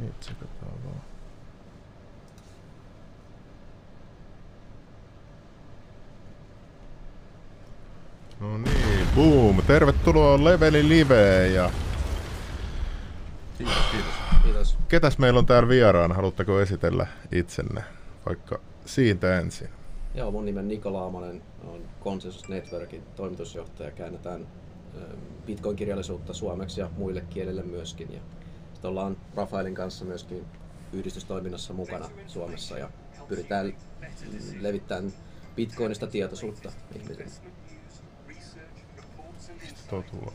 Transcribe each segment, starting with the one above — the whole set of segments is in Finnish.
Niin, vaan. No niin, boom! Tervetuloa Leveli Liveen ja Kiitos, kiitos. Kiitos. ketäs meillä on täällä vieraana? Haluatteko esitellä itsenne? Vaikka siitä ensin. Joo, mun nimi on Niko Laamanen, on Consensus Networkin toimitusjohtaja. Käännetään Bitcoin-kirjallisuutta suomeksi ja muille kielille myöskin. Ja sitten ollaan Rafaelin kanssa myöskin yhdistystoiminnassa mukana Suomessa ja pyritään levittämään Bitcoinista tietoisuutta ihmisille. Tulee.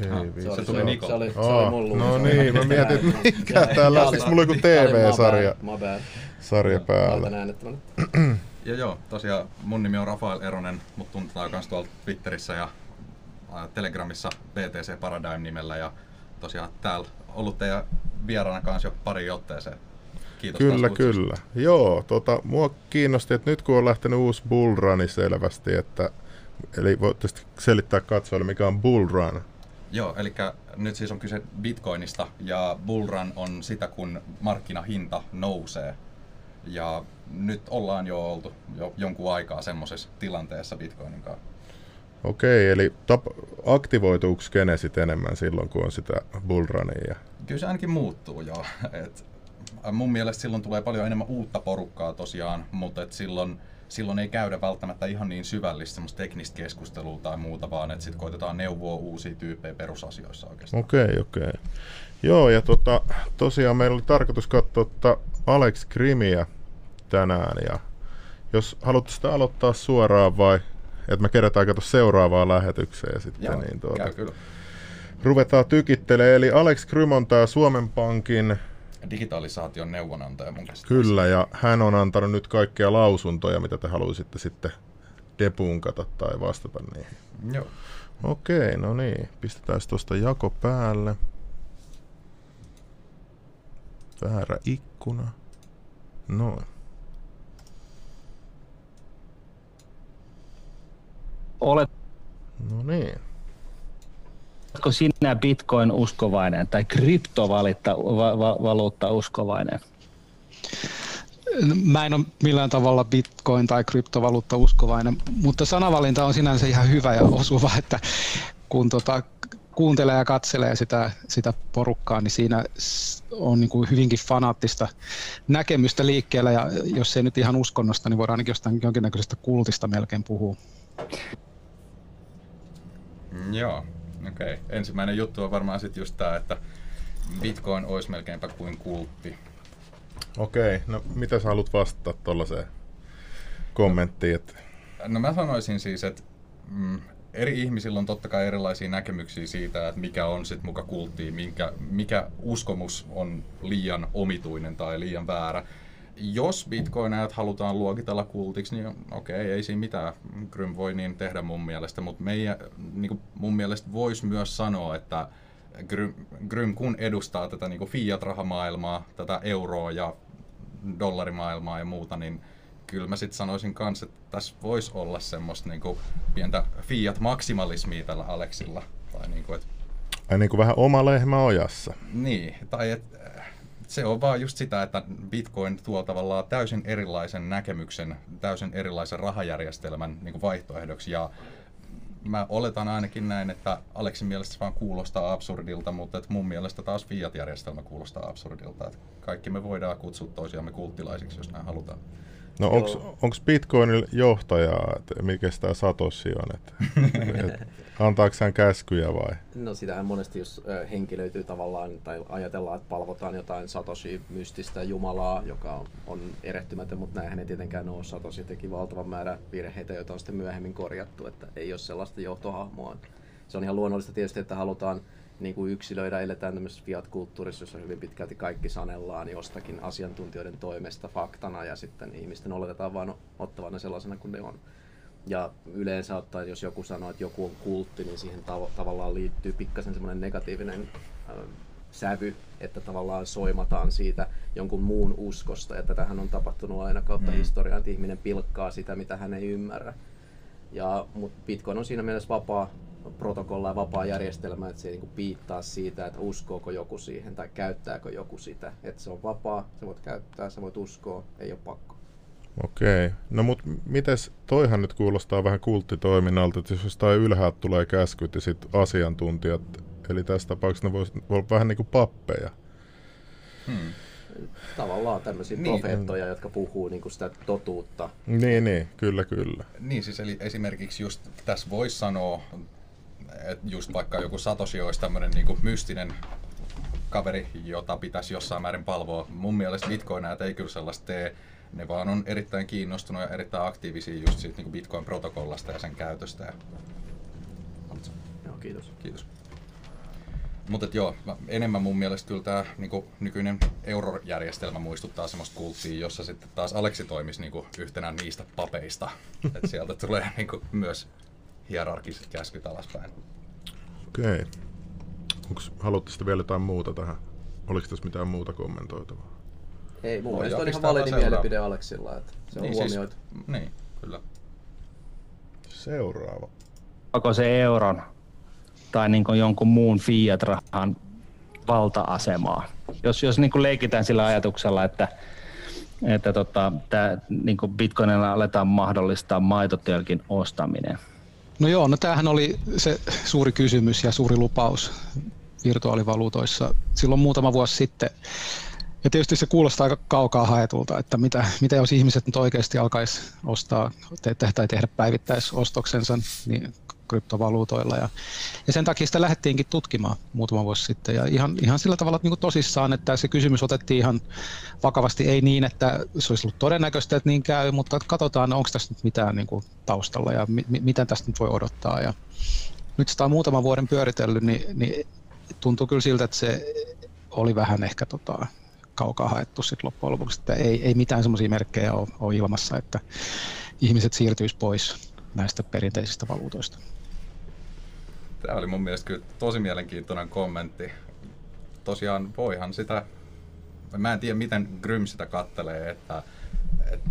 Ei Ah. Se oli, tuli se, Nikolta. se oli, se oli mun luulo, no se oli- niin, mä mietin, että mikä täällä. Siis oli- mulla on joku oli TV-sarja sarja päällä. Laitan. Ja joo, tosiaan mun nimi on Rafael Eronen, mut tunnetaan myös tuolla Twitterissä ja Telegramissa BTC Paradigm nimellä ja tosiaan täällä ollut teidän vieraana kanssa jo pari otteeseen. Kiitos Kyllä, kyllä. Joo, tota, mua kiinnosti, että nyt kun on lähtenyt uusi Bull Run selvästi, että eli voitte selittää katsojille, mikä on Bull Run. Joo, eli nyt siis on kyse Bitcoinista ja bullrun on sitä, kun markkinahinta nousee. Ja nyt ollaan jo oltu jo jonkun aikaa semmoisessa tilanteessa Bitcoinin kanssa. Okei, eli tap, aktivoituuko skene sit enemmän silloin, kun on sitä Bull Runia? Kyllä se ainakin muuttuu joo. Et äh, mun mielestä silloin tulee paljon enemmän uutta porukkaa tosiaan, mutta et silloin, silloin ei käydä välttämättä ihan niin syvällistä semmoista teknistä keskustelua tai muuta, vaan että sitten koitetaan neuvoa uusia tyyppejä perusasioissa oikeastaan. Okei, okei. Joo, ja tota, tosiaan meillä oli tarkoitus katsoa tota Alex Krimiä tänään, ja jos haluatte sitä aloittaa suoraan vai että me kerätään kato seuraavaan lähetykseen sitten, Joo, niin tuota, käy kyllä. ruvetaan tykittelemään. Eli Alex Krym on tämä Suomen Pankin, Digitalisaation neuvonantaja mun käsittääkseni. kyllä, ja hän on antanut nyt kaikkia lausuntoja, mitä te haluaisitte sitten depunkata tai vastata niihin. Joo. Okei, no niin. Pistetään tuosta jako päälle. Väärä ikkuna. Noin. Oletko No niin. sinä bitcoin uskovainen tai kryptovaluutta va, va, valuutta uskovainen? Mä en ole millään tavalla bitcoin tai kryptovaluutta uskovainen, mutta sanavalinta on sinänsä ihan hyvä ja osuva, että kun tota, kuuntelee ja katselee sitä, sitä porukkaa, niin siinä on niin kuin hyvinkin fanaattista näkemystä liikkeellä ja jos ei nyt ihan uskonnosta, niin voidaan ainakin jostain jonkinnäköisestä kultista melkein puhua. Mm, Joo, okei. Okay. Ensimmäinen juttu on varmaan sitten just tämä, että Bitcoin olisi melkeinpä kuin kultti. Okei, no mitä sä haluat vastata tuollaiseen kommenttiin? Että... No mä sanoisin siis, että mm, eri ihmisillä on totta kai erilaisia näkemyksiä siitä, että mikä on sitten muka kulttia, minkä, mikä uskomus on liian omituinen tai liian väärä. Jos bitcoinajat halutaan luokitella kultiksi, niin okei, ei siinä mitään. Grym voi niin tehdä mun mielestä, mutta meidän, niin kuin mun mielestä voisi myös sanoa, että Grym, Grym kun edustaa tätä niin kuin fiat-rahamaailmaa, tätä euroa ja dollarimaailmaa ja muuta, niin kyllä mä sitten sanoisin kanssa, että tässä voisi olla semmoista niinku pientä fiat-maksimalismia tällä Alexilla. Tai niinku, et, Ai niin kuin vähän oma lehmä ojassa. niin, tai et, se on vaan just sitä, että Bitcoin tuo tavallaan täysin erilaisen näkemyksen, täysin erilaisen rahajärjestelmän niin vaihtoehdoksi. Ja mä oletan ainakin näin, että Aleksin mielestä se vaan kuulostaa absurdilta, mutta et mun mielestä taas Fiat-järjestelmä kuulostaa absurdilta. Et kaikki me voidaan kutsua toisiamme kulttilaisiksi, jos näin halutaan. No onko Bitcoinin johtajaa, että mikä tämä Satoshi on? Että, et, antaako hän käskyjä vai? No sitähän monesti, jos henkilöityy tavallaan, tai ajatellaan, että palvotaan jotain Satoshi mystistä jumalaa, joka on, erehtymätön, mutta näinhän ei tietenkään ole. Satoshi teki valtavan määrä virheitä, joita on sitten myöhemmin korjattu, että ei ole sellaista johtohahmoa. Se on ihan luonnollista tietysti, että halutaan niin kuin yksilöidä, eletään tämmöisessä fiat-kulttuurissa, jossa hyvin pitkälti kaikki sanellaan jostakin asiantuntijoiden toimesta faktana ja sitten ihmisten oletetaan vain ottavan ne sellaisena kuin ne on. Ja yleensä ottaen, jos joku sanoo, että joku on kultti, niin siihen tav- tavallaan liittyy pikkasen semmoinen negatiivinen äh, sävy, että tavallaan soimataan siitä jonkun muun uskosta. Ja tätähän on tapahtunut aina kautta Mm. mm. historiaa, että ihminen pilkkaa sitä, mitä hän ei ymmärrä. Ja, mutta Bitcoin on siinä mielessä vapaa protokolla ja vapaa järjestelmä, että se ei niin kuin piittaa siitä, että uskooko joku siihen tai käyttääkö joku sitä. Että se on vapaa, sä voit käyttää, sä voit uskoa, ei ole pakko. Okei. No mut mites, toihan nyt kuulostaa vähän kulttitoiminnalta, että jos jostain ylhäältä tulee käskyt ja sit asiantuntijat, eli tässä tapauksessa ne vois olla vähän niin kuin pappeja. Hmm. Tavallaan tämmöisiä Niin. niin. profeettoja, jotka puhuu niin kuin sitä totuutta. Niin, niin, kyllä, kyllä. Niin siis eli esimerkiksi just tässä voisi sanoa, että just vaikka joku Satoshi olisi tämmöinen niinku mystinen kaveri, jota pitäisi jossain määrin palvoa. Mun mielestä bitcoinajat ei kyllä sellaista tee. Ne vaan on erittäin kiinnostunut ja erittäin aktiivisia just siitä niinku bitcoin-protokollasta ja sen käytöstä. Ja... Joo, kiitos. Kiitos. Mutta joo, mä- enemmän mun mielestä kyllä tämä niinku, nykyinen eurojärjestelmä muistuttaa semmoista kulttia, jossa sitten taas Aleksi toimisi niinku, yhtenä niistä papeista. Et sieltä tulee niinku, myös hierarkiset käskyt alaspäin. Okei. Onks, haluatte vielä jotain muuta tähän? Oliko tässä mitään muuta kommentoitavaa? Ei, mun Voi mielestä on ihan validi seuraava. mielipide Aleksilla, että se on niin, huomioitu. Siis, niin, kyllä. Seuraava. Onko se euron tai niin kuin jonkun muun fiat-rahan valta-asemaa? Jos, jos niin kuin leikitään sillä ajatuksella, että, että tota, tää, niin kuin bitcoinilla aletaan mahdollistaa maitotölkin ostaminen. No joo, no tämähän oli se suuri kysymys ja suuri lupaus virtuaalivaluutoissa silloin muutama vuosi sitten. Ja tietysti se kuulostaa aika kaukaa haetulta, että mitä, mitä jos ihmiset nyt oikeasti alkaisi ostaa te, tai tehdä päivittäisostoksensa niin kryptovaluutoilla. Ja, ja sen takia sitä lähdettiinkin tutkimaan muutama vuosi sitten. Ja ihan, ihan sillä tavalla niin kuin tosissaan, että se kysymys otettiin ihan vakavasti. Ei niin, että se olisi ollut todennäköistä, että niin käy, mutta katsotaan, onko tässä nyt mitään niin kuin taustalla ja mi, mitä tästä nyt voi odottaa. Ja nyt sitä on muutaman vuoden pyöritellyt, niin, niin tuntuu kyllä siltä, että se oli vähän ehkä tota, kaukaa haettu sit loppujen lopuksi, että ei, ei mitään semmoisia merkkejä ole, ole ilmassa, että ihmiset siirtyisi pois näistä perinteisistä valuutoista. Tämä oli mun mielestä kyllä tosi mielenkiintoinen kommentti. Tosiaan voihan sitä, mä en tiedä miten Grym sitä kattelee, että, että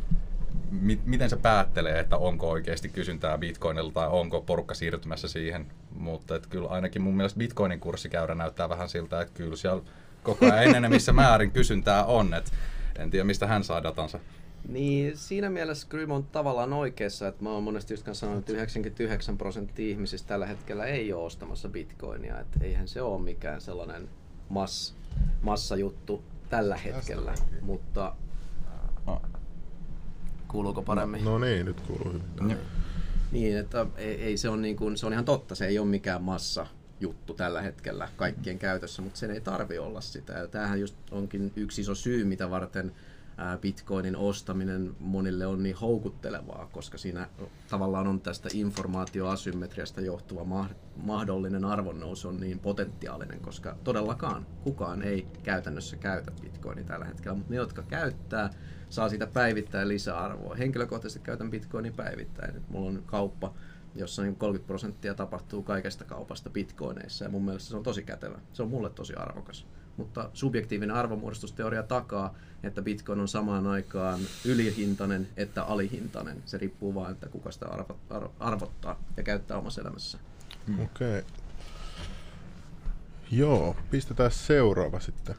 mi, miten se päättelee, että onko oikeasti kysyntää bitcoinilla tai onko porukka siirtymässä siihen. Mutta että kyllä ainakin mun mielestä bitcoinin kurssikäyrä näyttää vähän siltä, että kyllä siellä koko ajan enenevissä määrin kysyntää on. Et en tiedä mistä hän saa datansa. Niin siinä mielessä Grym on tavallaan oikeassa, että mä oon monesti just sanonut, että 99 prosenttia ihmisistä tällä hetkellä ei ole ostamassa bitcoinia, että eihän se ole mikään sellainen mass, massajuttu tällä hetkellä, mutta No. kuuluuko paremmin? No niin, nyt kuuluu hyvin. Niin, että ei, ei se, on niin kuin, se on ihan totta, se ei ole mikään massa juttu tällä hetkellä kaikkien käytössä, mutta sen ei tarvi olla sitä. Ja tämähän just onkin yksi iso syy, mitä varten bitcoinin ostaminen monille on niin houkuttelevaa, koska siinä tavallaan on tästä informaatioasymmetriasta johtuva ma- mahdollinen arvonnousu on niin potentiaalinen, koska todellakaan kukaan ei käytännössä käytä bitcoinia tällä hetkellä, mutta ne, jotka käyttää, saa siitä päivittäin lisäarvoa. Henkilökohtaisesti käytän bitcoinia päivittäin. Et mulla on kauppa, jossa niin 30 prosenttia tapahtuu kaikesta kaupasta bitcoineissa ja mun mielestä se on tosi kätevä. Se on mulle tosi arvokas. Mutta subjektiivinen arvonmuodostusteoria takaa, että bitcoin on samaan aikaan ylihintainen että alihintainen. Se riippuu vain, että kuka sitä arvo, arvo, arvottaa ja käyttää omassa elämässä. Okei. Joo, pistetään seuraava sitten.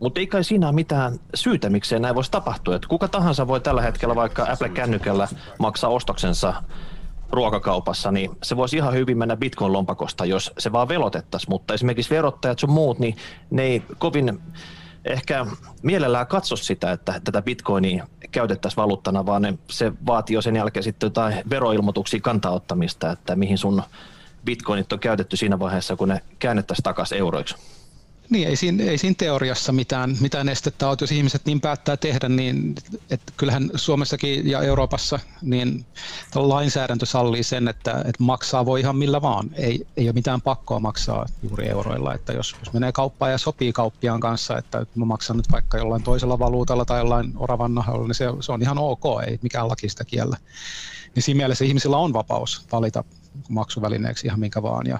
Mutta ei kai siinä ole mitään syytä, miksei näin voisi tapahtua. Et kuka tahansa voi tällä hetkellä vaikka Apple-kännykällä maksaa ostoksensa ruokakaupassa, niin se voisi ihan hyvin mennä Bitcoin-lompakosta, jos se vaan velotettaisiin. Mutta esimerkiksi verottajat sun muut, niin ne ei kovin ehkä mielellään katso sitä, että tätä bitcoinia käytettäisiin valuuttana, vaan ne, se vaatii jo sen jälkeen sitten jotain veroilmoituksia kantaottamista, että mihin sun bitcoinit on käytetty siinä vaiheessa, kun ne käännettäisiin takaisin euroiksi. Niin, ei siinä, ei siinä teoriassa mitään, mitään estettä ole, jos ihmiset niin päättää tehdä, niin että kyllähän Suomessakin ja Euroopassa niin lainsäädäntö sallii sen, että, että maksaa voi ihan millä vaan. Ei, ei ole mitään pakkoa maksaa juuri euroilla, että jos, jos menee kauppaan ja sopii kauppiaan kanssa, että mä maksan nyt vaikka jollain toisella valuutalla tai jollain oravan nahalla, niin se, se on ihan ok, ei mikään laki sitä kiellä. Niin siinä mielessä ihmisillä on vapaus valita maksuvälineeksi ihan minkä vaan. Ja,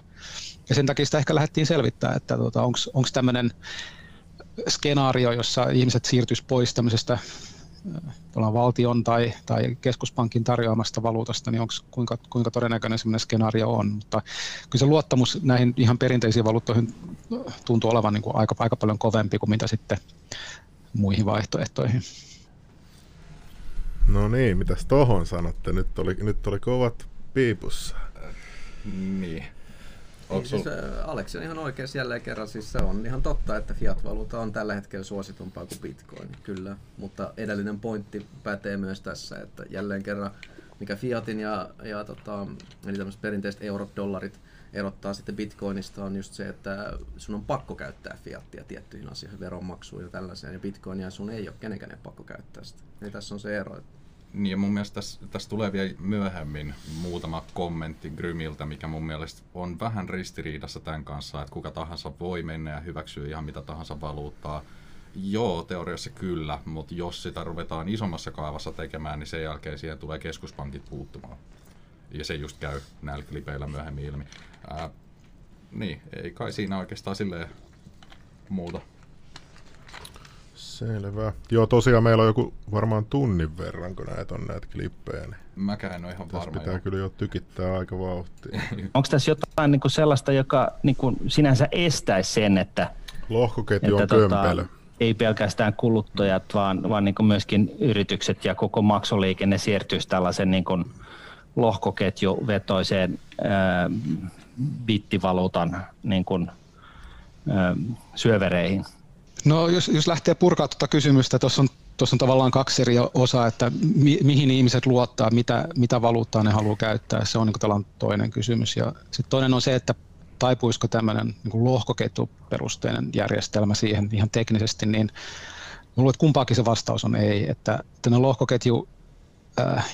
ja sen takia sitä ehkä lähdettiin selvittämään, että tota, onko tämmöinen skenaario, jossa ihmiset siirtyisi pois tämmöisestä valtion tai, tai keskuspankin tarjoamasta valuutasta, niin onko kuinka, kuinka todennäköinen sellainen skenaario on. Mutta kyllä se luottamus näihin ihan perinteisiin valuuttoihin tuntuu olevan niin kuin aika, aika paljon kovempi kuin mitä sitten muihin vaihtoehtoihin. No niin, mitäs tohon sanotte? Nyt oli, nyt oli kovat piipussa. Niin. Niin, siis, Aleksi on ihan oikeassa jälleen kerran. Siis se on ihan totta, että fiat-valuutta on tällä hetkellä suositumpaa kuin bitcoin, kyllä. Mutta edellinen pointti pätee myös tässä, että jälleen kerran mikä fiatin ja, ja tota, eli tämmöiset perinteiset eurot, dollarit erottaa sitten bitcoinista on just se, että sun on pakko käyttää fiattia tiettyihin asioihin, veronmaksuun ja tällaiseen, ja bitcoinia sun ei ole kenenkään pakko käyttää sitä. Eli tässä on se ero, että niin ja mun mielestä tässä, tässä tulee vielä myöhemmin muutama kommentti Grymiltä, mikä mun mielestä on vähän ristiriidassa tämän kanssa, että kuka tahansa voi mennä ja hyväksyä ihan mitä tahansa valuuttaa. Joo, teoriassa kyllä, mutta jos sitä ruvetaan isommassa kaavassa tekemään, niin sen jälkeen siihen tulee keskuspankit puuttumaan. Ja se just käy näillä klipeillä myöhemmin ilmi. Ää, niin, ei kai siinä oikeastaan silleen muuta. Selvä. Joo, tosiaan meillä on joku varmaan tunnin verran, kun näitä on näitä klippejä. Niin Mäkään en ole ihan tässä varma. pitää jo. kyllä jo tykittää aika vauhtia. Onko tässä jotain niin kuin sellaista, joka niin kuin sinänsä estäisi sen, että, Lohkoketju on että tota, kömpelö. ei pelkästään kuluttajat, vaan, vaan niin kuin myöskin yritykset ja koko maksuliikenne siirtyisi tällaisen niin kuin lohkoketjuvetoiseen ää, bittivaluutan niin kuin, ää, syövereihin. No jos, jos lähtee purkaa tuota kysymystä, tuossa on, tuossa on tavallaan kaksi eri osaa, että mi, mihin ihmiset luottaa, mitä, mitä valuuttaa ne haluaa käyttää, se on niin kuin toinen kysymys. Ja sitten toinen on se, että taipuisiko tämmöinen niin lohkoketjuperusteinen järjestelmä siihen ihan teknisesti, niin luulen, että kumpaakin se vastaus on ei. Että tämmöinen lohkoketju äh,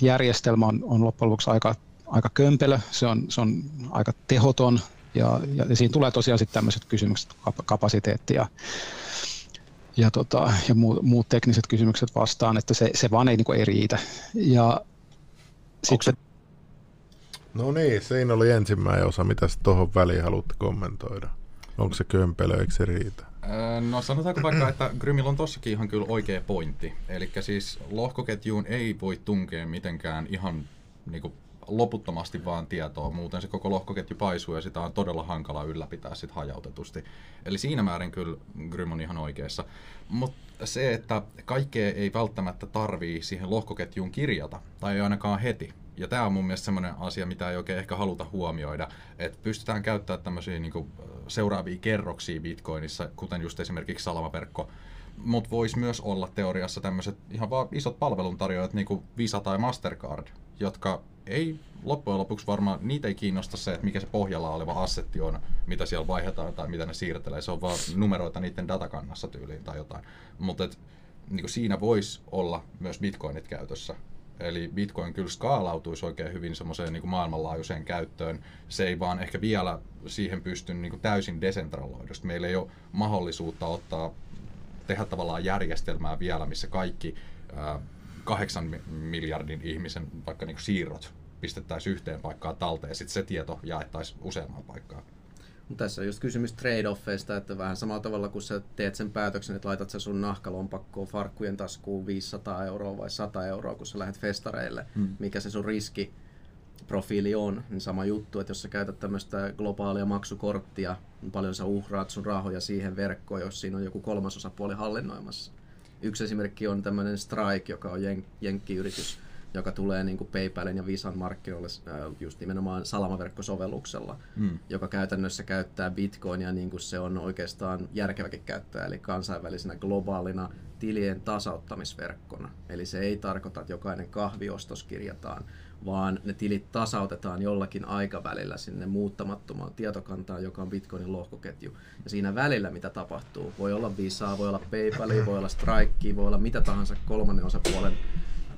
on, on loppujen lopuksi aika, aika kömpelö, se on, se on aika tehoton ja, ja, siinä tulee tosiaan sitten tämmöiset kysymykset, kap- kapasiteetti ja, ja, tota, ja muut, muut tekniset kysymykset vastaan, että se, se vaan ei, niin kuin, ei riitä. Ja sitten, No niin, siinä oli ensimmäinen osa. Mitäs tuohon väliin haluatte kommentoida? Onko se kömpelö, eikö se riitä? Öö, No sanotaanko vaikka, että Grymillä on tossakin ihan kyllä oikea pointti. Eli siis lohkoketjuun ei voi tunkea mitenkään ihan niinku loputtomasti vaan tietoa, muuten se koko lohkoketju paisuu ja sitä on todella hankala ylläpitää sit hajautetusti. Eli siinä määrin kyllä Grym on ihan oikeassa. Mutta se, että kaikkea ei välttämättä tarvii siihen lohkoketjuun kirjata, tai ei ainakaan heti. Ja tämä on mun mielestä semmoinen asia, mitä ei oikein ehkä haluta huomioida, että pystytään käyttämään tämmöisiä niinku seuraavia kerroksia Bitcoinissa, kuten just esimerkiksi salamaverkko, mutta voisi myös olla teoriassa tämmöiset ihan vaan isot palveluntarjoajat, niin kuin Visa tai Mastercard, jotka ei loppujen lopuksi varmaan, niitä ei kiinnosta se, että mikä se pohjalla oleva assetti on, mitä siellä vaihdetaan tai mitä ne siirtelee. Se on vaan numeroita niiden datakannassa tyyliin tai jotain. Mutta niin siinä voisi olla myös bitcoinit käytössä. Eli bitcoin kyllä skaalautuisi oikein hyvin semmoiseen niin maailmanlaajuiseen käyttöön. Se ei vaan ehkä vielä siihen pysty niin täysin desentraloidusti. Meillä ei ole mahdollisuutta ottaa tehdä tavallaan järjestelmää vielä, missä kaikki kahdeksan mi- miljardin ihmisen vaikka niin siirrot pistettäisiin yhteen paikkaan talteen ja sitten se tieto jaettaisiin useampaan paikkaan. Mutta tässä on just kysymys trade-offeista, että vähän samalla tavalla kun sä teet sen päätöksen, että laitat sä sun nahkalompakkoon farkkujen taskuun 500 euroa vai 100 euroa, kun sä lähdet festareille, hmm. mikä se sun riski profiili on, niin sama juttu, että jos sä käytät tämmöistä globaalia maksukorttia, niin paljon sä uhraat sun rahoja siihen verkkoon, jos siinä on joku kolmas osapuoli hallinnoimassa. Yksi esimerkki on tämmöinen Strike, joka on jen- jenkkiyritys, joka tulee niin kuin PayPalin ja Visan markkinoille äh, just nimenomaan salamaverkkosovelluksella, mm. joka käytännössä käyttää bitcoinia niin kuin se on oikeastaan järkeväkin käyttää, eli kansainvälisenä globaalina tilien tasauttamisverkkona. Eli se ei tarkoita, että jokainen kahviostos kirjataan, vaan ne tilit tasautetaan jollakin aikavälillä sinne muuttamattomaan tietokantaan, joka on Bitcoinin lohkoketju. Ja siinä välillä mitä tapahtuu, voi olla Visa, voi olla PayPal, voi olla Strike, voi olla mitä tahansa kolmannen osapuolen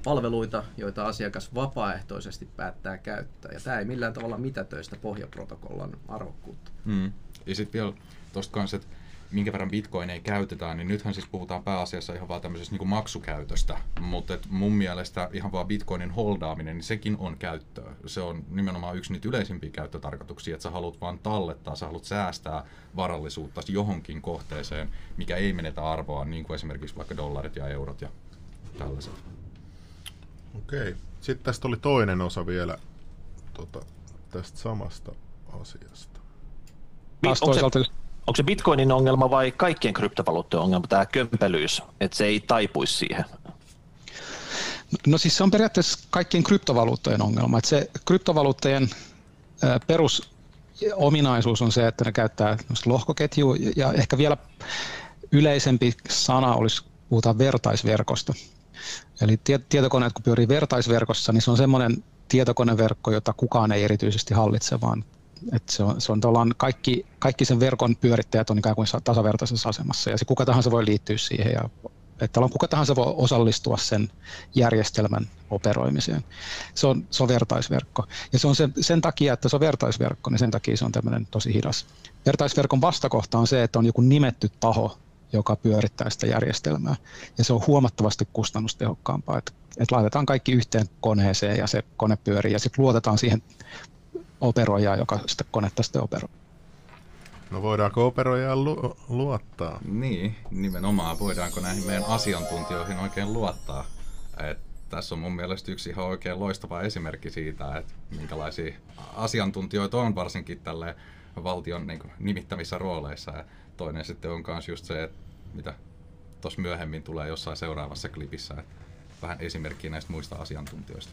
palveluita, joita asiakas vapaaehtoisesti päättää käyttää. Ja tämä ei millään tavalla mitätöistä pohjaprotokollan arvokkuutta. Mm. Ja sitten vielä tuosta kanssa, että minkä verran bitcoineja käytetään, niin nythän siis puhutaan pääasiassa ihan vaan tämmöisestä niin maksukäytöstä, mutta mun mielestä ihan vaan bitcoinin holdaaminen, niin sekin on käyttöä. Se on nimenomaan yksi niitä yleisimpiä käyttötarkoituksia, että sä haluat vaan tallettaa, sä haluat säästää varallisuutta johonkin kohteeseen, mikä ei menetä arvoa, niin kuin esimerkiksi vaikka dollarit ja eurot ja tällaiset. Okei. Sitten tästä oli toinen osa vielä tota, tästä samasta asiasta. Taas se, toisaalta, onko se bitcoinin ongelma vai kaikkien kryptovaluuttojen ongelma, tämä kömpelyys, että se ei taipuisi siihen? No siis se on periaatteessa kaikkien kryptovaluuttojen ongelma. Että se kryptovaluuttojen perusominaisuus on se, että ne käyttää lohkoketjua ja ehkä vielä yleisempi sana olisi, puhutaan vertaisverkosta. Eli tie- tietokoneet kun pyörii vertaisverkossa, niin se on semmoinen tietokoneverkko, jota kukaan ei erityisesti hallitse, vaan että se on, se on kaikki, kaikki sen verkon pyörittäjät on ikään kuin tasavertaisessa asemassa ja se kuka tahansa voi liittyä siihen ja että on kuka tahansa voi osallistua sen järjestelmän operoimiseen. Se on, se on vertaisverkko. Ja se on sen, sen takia, että se on vertaisverkko, niin sen takia se on tämmöinen tosi hidas. Vertaisverkon vastakohta on se, että on joku nimetty taho, joka pyörittää sitä järjestelmää. Ja se on huomattavasti kustannustehokkaampaa, että, että laitetaan kaikki yhteen koneeseen ja se kone pyörii ja sitten luotetaan siihen operoijaan, joka sitä konetta sitten operoi. No voidaanko operoijaan lu- luottaa? Niin, nimenomaan voidaanko näihin meidän asiantuntijoihin oikein luottaa. Et tässä on mun mielestä yksi ihan oikein loistava esimerkki siitä, että minkälaisia asiantuntijoita on varsinkin tälle valtion niin kuin, nimittämissä rooleissa. Ja toinen sitten on myös just se, että mitä tuossa myöhemmin tulee jossain seuraavassa klipissä, että vähän esimerkkiä näistä muista asiantuntijoista.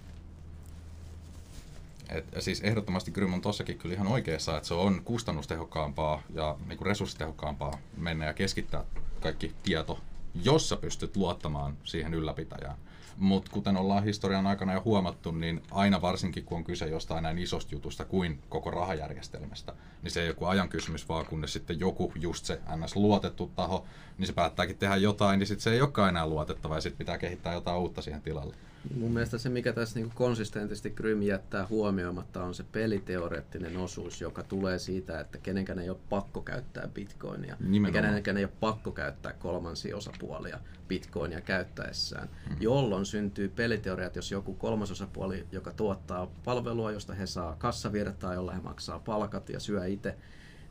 Et, siis ehdottomasti Grym on tossakin kyllä ihan oikeassa, että se on kustannustehokkaampaa ja niin resurssitehokkaampaa mennä ja keskittää kaikki tieto, jossa pystyt luottamaan siihen ylläpitäjään. Mutta kuten ollaan historian aikana jo huomattu, niin aina varsinkin kun on kyse jostain näin isosta jutusta kuin koko rahajärjestelmästä, niin se ei joku ajan kysymys, vaan kunnes sitten joku just se ns. luotettu taho, niin se päättääkin tehdä jotain, niin sitten se ei olekaan enää luotettava ja sitten pitää kehittää jotain uutta siihen tilalle. Mun mielestä se, mikä tässä niin konsistentisti Grym jättää huomioimatta, on se peliteoreettinen osuus, joka tulee siitä, että kenenkään ei ole pakko käyttää bitcoinia. Nimenomaan. Ja kenenkään ei ole pakko käyttää kolmansia osapuolia bitcoinia käyttäessään. Mm-hmm. Jolloin syntyy peliteoriat, jos joku kolmasosapuoli, joka tuottaa palvelua, josta he saa kassavirtaa, jolla he maksaa palkat ja syö itse,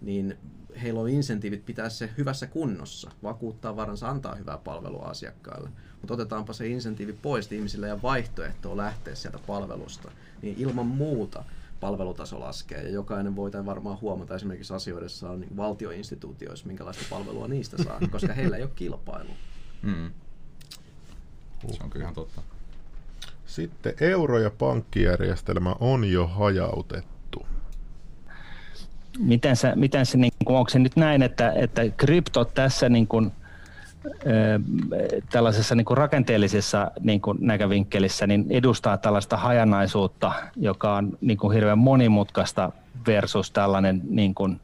niin heillä on insentiivit pitää se hyvässä kunnossa, vakuuttaa varansa, antaa hyvää palvelua asiakkaille. Mutta otetaanpa se insentiivi pois, että ihmisillä ei ole vaihtoehtoa lähteä sieltä palvelusta, niin ilman muuta palvelutaso laskee. Ja jokainen voi tämän varmaan huomata esimerkiksi asioidessaan niin valtioinstituutioissa, minkälaista palvelua niistä saa, koska heillä ei ole kilpailua. Mm. Se on kyllä ihan totta. Sitten euro- ja pankkijärjestelmä on jo hajautettu. Miten se, miten se niin kuin, onko se nyt näin, että, että krypto tässä niin kuin, tällaisessa niin kuin rakenteellisessa niin kuin näkövinkkelissä niin edustaa tällaista hajanaisuutta, joka on niin kuin hirveän monimutkaista versus tällainen niin kuin,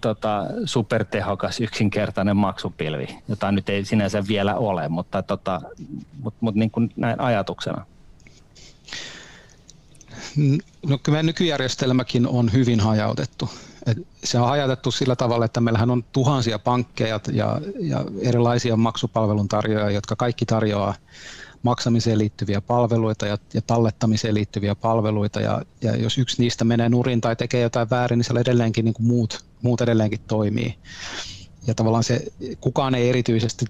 tota, supertehokas yksinkertainen maksupilvi, jota nyt ei sinänsä vielä ole, mutta, tota, mutta, mutta niin kuin näin ajatuksena. No kyllä nykyjärjestelmäkin on hyvin hajautettu. Et se on hajautettu sillä tavalla, että meillähän on tuhansia pankkeja ja, ja erilaisia maksupalveluntarjoajia, jotka kaikki tarjoaa maksamiseen liittyviä palveluita ja, ja tallettamiseen liittyviä palveluita. Ja, ja jos yksi niistä menee nurin tai tekee jotain väärin, niin siellä edelleenkin niin kuin muut, muut edelleenkin toimii. Ja tavallaan se, kukaan ei erityisesti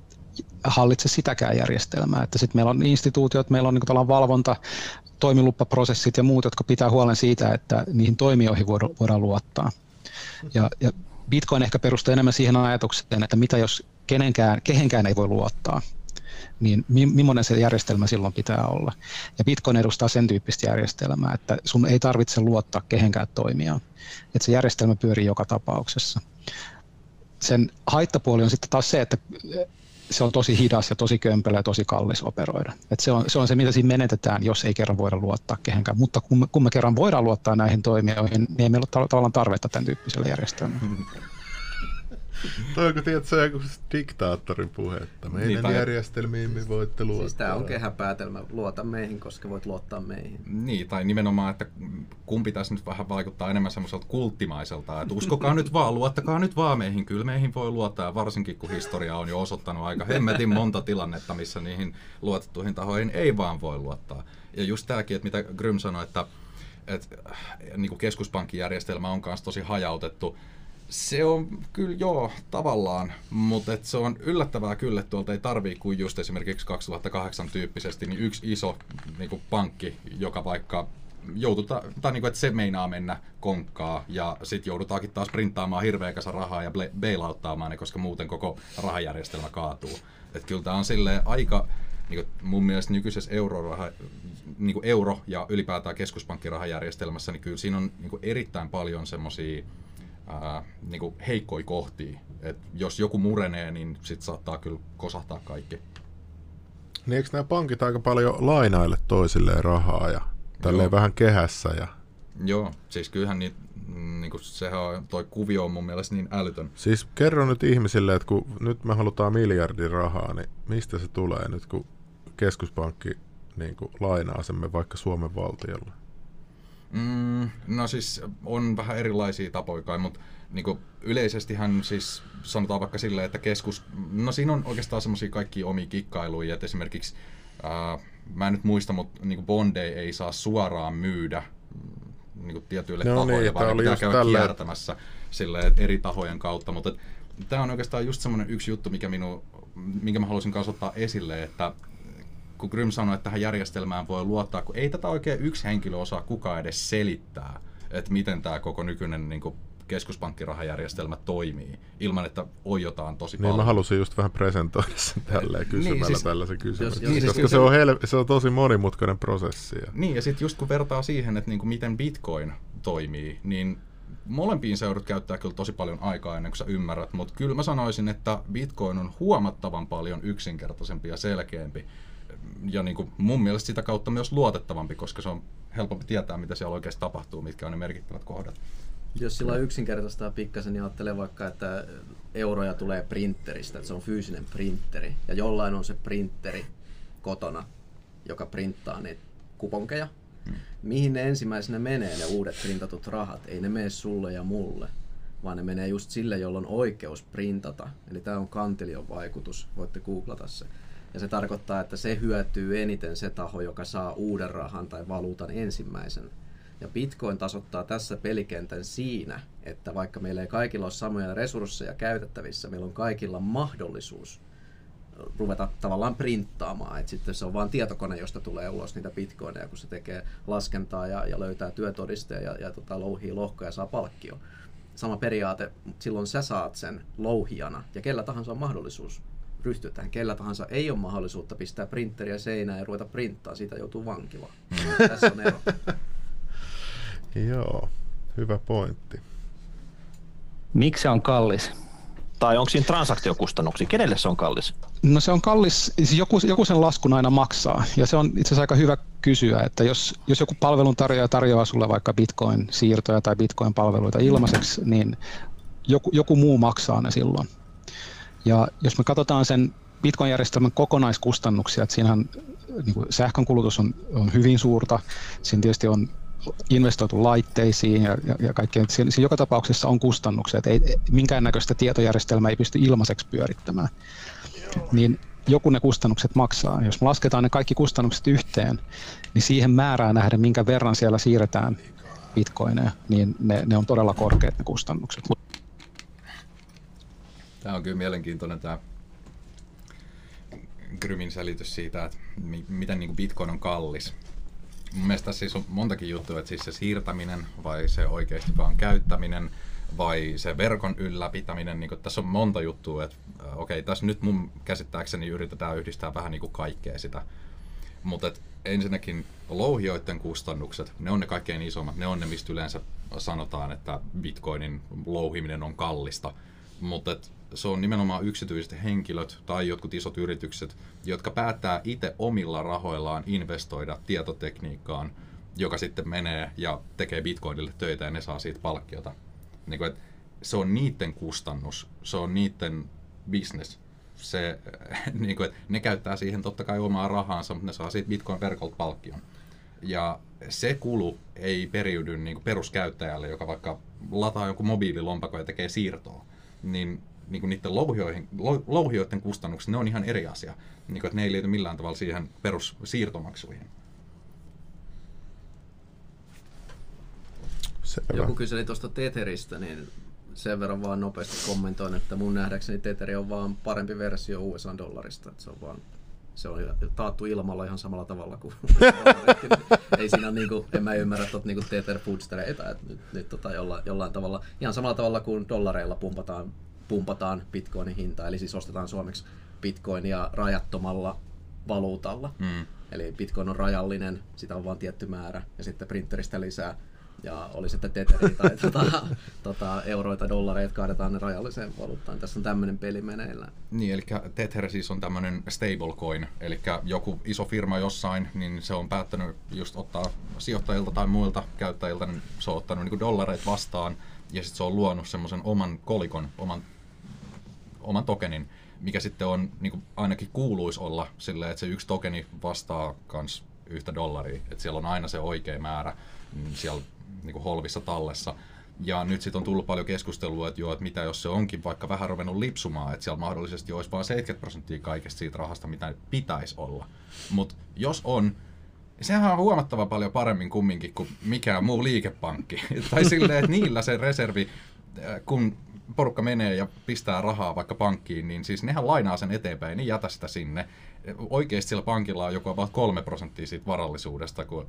hallitse sitäkään järjestelmää. Että sitten meillä on instituutiot, meillä on niin valvonta, toimilupaprosessit ja muut, jotka pitää huolen siitä, että niihin toimijoihin voidaan luottaa. Ja, ja Bitcoin ehkä perustuu enemmän siihen ajatukseen, että mitä jos kenenkään, kehenkään ei voi luottaa, niin mi, millainen se järjestelmä silloin pitää olla. Ja Bitcoin edustaa sen tyyppistä järjestelmää, että sun ei tarvitse luottaa kehenkään toimijaan. Että se järjestelmä pyörii joka tapauksessa. Sen haittapuoli on sitten taas se, että se on tosi hidas ja tosi kömpelö ja tosi kallis operoida. Et se, on, se on se, mitä siinä menetetään, jos ei kerran voida luottaa kehenkään. Mutta kun me, kun me kerran voidaan luottaa näihin toimijoihin, niin ei meillä ole tavallaan tarvetta tämän tyyppiselle järjestelmälle. Toi onko tiedätkö joku diktaattorin puhe, että meidän niin, järjestelmiin me voitte luottaa. Siis tämä on kehäpäätelmä, luota meihin, koska voit luottaa meihin. Niin, tai nimenomaan, että kumpi tässä nyt vähän vaikuttaa enemmän semmoiselta kulttimaiselta, että uskokaa nyt vaan, luottakaa nyt vaan meihin, kyllä meihin voi luottaa, varsinkin kun historia on jo osoittanut aika hemmetin monta tilannetta, missä niihin luotettuihin tahoihin ei vaan voi luottaa. Ja just tämäkin, että mitä Grym sanoi, että, että niin kuin keskuspankkijärjestelmä on myös tosi hajautettu, Se on kyllä joo, tavallaan, mutta et se on yllättävää kyllä, että tuolta ei tarvii kuin just esimerkiksi 2008 tyyppisesti niin yksi iso niin kuin pankki, joka vaikka joututa, tai niin kuin, että se meinaa mennä konkkaa ja sitten joudutaankin taas printtaamaan hirveä kasa rahaa ja bailauttaamaan ne, koska muuten koko rahajärjestelmä kaatuu. Että kyllä tämä on silleen aika, niin kuin mun mielestä nykyisessä euroraha, niin kuin euro- ja ylipäätään keskuspankkirahajärjestelmässä, niin kyllä siinä on niin kuin erittäin paljon semmoisia niin heikkoja kohtia. Et jos joku murenee, niin sit saattaa kyllä kosahtaa kaikki. Niin eikö nämä pankit aika paljon lainaille toisilleen rahaa ja tälleen vähän kehässä? Ja... Joo, siis kyllähän niin, niin kuin sehän on, toi kuvio on mun mielestä niin älytön. Siis kerro nyt ihmisille, että kun nyt me halutaan miljardin rahaa, niin mistä se tulee nyt, kun keskuspankki niin kuin lainaa sen vaikka Suomen valtiolle? Mm, no siis on vähän erilaisia tapoja kai, mutta niin yleisesti hän siis sanotaan vaikka silleen, että keskus, no siinä on oikeastaan semmoisia kaikki omia kikkailuja, että esimerkiksi ää, mä en nyt muista, mutta niin bondeja ei saa suoraan myydä niin tietyille no tahoille, niin, vaan pitää käydä tälle... kiertämässä silleen, eri tahojen kautta, mutta tämä on oikeastaan just semmoinen yksi juttu, mikä minu, minkä mä haluaisin kanssa ottaa esille, että kun Grym sanoi, että tähän järjestelmään voi luottaa, kun ei tätä oikein yksi henkilö osaa kukaan edes selittää, että miten tämä koko nykyinen niin kuin keskuspankkirahajärjestelmä toimii, ilman että ojotaan tosi niin, paljon. mä halusin just vähän presentoida sen tälleen niin, kysymällä niin, siis, tällaisen kysymyksen, jos, koska siis se, on hel- se on tosi monimutkainen prosessi. Ja. Niin, ja sitten just kun vertaa siihen, että niinku miten Bitcoin toimii, niin molempiin seudut käyttää kyllä tosi paljon aikaa ennen kuin sä ymmärrät, mutta kyllä mä sanoisin, että Bitcoin on huomattavan paljon yksinkertaisempi ja selkeämpi ja niin kuin mun mielestä sitä kautta myös luotettavampi, koska se on helpompi tietää, mitä siellä oikeasti tapahtuu, mitkä on ne merkittävät kohdat. Jos sillä yksinkertaistaa pikkasen, niin ajattelee vaikka, että euroja tulee printeristä, että se on fyysinen printeri, ja jollain on se printeri kotona, joka printtaa niitä kuponkeja. Hmm. Mihin ne ensimmäisenä menee, ne uudet printatut rahat? Ei ne mene sulle ja mulle, vaan ne menee just sille, jolla on oikeus printata. Eli tämä on kantilion vaikutus, voitte googlata se. Ja se tarkoittaa, että se hyötyy eniten se taho, joka saa uuden rahan tai valuutan ensimmäisen. Ja Bitcoin tasoittaa tässä pelikentän siinä, että vaikka meillä ei kaikilla ole samoja resursseja käytettävissä, meillä on kaikilla mahdollisuus ruveta tavallaan printtaamaan. Et sitten se on vain tietokone, josta tulee ulos niitä bitcoineja, kun se tekee laskentaa ja, ja löytää työtodisteen ja, ja tota, louhii lohkoja ja saa palkkio. Sama periaate, silloin sä saat sen louhijana ja kellä tahansa on mahdollisuus ryhtyä tähän. Kellä tahansa ei ole mahdollisuutta pistää printeriä seinään ja ruveta printtaa, siitä joutuu vankilaan. Mm. Tässä on ero. Joo, hyvä pointti. Miksi se on kallis? Tai onko siinä transaktiokustannuksia? Kenelle se on kallis? No se on kallis, siis joku, joku sen laskun aina maksaa. Ja se on itse asiassa aika hyvä kysyä, että jos, jos joku palveluntarjoaja tarjoaa sulle vaikka bitcoin-siirtoja tai bitcoin-palveluita ilmaiseksi, niin joku, joku muu maksaa ne silloin. Ja jos me katsotaan sen Bitcoin-järjestelmän kokonaiskustannuksia, että siinähän niin kuin sähkönkulutus on, on hyvin suurta, siinä tietysti on investoitu laitteisiin ja, ja, ja kaikkeen. Siinä, siinä joka tapauksessa on kustannuksia, että ei, minkäännäköistä tietojärjestelmää ei pysty ilmaiseksi pyörittämään. Niin joku ne kustannukset maksaa. Jos me lasketaan ne kaikki kustannukset yhteen, niin siihen määrään nähden, minkä verran siellä siirretään bitcoineja, niin ne, ne on todella korkeat ne kustannukset. Tämä on kyllä mielenkiintoinen tämä Grymin selitys siitä, että miten niin kuin Bitcoin on kallis. Mun mielestä siis on montakin juttua, että siis se siirtäminen vai se oikeasti vaan käyttäminen vai se verkon ylläpitäminen, niin tässä on monta juttua, että äh, okei, okay, tässä nyt mun käsittääkseni yritetään yhdistää vähän niin kuin kaikkea sitä. Mutta ensinnäkin louhioiden kustannukset, ne on ne kaikkein isommat, ne on ne, mistä yleensä sanotaan, että bitcoinin louhiminen on kallista. Mutta se on nimenomaan yksityiset henkilöt tai jotkut isot yritykset, jotka päättää itse omilla rahoillaan investoida tietotekniikkaan, joka sitten menee ja tekee bitcoinille töitä ja ne saa siitä palkkiota. Niin kuin, se on niiden kustannus, se on niiden business. Se, niin kuin, ne käyttää siihen totta kai omaa rahaansa, mutta ne saa siitä bitcoin-verkolta palkkion. Ja se kulu ei periydy niin peruskäyttäjälle, joka vaikka lataa jonkun mobiililompakon ja tekee siirtoa. Niin niin kuin niiden louhioihin, louhioiden kustannukset, ne on ihan eri asia. Niin kuin, että ne ei liity millään tavalla siihen perussiirtomaksuihin. Selvä. Joku kyseli tuosta Tetheristä, niin sen verran vaan nopeasti kommentoin, että mun nähdäkseni Tetheri on vaan parempi versio USA-dollarista. Että se on vaan se on taattu ilmalla ihan samalla tavalla kuin ei siinä niin kuin, en mä ymmärrä tuot niin Tether Foodstereita, että nyt, nyt tota jollain, jollain tavalla, ihan samalla tavalla kuin dollareilla pumpataan, pumpataan bitcoinin hinta, eli siis ostetaan suomeksi bitcoinia rajattomalla valuutalla. Mm. Eli bitcoin on rajallinen, sitä on vain tietty määrä, ja sitten printeristä lisää ja oli sitten teteri tai tota, tota, euroita, dollareita, kaadetaan ne rajalliseen valuuttaan. Tässä on tämmöinen peli meneillään. Niin, eli Tether siis on tämmöinen stablecoin, eli joku iso firma jossain, niin se on päättänyt just ottaa sijoittajilta tai muilta käyttäjiltä, niin se on ottanut niin dollareita vastaan, ja sitten se on luonut semmoisen oman kolikon, oman, oman tokenin, mikä sitten on, niin kuin ainakin kuuluisi olla silleen, että se yksi tokeni vastaa kans yhtä dollaria, että siellä on aina se oikea määrä niin siellä niin kuin holvissa tallessa. Ja nyt sitten on tullut paljon keskustelua, että joo, että mitä jos se onkin vaikka vähän ruvennut lipsumaan, että siellä mahdollisesti olisi vain 70 prosenttia kaikesta siitä rahasta, mitä pitäisi olla. Mutta jos on, sehän on huomattava paljon paremmin kumminkin kuin mikään muu liikepankki. tai silleen, että niillä se reservi, äh, kun porukka menee ja pistää rahaa vaikka pankkiin, niin siis nehän lainaa sen eteenpäin, niin jätä sitä sinne. Oikeasti sillä pankilla on joku about kolme prosenttia siitä varallisuudesta, kun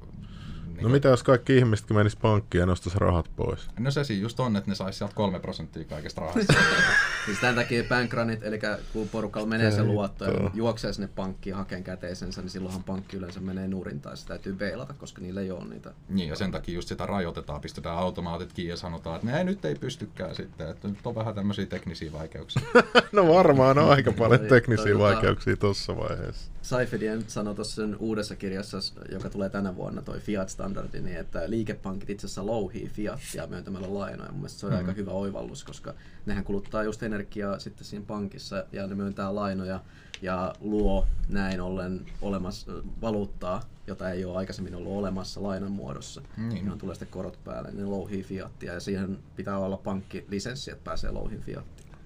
niin no mitä jos kaikki ihmisetkin menis pankkiin ja nostaisi rahat pois? No se siis just on, että ne saisi sieltä kolme prosenttia kaikesta rahasta. siis tämän takia bankranit, eli kun porukalla menee se luotto ja juoksee sinne pankkiin hakeen käteisensä, niin silloinhan pankki yleensä menee nurin tai se täytyy beilata, koska niillä ei ole niitä. Niin ja sen takia just sitä rajoitetaan, pistetään automaatit kiinni ja sanotaan, että ne nyt ei pystykään sitten, että nyt on vähän tämmöisiä teknisiä vaikeuksia. no varmaan on aika paljon teknisiä vaikeuksia tuossa vaiheessa. Seifedien sanoi tuossa sen uudessa kirjassa, joka tulee tänä vuonna, toi Fiat-standardi, niin että liikepankit itse asiassa louhii Fiatia myöntämällä lainoja. Mun mielestä se on mm. aika hyvä oivallus, koska nehän kuluttaa just energiaa sitten siinä pankissa ja ne myöntää lainoja ja luo näin ollen olemassa valuuttaa, jota ei ole aikaisemmin ollut olemassa lainan muodossa. Niin. Johon tulee sitten korot päälle, ne louhii Fiatia ja siihen pitää olla pankkilisenssi, että pääsee louhin Fiatia.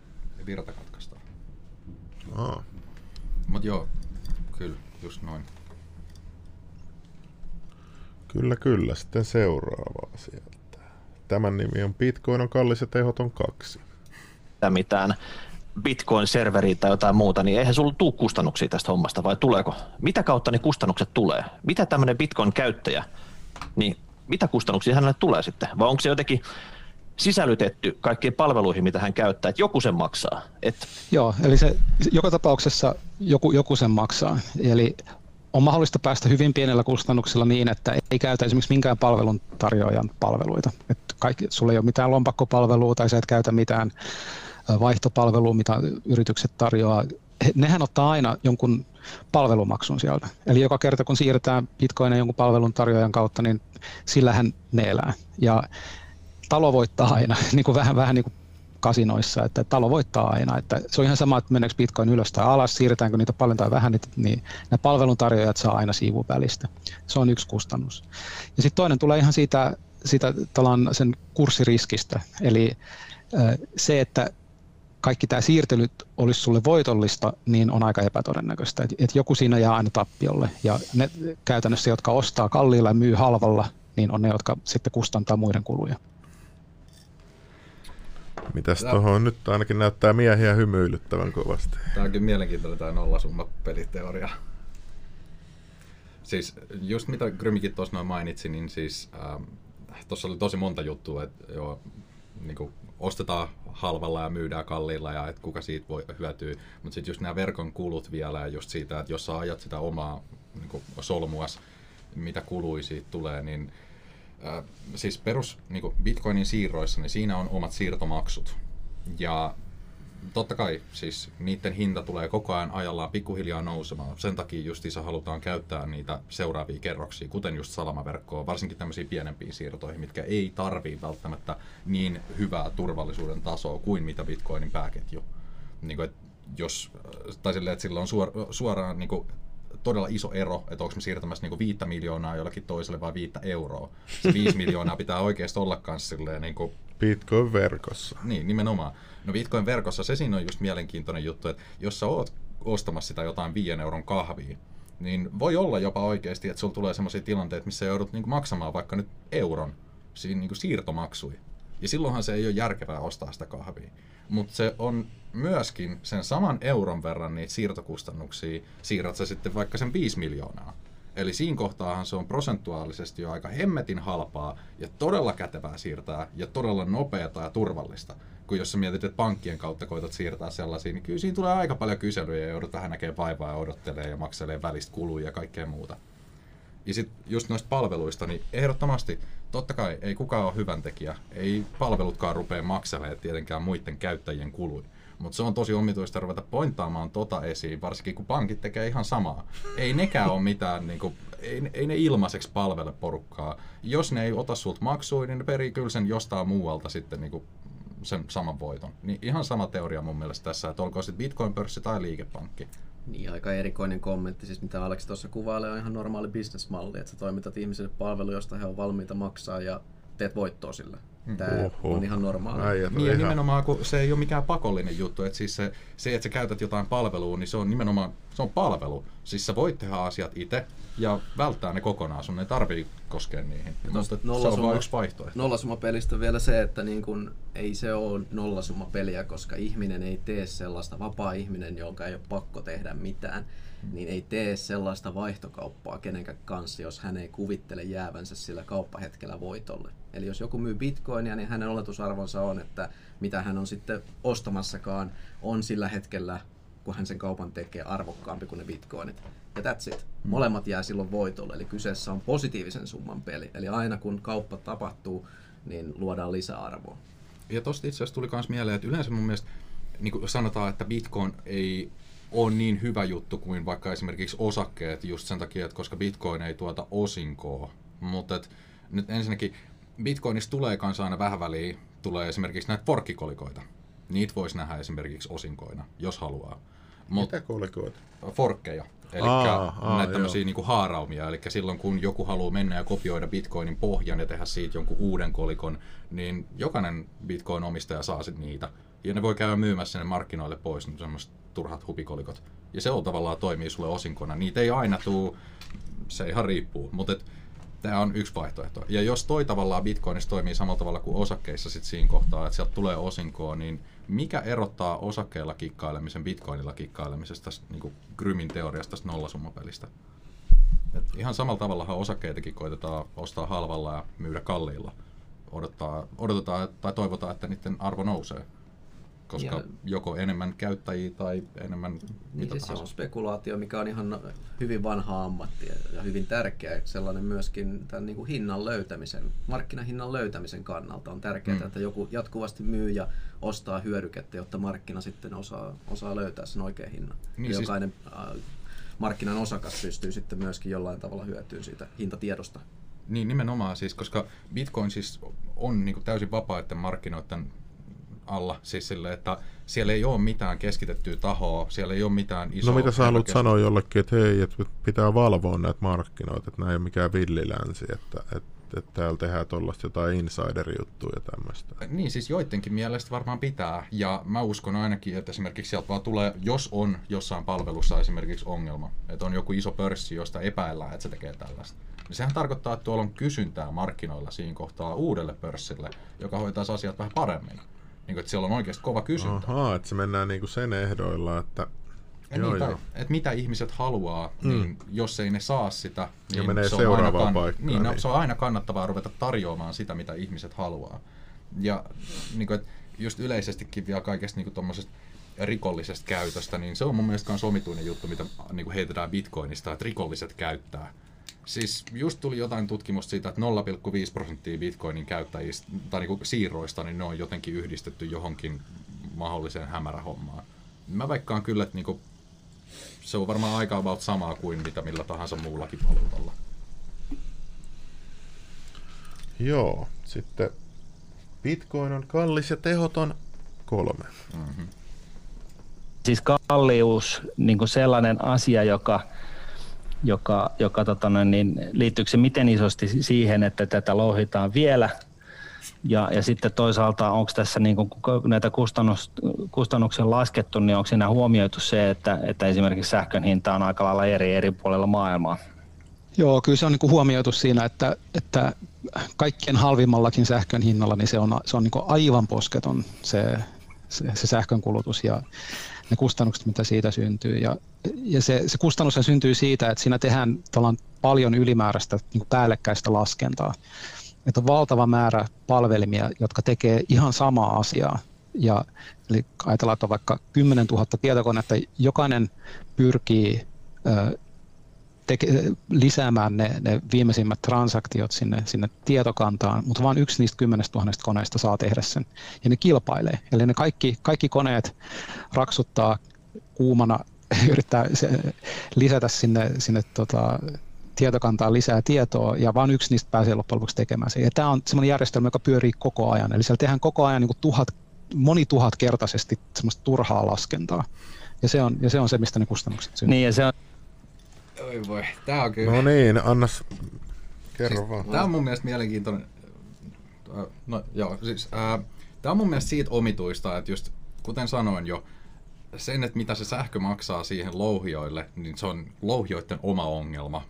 Virta katkaistaan. Oh. Mutta joo, Kyllä, just noin. Kyllä, kyllä. Sitten seuraavaa sieltä. Tämän nimi on Bitcoin on kallis ja tehoton kaksi. Mitään Bitcoin-serveriä tai jotain muuta, niin eihän sulla tule kustannuksia tästä hommasta, vai tuleeko? Mitä kautta ne kustannukset tulee? Mitä tämmöinen Bitcoin-käyttäjä, niin mitä kustannuksia hänelle tulee sitten? Vai onko se jotenkin sisällytetty kaikkiin palveluihin, mitä hän käyttää, että joku sen maksaa. Et... Joo, eli se joka tapauksessa joku, joku sen maksaa. Eli on mahdollista päästä hyvin pienellä kustannuksella niin, että ei käytä esimerkiksi minkään palvelun tarjoajan palveluita. Et kaikki, sulla ei ole mitään lompakkopalvelua tai sä et käytä mitään vaihtopalvelua, mitä yritykset tarjoaa. Nehän ottaa aina jonkun palvelumaksun sieltä. Eli joka kerta kun siirretään bitcoinia jonkun palvelun tarjoajan kautta, niin sillähän ne elää. Ja talo voittaa aina, niin kuin vähän, vähän niin kuin kasinoissa, että talo voittaa aina. Että se on ihan sama, että meneekö bitcoin ylös tai alas, siirretäänkö niitä paljon tai vähän, niin nämä palveluntarjoajat saa aina siivun välistä. Se on yksi kustannus. Ja sitten toinen tulee ihan siitä, siitä sen kurssiriskistä. Eli se, että kaikki tämä siirtelyt olisi sulle voitollista, niin on aika epätodennäköistä. Että et joku siinä jää aina tappiolle. Ja ne käytännössä, jotka ostaa kalliilla ja myy halvalla, niin on ne, jotka sitten kustantaa muiden kuluja. Mitäs tuohon nyt ainakin näyttää miehiä hymyilyttävän kovasti. Tämä onkin mielenkiintoinen tämä nollasumma peliteoria. Siis just mitä Grymikin tuossa noin mainitsi, niin siis ähm, tuossa oli tosi monta juttua, että joo, niin kuin ostetaan halvalla ja myydään kalliilla ja että kuka siitä voi hyötyä. Mutta sitten just nämä verkon kulut vielä ja just siitä, että jos sä ajat sitä omaa niin solmuas, mitä kului siitä tulee, niin siis perus niin Bitcoinin siirroissa, niin siinä on omat siirtomaksut. Ja totta kai siis niiden hinta tulee koko ajan ajallaan pikkuhiljaa nousemaan. Sen takia justiinsa halutaan käyttää niitä seuraavia kerroksia, kuten just salamaverkkoa, varsinkin tämmöisiin pienempiin siirtoihin, mitkä ei tarvii välttämättä niin hyvää turvallisuuden tasoa kuin mitä Bitcoinin pääketju. Niin kuin, jos, tai silleen, että sillä on suor, suoraan niin kuin todella iso ero, että onko me siirtämässä niinku viittä miljoonaa jollekin toiselle vai viittä euroa. Se viisi miljoonaa pitää oikeasti olla kanssa silleen niin kuin... Bitcoin-verkossa. Niin, nimenomaan. No Bitcoin-verkossa se siinä on just mielenkiintoinen juttu, että jos sä oot ostamassa sitä jotain viien euron kahvia, niin voi olla jopa oikeasti, että sulla tulee sellaisia tilanteita, missä joudut niin maksamaan vaikka nyt euron siinä niin siirtomaksui. Ja silloinhan se ei ole järkevää ostaa sitä kahvia. Mutta se on myöskin sen saman euron verran niitä siirtokustannuksia, siirrät sä sitten vaikka sen 5 miljoonaa. Eli siinä kohtaahan se on prosentuaalisesti jo aika hemmetin halpaa ja todella kätevää siirtää ja todella nopeata ja turvallista. Kun jos sä mietit, että pankkien kautta koitat siirtää sellaisia, niin kyllä siinä tulee aika paljon kyselyjä ja joudut vähän näkemään vaivaa ja odottelee ja makselee välistä kuluja ja kaikkea muuta. Ja sitten just noista palveluista, niin ehdottomasti, totta kai ei kukaan ole hyvän tekijä. Ei palvelutkaan rupea makselemaan tietenkään muiden käyttäjien kuluja. Mutta se on tosi omituista ruveta pointtaamaan tota esiin, varsinkin kun pankit tekee ihan samaa. Ei nekään ole mitään, niinku, ei, ei ne ilmaiseksi palvele porukkaa. Jos ne ei ota sulta maksua, niin ne perii kyllä sen jostain muualta sitten niinku, sen saman voiton. Niin ihan sama teoria mun mielestä tässä, että olkoon sitten Bitcoin-pörssi tai liikepankki. Niin, aika erikoinen kommentti, siis mitä Aleksi tuossa kuvailee, on ihan normaali bisnesmalli, että sä toimitat ihmisille palvelu, josta he on valmiita maksaa ja teet voittoa sillä. Tämä Oho. on ihan normaali. Äijät on Niin ja ihan- nimenomaan, kun se ei ole mikään pakollinen juttu, että siis se, se, että sä käytät jotain palvelua, niin se on nimenomaan, se on palvelu. Siis sä voit tehdä asiat itse ja välttää ne kokonaan, sun ei tarvii koskea niihin. Mutta se on nollasumma- vain yksi vaihtoehto. Nollasummapelistä on vielä se, että niin kun, ei se ole nollasummapeliä, koska ihminen ei tee sellaista, vapaa ihminen, jonka ei ole pakko tehdä mitään, niin ei tee sellaista vaihtokauppaa kenenkään kanssa, jos hän ei kuvittele jäävänsä sillä kauppahetkellä voitolle. Eli jos joku myy bitcoinia, niin hänen oletusarvonsa on, että mitä hän on sitten ostamassakaan, on sillä hetkellä, kun hän sen kaupan tekee, arvokkaampi kuin ne bitcoinit. Ja that's it. Molemmat jää silloin voitolle, eli kyseessä on positiivisen summan peli. Eli aina kun kauppa tapahtuu, niin luodaan lisäarvoa. Ja tosta itse asiassa tuli myös mieleen, että yleensä mun mielestä niin kuin sanotaan, että Bitcoin ei ole niin hyvä juttu kuin vaikka esimerkiksi osakkeet just sen takia, että koska Bitcoin ei tuota osinkoa. Mutta et, nyt ensinnäkin Bitcoinista tulee kanssa aina vähän väliin, tulee esimerkiksi näitä forkkikolikoita. Niitä voisi nähdä esimerkiksi osinkoina, jos haluaa. Mut, Mitä kolikoita? forkkeja. Eli näitä tämmöisiä joo. niinku haaraumia. Eli silloin kun joku haluaa mennä ja kopioida bitcoinin pohjan ja tehdä siitä jonkun uuden kolikon, niin jokainen bitcoin-omistaja saa sitten niitä. Ja ne voi käydä myymässä ne markkinoille pois, niin semmoiset turhat hupikolikot. Ja se on tavallaan toimii sulle osinkona. Niitä ei aina tuu, se ihan riippuu. Mutta tämä on yksi vaihtoehto. Ja jos toi tavallaan Bitcoinissa toimii samalla tavalla kuin osakkeissa sit siinä kohtaa, että sieltä tulee osinkoa, niin mikä erottaa osakkeilla kikkailemisen Bitcoinilla kikkailemisesta niin Grymin teoriasta tästä nollasummapelistä? Et ihan samalla tavallahan osakkeitakin koitetaan ostaa halvalla ja myydä kalliilla. Odottaa, odotetaan tai toivotaan, että niiden arvo nousee. Koska Ja- joko enemmän käyttäjiä tai enemmän Niin mitä siis se on spekulaatio, mikä on ihan hyvin vanha ammatti ja- ja hyvin tärkeä sellainen myöskin tämän niin kuin hinnan löytämisen, markkinahinnan löytämisen kannalta on tärkeää, Mm. että joku jatkuvasti myy ja ostaa hyödykettä, jotta markkina sitten osaa, osaa löytää sen oikean hinnan. Niin ja siis- jokainen äh, markkinan osakas pystyy sitten myöskin jollain tavalla hyötyyn siitä hintatiedosta. Niin nimenomaan siis, koska Bitcoin siis on niin kuin täysin vapaiden markkinoiden alla, siis sille, että siellä ei ole mitään keskitettyä tahoa, siellä ei ole mitään isoa... No mitä sä haluat sanoa jollekin, että hei, että pitää valvoa näitä markkinoita, että nämä ei ole mikään villilänsi, että, että, että täällä tehdään tuollaista jotain insider-juttuja ja tämmöistä. Niin, siis joidenkin mielestä varmaan pitää. Ja mä uskon ainakin, että esimerkiksi sieltä vaan tulee, jos on jossain palvelussa esimerkiksi ongelma, että on joku iso pörssi, josta epäillään, että se tekee tällaista. Niin sehän tarkoittaa, että tuolla on kysyntää markkinoilla siinä kohtaa uudelle pörssille, joka hoitaisi asiat vähän paremmin. Niin kuin, että siellä on oikeasti kova kysyntä. Ahaa, että se mennään niinku sen ehdoilla, että Ja joo, niin, tai, joo. että mitä ihmiset haluaa, mm. niin jos ei ne saa sitä, niin menee se on seuraavaan aina paikkaan, Niin, no, niin. se on aina kannattavaa ruveta tarjoamaan sitä, mitä ihmiset haluaa. Ja niin kuin, että just yleisestikin vielä kaikesta niin tuommoisesta rikollisesta käytöstä, niin se on mun mielestä myös omituinen juttu, mitä niin kuin heitetään bitcoinista, että rikolliset käyttää. Siis just tuli jotain tutkimusta siitä, että 0,5 prosenttia bitcoinin käyttäjistä tai niin kuin siirroista, niin ne on jotenkin yhdistetty johonkin mahdolliseen hämärähommaan. Mä veikkaan kyllä, että niinku, se on varmaan aika about samaa kuin mitä millä tahansa muullakin valuutalla. joo, sitten Bitcoin on kallis ja tehoton kolme. siis kallius niin kuin sellainen asia, joka, joka, joka tota noin, niin, liittyykö se miten isosti siihen, että tätä louhitaan vielä ja, ja sitten toisaalta onko tässä niin kuin, kun näitä kustannus, kustannuksia laskettu, niin onko siinä huomioitu se, että, että esimerkiksi sähkön hinta on aika lailla eri eri puolilla maailmaa? Joo, kyllä se on niin kuin huomioitu siinä, että, että kaikkien halvimmallakin sähkön hinnalla, niin se on, se on niin aivan posketon se, se, se sähkön kulutus ja ne kustannukset, mitä siitä syntyy. Ja, ja se, se kustannus syntyy siitä, että siinä tehdään paljon ylimääräistä niin päällekkäistä laskentaa. Että on valtava määrä palvelimia, jotka tekee ihan samaa asiaa. Ja, eli ajatellaan, että on vaikka 10 000 tietokonetta, jokainen pyrkii teke, lisäämään ne, ne viimeisimmät transaktiot sinne, sinne tietokantaan, mutta vain yksi niistä kymmenestä tuhannesta koneesta saa tehdä sen. Ja ne kilpailee. Eli ne kaikki, kaikki koneet raksuttaa kuumana, yrittää se, lisätä sinne, sinne tota, tietokantaa lisää tietoa, ja vain yksi niistä pääsee loppujen lopuksi tekemään sen. Ja tämä on sellainen järjestelmä, joka pyörii koko ajan. Eli siellä tehdään koko ajan niin tuhat, monituhatkertaisesti semmoista turhaa laskentaa. Ja se on, ja se, on se, mistä ne kustannukset syntyy. Niin, ja se on Oi voi, tää on kyllä. No niin, annas, kerro siis, vaan. Tää on mun mielestä mielenkiintoinen. No joo, siis ää, tää on mun mielestä siitä omituista, että just kuten sanoin jo, sen, että mitä se sähkö maksaa siihen louhioille, niin se on louhioiden oma ongelma.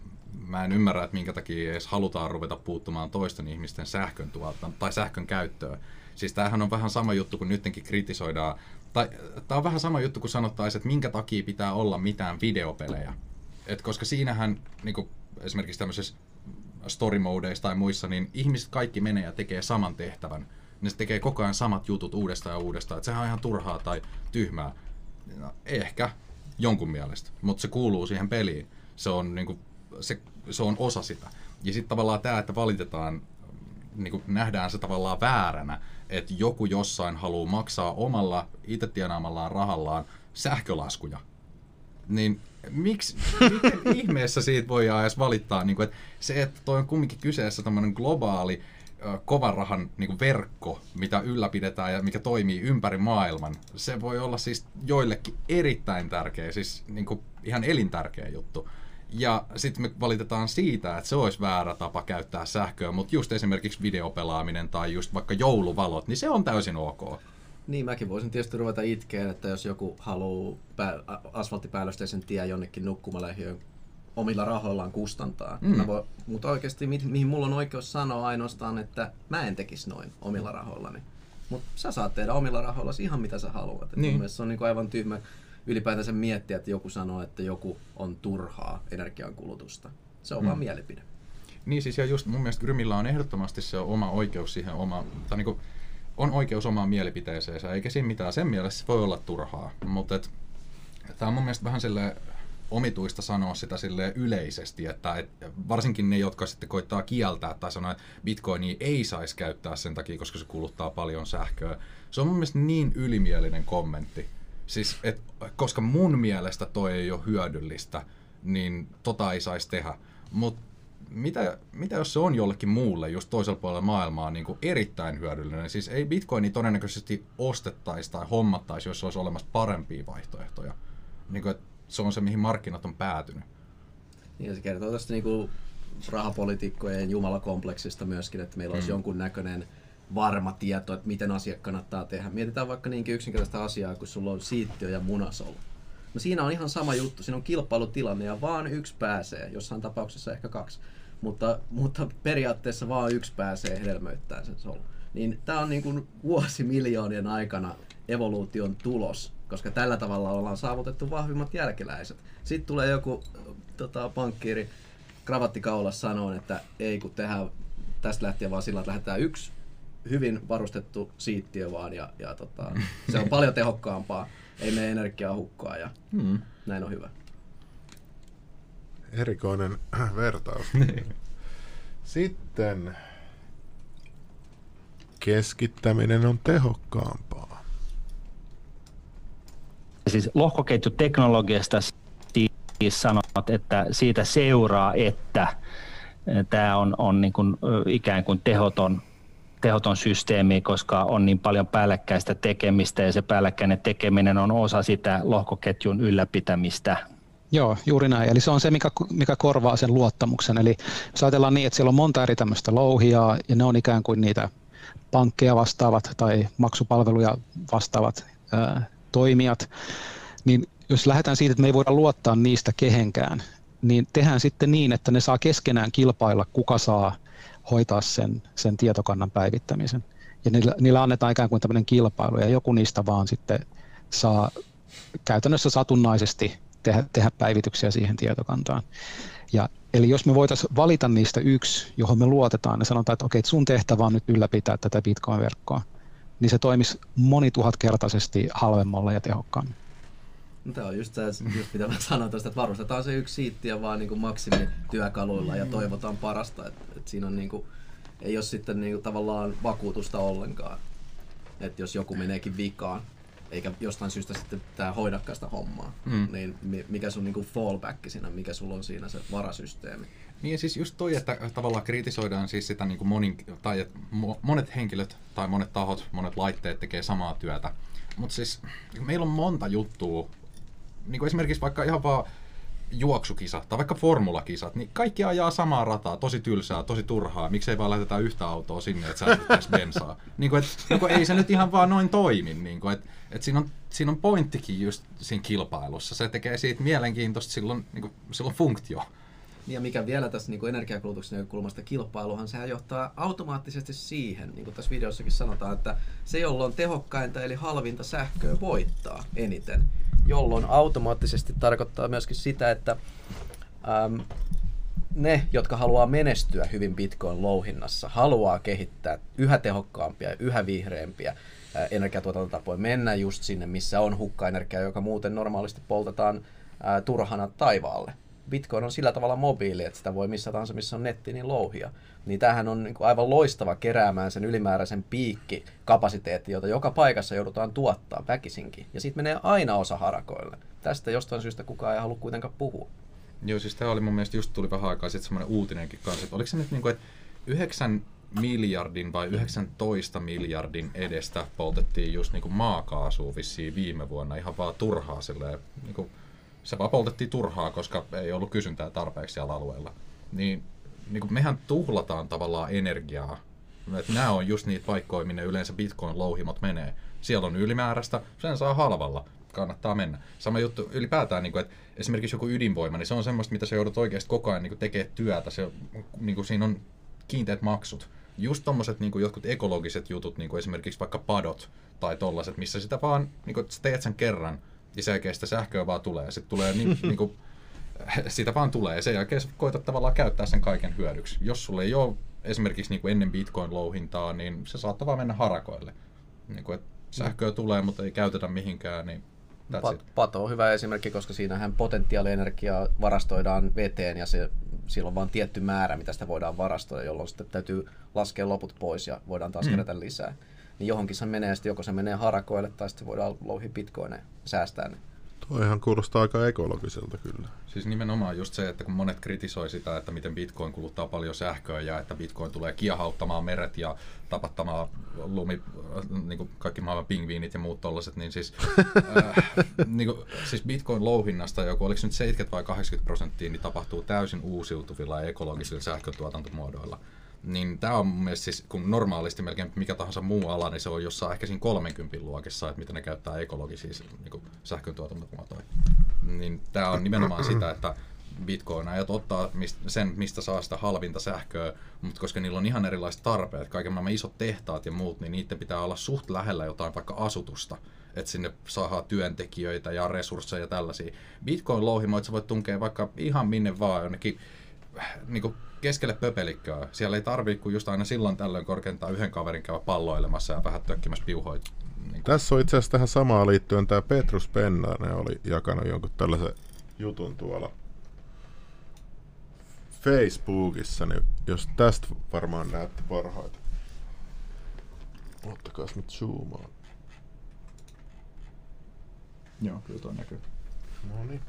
Mä en ymmärrä, että minkä takia edes halutaan ruveta puuttumaan toisten ihmisten sähkön tuotan, tai sähkön käyttöön. Siis tämähän on vähän sama juttu, kun nytkin kritisoidaan, tai tämä on vähän sama juttu, kun sanottaisiin, että minkä takia pitää olla mitään videopelejä. Et koska siinähän niin kuin esimerkiksi tämmöisessä story modeissa tai muissa, niin ihmiset kaikki menee ja tekee saman tehtävän. Ne tekee koko ajan samat jutut uudestaan ja uudestaan. Et sehän on ihan turhaa tai tyhmää. No, ehkä jonkun mielestä, mutta se kuuluu siihen peliin. Se on, niin kuin, se, se on osa sitä. Ja sitten tavallaan tämä, että valitetaan, niin kuin nähdään se tavallaan vääränä, että joku jossain haluaa maksaa omalla itse tienaamallaan rahallaan sähkölaskuja. Niin miksi, miten ihmeessä siitä voi edes valittaa, niin kuin, että se, että toi on kumminkin kyseessä tämmöinen globaali kovan rahan niin kuin verkko, mitä ylläpidetään ja mikä toimii ympäri maailman, se voi olla siis joillekin erittäin tärkeä, siis niin kuin ihan elintärkeä juttu. Ja sitten me valitetaan siitä, että se olisi väärä tapa käyttää sähköä, mutta just esimerkiksi videopelaaminen tai just vaikka jouluvalot, niin se on täysin ok. Niin, mäkin voisin tietysti ruveta itkeen, että jos joku haluaa pää, asfalttipäällösteisen tie jonnekin nukkumalähiöön omilla rahoillaan kustantaa. Mm. voi, mutta oikeasti mi- mihin mulla on oikeus sanoa ainoastaan, että mä en tekisi noin omilla rahoillani. Mutta sä saat tehdä omilla rahoilla ihan mitä sä haluat. niin. Mun mielestä se on niinku aivan tyhmä ylipäätänsä miettiä, että joku sanoo, että joku on turhaa energiankulutusta. Se on mm. vaan mielipide. Niin siis ja just mun mielestä Grymillä on ehdottomasti se oma oikeus siihen oma, tai niinku, on oikeus omaan mielipiteeseensä, eikä siinä mitään. Sen mielessä voi olla turhaa, mutta tämä on mun mielestä vähän sille omituista sanoa sitä sille yleisesti, että et, varsinkin ne, jotka sitten koittaa kieltää tai sanoa, että bitcoinia ei saisi käyttää sen takia, koska se kuluttaa paljon sähköä. Se on mun mielestä niin ylimielinen kommentti. Siis, et, koska mun mielestä toi ei ole hyödyllistä, niin tota ei saisi tehdä. Mutta mitä, mitä jos se on jollekin muulle, just toisella puolella maailmaa, niin kuin erittäin hyödyllinen? Siis ei bitcoini todennäköisesti ostettaisi tai hommattaisi, jos olisi olemassa parempia vaihtoehtoja. Niin kuin, se on se, mihin markkinat on päätynyt. Niin, se kertoo tästä niin kuin rahapolitiikkojen jumalakompleksista myöskin, että meillä olisi mm. jonkun näköinen varma tieto, että miten asia kannattaa tehdä. Mietitään vaikka niinkin yksinkertaista asiaa, kun sulla on siittiö ja munasolu. No siinä on ihan sama juttu, siinä on kilpailutilanne ja vaan yksi pääsee, jossain tapauksessa ehkä kaksi mutta, mutta periaatteessa vaan yksi pääsee hedelmöittämään sen solun. Niin tämä on niin kuin vuosimiljoonien aikana evoluution tulos, koska tällä tavalla ollaan saavutettu vahvimmat jälkeläiset. Sitten tulee joku tota, pankkiiri kravattikaulassa sanoen, että ei kun tehdään tästä lähtien vaan sillä, että lähdetään yksi hyvin varustettu siittiö vaan ja, ja tota, se on paljon tehokkaampaa, ei mene energiaa hukkaa ja mm. näin on hyvä erikoinen vertaus. Sitten keskittäminen on tehokkaampaa. Siis lohkoketjuteknologiasta siis sanot, että siitä seuraa, että tämä on, on niin kuin ikään kuin tehoton, tehoton systeemi, koska on niin paljon päällekkäistä tekemistä ja se päällekkäinen tekeminen on osa sitä lohkoketjun ylläpitämistä Joo, juuri näin. Eli se on se, mikä, mikä korvaa sen luottamuksen. Eli jos ajatellaan niin, että siellä on monta eri tämmöistä louhijaa, ja ne on ikään kuin niitä pankkeja vastaavat tai maksupalveluja vastaavat ää, toimijat, niin jos lähdetään siitä, että me ei voida luottaa niistä kehenkään, niin tehdään sitten niin, että ne saa keskenään kilpailla, kuka saa hoitaa sen, sen tietokannan päivittämisen. Ja niillä, niillä annetaan ikään kuin tämmöinen kilpailu, ja joku niistä vaan sitten saa käytännössä satunnaisesti tehdä, tehdä päivityksiä siihen tietokantaan. Ja, eli jos me voitaisiin valita niistä yksi, johon me luotetaan, ja sanotaan, että okei, sun tehtävä on nyt ylläpitää tätä Bitcoin-verkkoa, niin se toimisi monituhatkertaisesti halvemmalla ja tehokkaammin. No, tämä on just se, just mitä mä sanoin tuosta, että varustetaan se yksi siittiä vaan niin maksimityökaluilla ja toivotaan parasta. Että, että siinä on niin kuin, ei ole sitten niin kuin, tavallaan vakuutusta ollenkaan. Että jos joku meneekin vikaan, eikä jostain syystä sitten tämä hoidakaan sitä hommaa, mm. niin mikä sun niin kuin fallback siinä, mikä sulla on siinä se varasysteemi. Niin siis just toi, että tavallaan kritisoidaan siis sitä niin kuin monin, tai että monet henkilöt tai monet tahot, monet laitteet tekee samaa työtä. Mutta siis meillä on monta juttua, niin kuin esimerkiksi vaikka ihan vaan juoksukisa tai vaikka formulakisat, niin kaikki ajaa samaa rataa, tosi tylsää, tosi turhaa. Miksei vaan laiteta yhtä autoa sinne, että säästettäisiin bensaa. niin kuin, et, niin kuin, ei se nyt ihan vaan noin toimi. Niin kuin, et, et siinä, on, siinä on pointtikin just siinä kilpailussa. Se tekee siitä mielenkiintoista silloin, niin kuin, silloin funktio. Ja mikä vielä tässä niin energiakulutuksen näkökulmasta kilpailuhan, sehän johtaa automaattisesti siihen, niin kuin tässä videossakin sanotaan, että se, jolla on tehokkainta eli halvinta sähköä, voittaa eniten. Jolloin automaattisesti tarkoittaa myöskin sitä, että äm, ne, jotka haluaa menestyä hyvin Bitcoin-louhinnassa, haluaa kehittää yhä tehokkaampia ja yhä vihreämpiä energiatuotantotapoja, mennä just sinne, missä on hukkaenergiaa, joka muuten normaalisti poltetaan ää, turhana taivaalle. Bitcoin on sillä tavalla mobiili, että sitä voi missä tahansa, missä on netti, niin louhia. Niin tämähän on niin aivan loistava keräämään sen ylimääräisen piikkikapasiteetti, jota joka paikassa joudutaan tuottaa väkisinkin. Ja sitten menee aina osa harakoille. Tästä jostain syystä kukaan ei halua kuitenkaan puhua. Joo, siis tämä oli mun mielestä just tuli vähän aikaa sitten semmoinen uutinenkin kanssa, että oliko se nyt niin kuin, että 9 miljardin vai 19 miljardin edestä poltettiin just niin kuin maakaasua vissiin viime vuonna ihan vaan turhaa silleen, niin kuin se vaan poltettiin turhaa, koska ei ollut kysyntää tarpeeksi siellä alueella. Niin, niin kuin mehän tuhlataan tavallaan energiaa. Et nämä on just niitä paikkoja, minne yleensä Bitcoin-louhimot menee. Siellä on ylimääräistä, sen saa halvalla. Kannattaa mennä. Sama juttu ylipäätään, niin kuin, että esimerkiksi joku ydinvoima, niin se on semmoista, mitä sä joudut oikeasti koko ajan niin tekemään työtä. Se, niin kuin siinä on kiinteät maksut. Just tommoset niin kuin jotkut ekologiset jutut, niin kuin esimerkiksi vaikka padot tai tollaset, missä sitä vaan, niin kuin, sä teet sen kerran, ja sen jälkeen sitä sähköä vaan tulee. Sitten tulee niin, niin kuin, sitä vaan tulee ja sen jälkeen koetat tavallaan käyttää sen kaiken hyödyksi. Jos sulle ei ole esimerkiksi niin kuin ennen Bitcoin-louhintaa, niin se saattaa vaan mennä harakoille. Niin kuin, että sähköä tulee, mutta ei käytetä mihinkään, niin Pat, pato on hyvä esimerkki, koska siinähän potentiaalienergiaa varastoidaan veteen ja se, silloin vain tietty määrä, mitä sitä voidaan varastoida, jolloin sitten täytyy laskea loput pois ja voidaan taas mm. kerätä lisää niin johonkin se menee, sitten joko se menee harakoille tai sitten voidaan louhi bitcoineja säästää ne. Toihan kuulostaa aika ekologiselta kyllä. Siis nimenomaan just se, että kun monet kritisoi sitä, että miten bitcoin kuluttaa paljon sähköä ja että bitcoin tulee kiehauttamaan meret ja tapattamaan lumi, niin kuin kaikki maailman pingviinit ja muut tollaset, niin siis, äh, niin kuin, siis bitcoin louhinnasta joku, oliko nyt 70 vai 80 prosenttia, niin tapahtuu täysin uusiutuvilla ja ekologisilla sähkötuotantomuodoilla niin tämä on mun mielestä siis, kun normaalisti melkein mikä tahansa muu ala, niin se on jossain ehkä siinä 30 luokissa, että miten ne käyttää ekologisia niin sähköntuotantomuotoja. Niin tämä on nimenomaan sitä, että bitcoinajat ottaa sen, mistä saa sitä halvinta sähköä, mutta koska niillä on ihan erilaiset tarpeet, kaiken maailman isot tehtaat ja muut, niin niiden pitää olla suht lähellä jotain vaikka asutusta, että sinne saadaan työntekijöitä ja resursseja ja tällaisia. Bitcoin-louhimoit sä voit tunkea vaikka ihan minne vaan jonnekin niin kuin keskelle pöpelikköä. Siellä ei tarvii kuin just aina silloin tällöin korkeintaan yhden kaverin käydä palloilemassa ja vähän tökkimässä piuhoit. Niin Tässä on itse asiassa tähän samaan liittyen tämä Petrus Pennanen oli jakanut jonkun tällaisen jutun tuolla Facebookissa, niin jos tästä varmaan näette parhaiten. Ottakaa nyt zoomaan. Joo, kyllä tuo näkyy. No niin.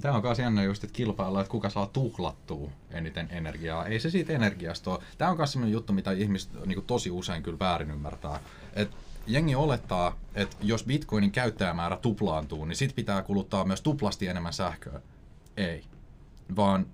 Tämä on myös jännä just, että kilpaillaan, että kuka saa tuhlattua eniten energiaa. Ei se siitä energiasta ole. Tämä on myös sellainen juttu, mitä ihmiset niin tosi usein kyllä väärin ymmärtää. Et jengi olettaa, että jos bitcoinin käyttäjämäärä tuplaantuu, niin sit pitää kuluttaa myös tuplasti enemmän sähköä. Ei. Vaan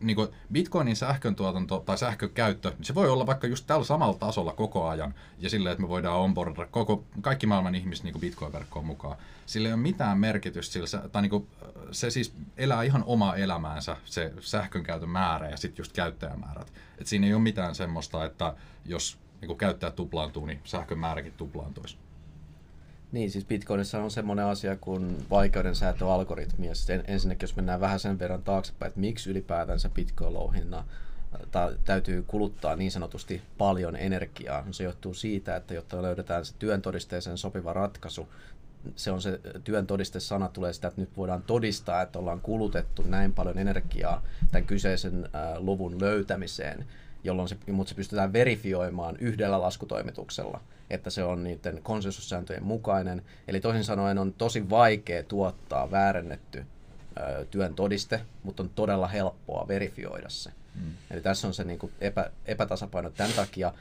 niin kuin Bitcoinin sähkön tuotanto tai sähkön käyttö, niin se voi olla vaikka just tällä samalla tasolla koko ajan ja silleen, että me voidaan onboardata koko, kaikki maailman ihmiset niin Bitcoin-verkkoon mukaan. Sillä ei ole mitään merkitystä, sillä, tai niin kuin, se siis elää ihan omaa elämäänsä, se sähkön käytön määrä ja sitten just käyttäjämäärät. Et siinä ei ole mitään semmoista, että jos niin käyttäjät tuplaantuu, niin sähkön määräkin tuplaantuisi. Niin, siis Bitcoinissa on semmoinen asia kuin vaikeuden säätöalgoritmi. Ja sitten ensinnäkin, jos mennään vähän sen verran taaksepäin, että miksi ylipäätänsä Bitcoin-louhinna ta- täytyy kuluttaa niin sanotusti paljon energiaa. Se johtuu siitä, että jotta löydetään se työn todisteeseen sopiva ratkaisu, se on se työn todiste-sana tulee sitä, että nyt voidaan todistaa, että ollaan kulutettu näin paljon energiaa tämän kyseisen äh, luvun löytämiseen, jolloin se, mutta se pystytään verifioimaan yhdellä laskutoimituksella että se on niiden konsensussääntöjen mukainen. Eli toisin sanoen on tosi vaikea tuottaa väärennetty ö, työn todiste, mutta on todella helppoa verifioida se. Mm. Eli tässä on se niin kuin epä, epätasapaino. Tämän takia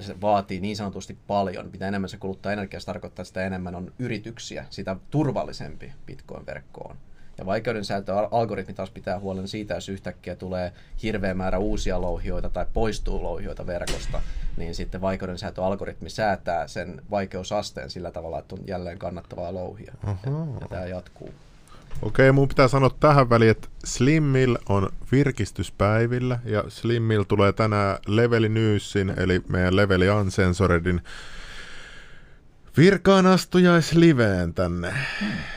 se vaatii niin sanotusti paljon. Mitä enemmän se kuluttaa energiaa, se tarkoittaa, että sitä enemmän on yrityksiä, sitä turvallisempi Bitcoin-verkko on. Ja vaikeuden algoritmi taas pitää huolen siitä, jos yhtäkkiä tulee hirveä määrä uusia louhioita tai poistuu louhioita verkosta, niin sitten vaikeuden algoritmi säätää sen vaikeusasteen sillä tavalla, että on jälleen kannattavaa louhia. Ja, ja tämä jatkuu. Okei, mun pitää sanoa tähän väliin, että Slimmil on virkistyspäivillä ja Slimmil tulee tänään Leveli Newsin, eli meidän Leveli Uncensoredin virkaan liveen tänne. Hmm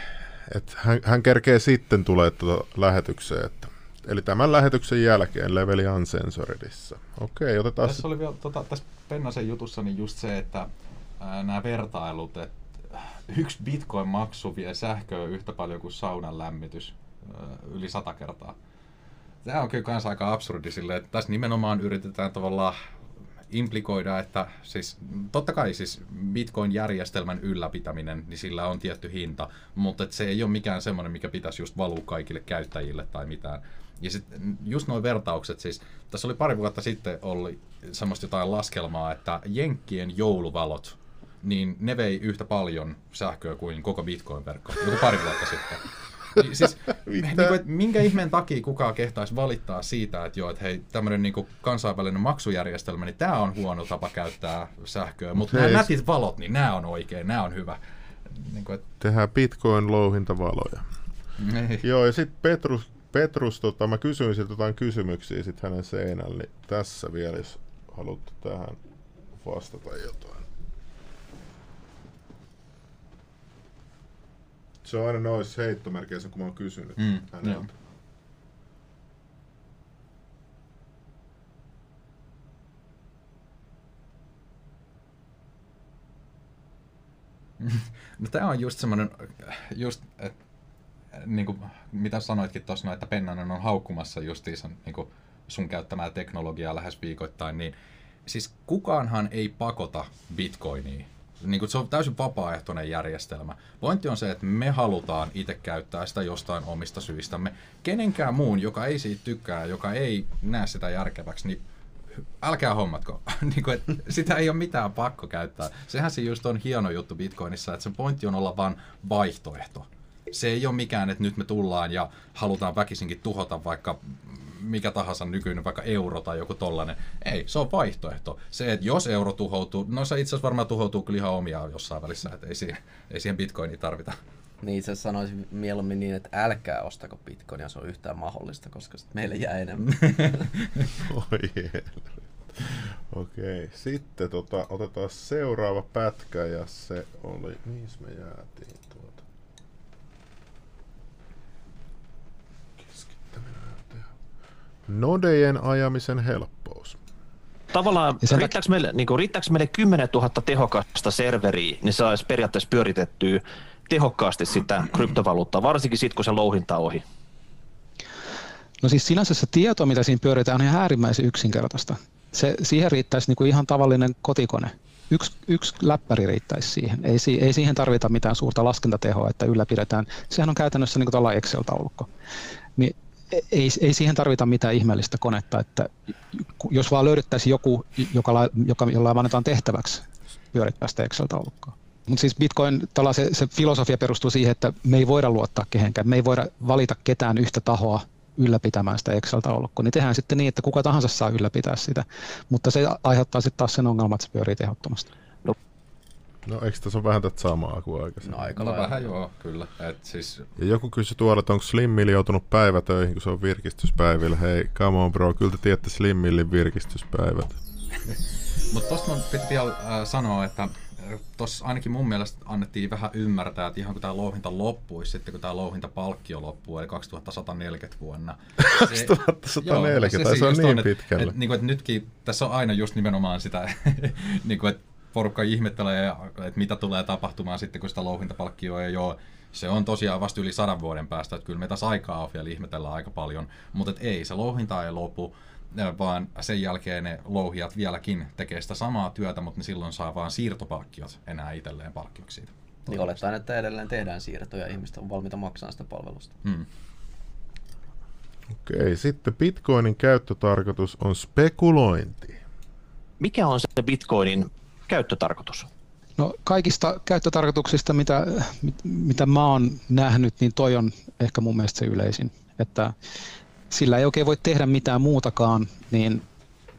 että hän, hän kerkee sitten tulee tuota lähetykseen. Että, eli tämän lähetyksen jälkeen Leveli Uncensoredissa. Okei, otetaan... Tässä oli vielä tota, tässä Pennasen jutussa niin just se, että ää, nämä vertailut, että yksi bitcoin-maksu vie sähköä yhtä paljon kuin saunan lämmitys ää, yli sata kertaa. Tämä on kyllä kans aika absurdi sille, että tässä nimenomaan yritetään tavallaan implikoida, että siis totta kai siis Bitcoin-järjestelmän ylläpitäminen, niin sillä on tietty hinta, mutta se ei ole mikään semmoinen, mikä pitäisi just valua kaikille käyttäjille tai mitään. Ja sitten just nuo vertaukset, siis tässä oli pari vuotta sitten oli semmoista jotain laskelmaa, että Jenkkien jouluvalot, niin ne vei yhtä paljon sähköä kuin koko Bitcoin-verkko, joku pari vuotta sitten. Niin, siis, niin kuin, että minkä ihmeen takia kukaan kehtaisi valittaa siitä, että joo, että hei, tämmöinen niin kansainvälinen maksujärjestelmä, niin tämä on huono tapa käyttää sähköä, mutta nämä nätit valot, niin nämä on oikein, nämä on hyvä. Niin kuin, että... Tehdään Bitcoin-louhintavaloja. Niin. Joo, ja sitten Petrus, Petrus tota, mä kysyin siltä jotain kysymyksiä sit hänen seinällä, niin tässä vielä, jos haluatte tähän vastata jotain. Se on aina noissa heittomerkeissä, kun mä oon kysynyt mm, häneltä. No tämä on just semmoinen, just, et, niin kuin, mitä sanoitkin tuossa, että Pennanen on haukkumassa justiinsa niin kuin sun käyttämää teknologiaa lähes viikoittain, niin siis kukaanhan ei pakota bitcoinia niin kuin se on täysin vapaaehtoinen järjestelmä. Pointti on se, että me halutaan itse käyttää sitä jostain omista syistämme. Kenenkään muun, joka ei siitä tykkää, joka ei näe sitä järkeväksi, niin älkää hommatko. niin kuin, sitä ei ole mitään pakko käyttää. Sehän se just on hieno juttu Bitcoinissa, että se pointti on olla vain vaihtoehto. Se ei ole mikään, että nyt me tullaan ja halutaan väkisinkin tuhota vaikka mikä tahansa nykyinen, vaikka euro tai joku tollainen. Ei, se on vaihtoehto. Se, että jos euro tuhoutuu, no se itse asiassa varmaan tuhoutuu kyllä ihan omia jossain välissä, että ei siihen, ei siihen bitcoinia tarvita. Niin itse sanoisin mieluummin niin, että älkää ostako bitcoinia, se on yhtään mahdollista, koska sitten meille jää enemmän. Oi Okei, okay. sitten tota, otetaan seuraava pätkä ja se oli, mihin me jäätiin? Nodejen ajamisen helppous. Tavallaan riittääkö meille, niin kuin, riittääkö meille 10 000 tehokasta serveriä, niin se olisi periaatteessa pyöritettyä tehokkaasti sitä kryptovaluuttaa, varsinkin sitten kun se louhinta on ohi? No siis sinänsä se tieto, mitä siinä pyöritään, on ihan äärimmäisen yksinkertaista. Se, siihen riittäisi niin kuin ihan tavallinen kotikone. Yksi, yksi läppäri riittäisi siihen. Ei, ei siihen tarvita mitään suurta laskentatehoa, että ylläpidetään. Sehän on käytännössä niin kuin Excel-taulukko. Niin ei, ei siihen tarvita mitään ihmeellistä konetta, että jos vaan löydettäisiin joku, joka, joka, jolla annetaan tehtäväksi pyörittää sitä Excel-taulukkoa. Mutta siis Bitcoin, se, se filosofia perustuu siihen, että me ei voida luottaa kehenkään. Me ei voida valita ketään yhtä tahoa ylläpitämään sitä Excel-taulukkoa, niin tehdään sitten niin, että kuka tahansa saa ylläpitää sitä, mutta se aiheuttaa sitten taas sen ongelman, että se pyörii tehottomasti. No eikö tässä ole vähän tätä samaa kuin aikaisemmin? No aika No vähän joo, kyllä. Et siis, Ja joku kysyi tuolla, että onko Slimmille joutunut päivätöihin, kun se on virkistyspäivillä. Hei, come on bro, kyllä te tiedätte Slimmillin virkistyspäivät. mutta tosta mun piti vielä äh, sanoa, että tuossa ainakin mun mielestä annettiin vähän ymmärtää, että ihan kun tämä louhinta loppuisi, sitten kun tämä louhintapalkkio loppuu, eli 2140 vuonna. Se- 2140, Joo, se on just niin että- pitkälle. Et, niin kuin, että nytkin tässä on aina just nimenomaan sitä, niin kuin, että porukka ihmettelee, että mitä tulee tapahtumaan sitten, kun sitä louhintapalkkioa ei ole. Se on tosiaan vasta yli sadan vuoden päästä, että kyllä me tässä aikaa on vielä ihmetellä aika paljon, mutta et ei, se louhinta ei lopu, vaan sen jälkeen ne louhijat vieläkin tekee sitä samaa työtä, mutta ne silloin saa vaan siirtopalkkiot enää itselleen palkkioksi siitä. Niin olettaen, että edelleen tehdään siirtoja ja ihmiset on valmiita maksamaan sitä palvelusta. Mm. Okei, sitten Bitcoinin käyttötarkoitus on spekulointi. Mikä on se Bitcoinin käyttötarkoitus? No kaikista käyttötarkoituksista, mitä, mit- mitä mä oon nähnyt, niin toi on ehkä mun mielestä se yleisin. Että sillä ei oikein voi tehdä mitään muutakaan, niin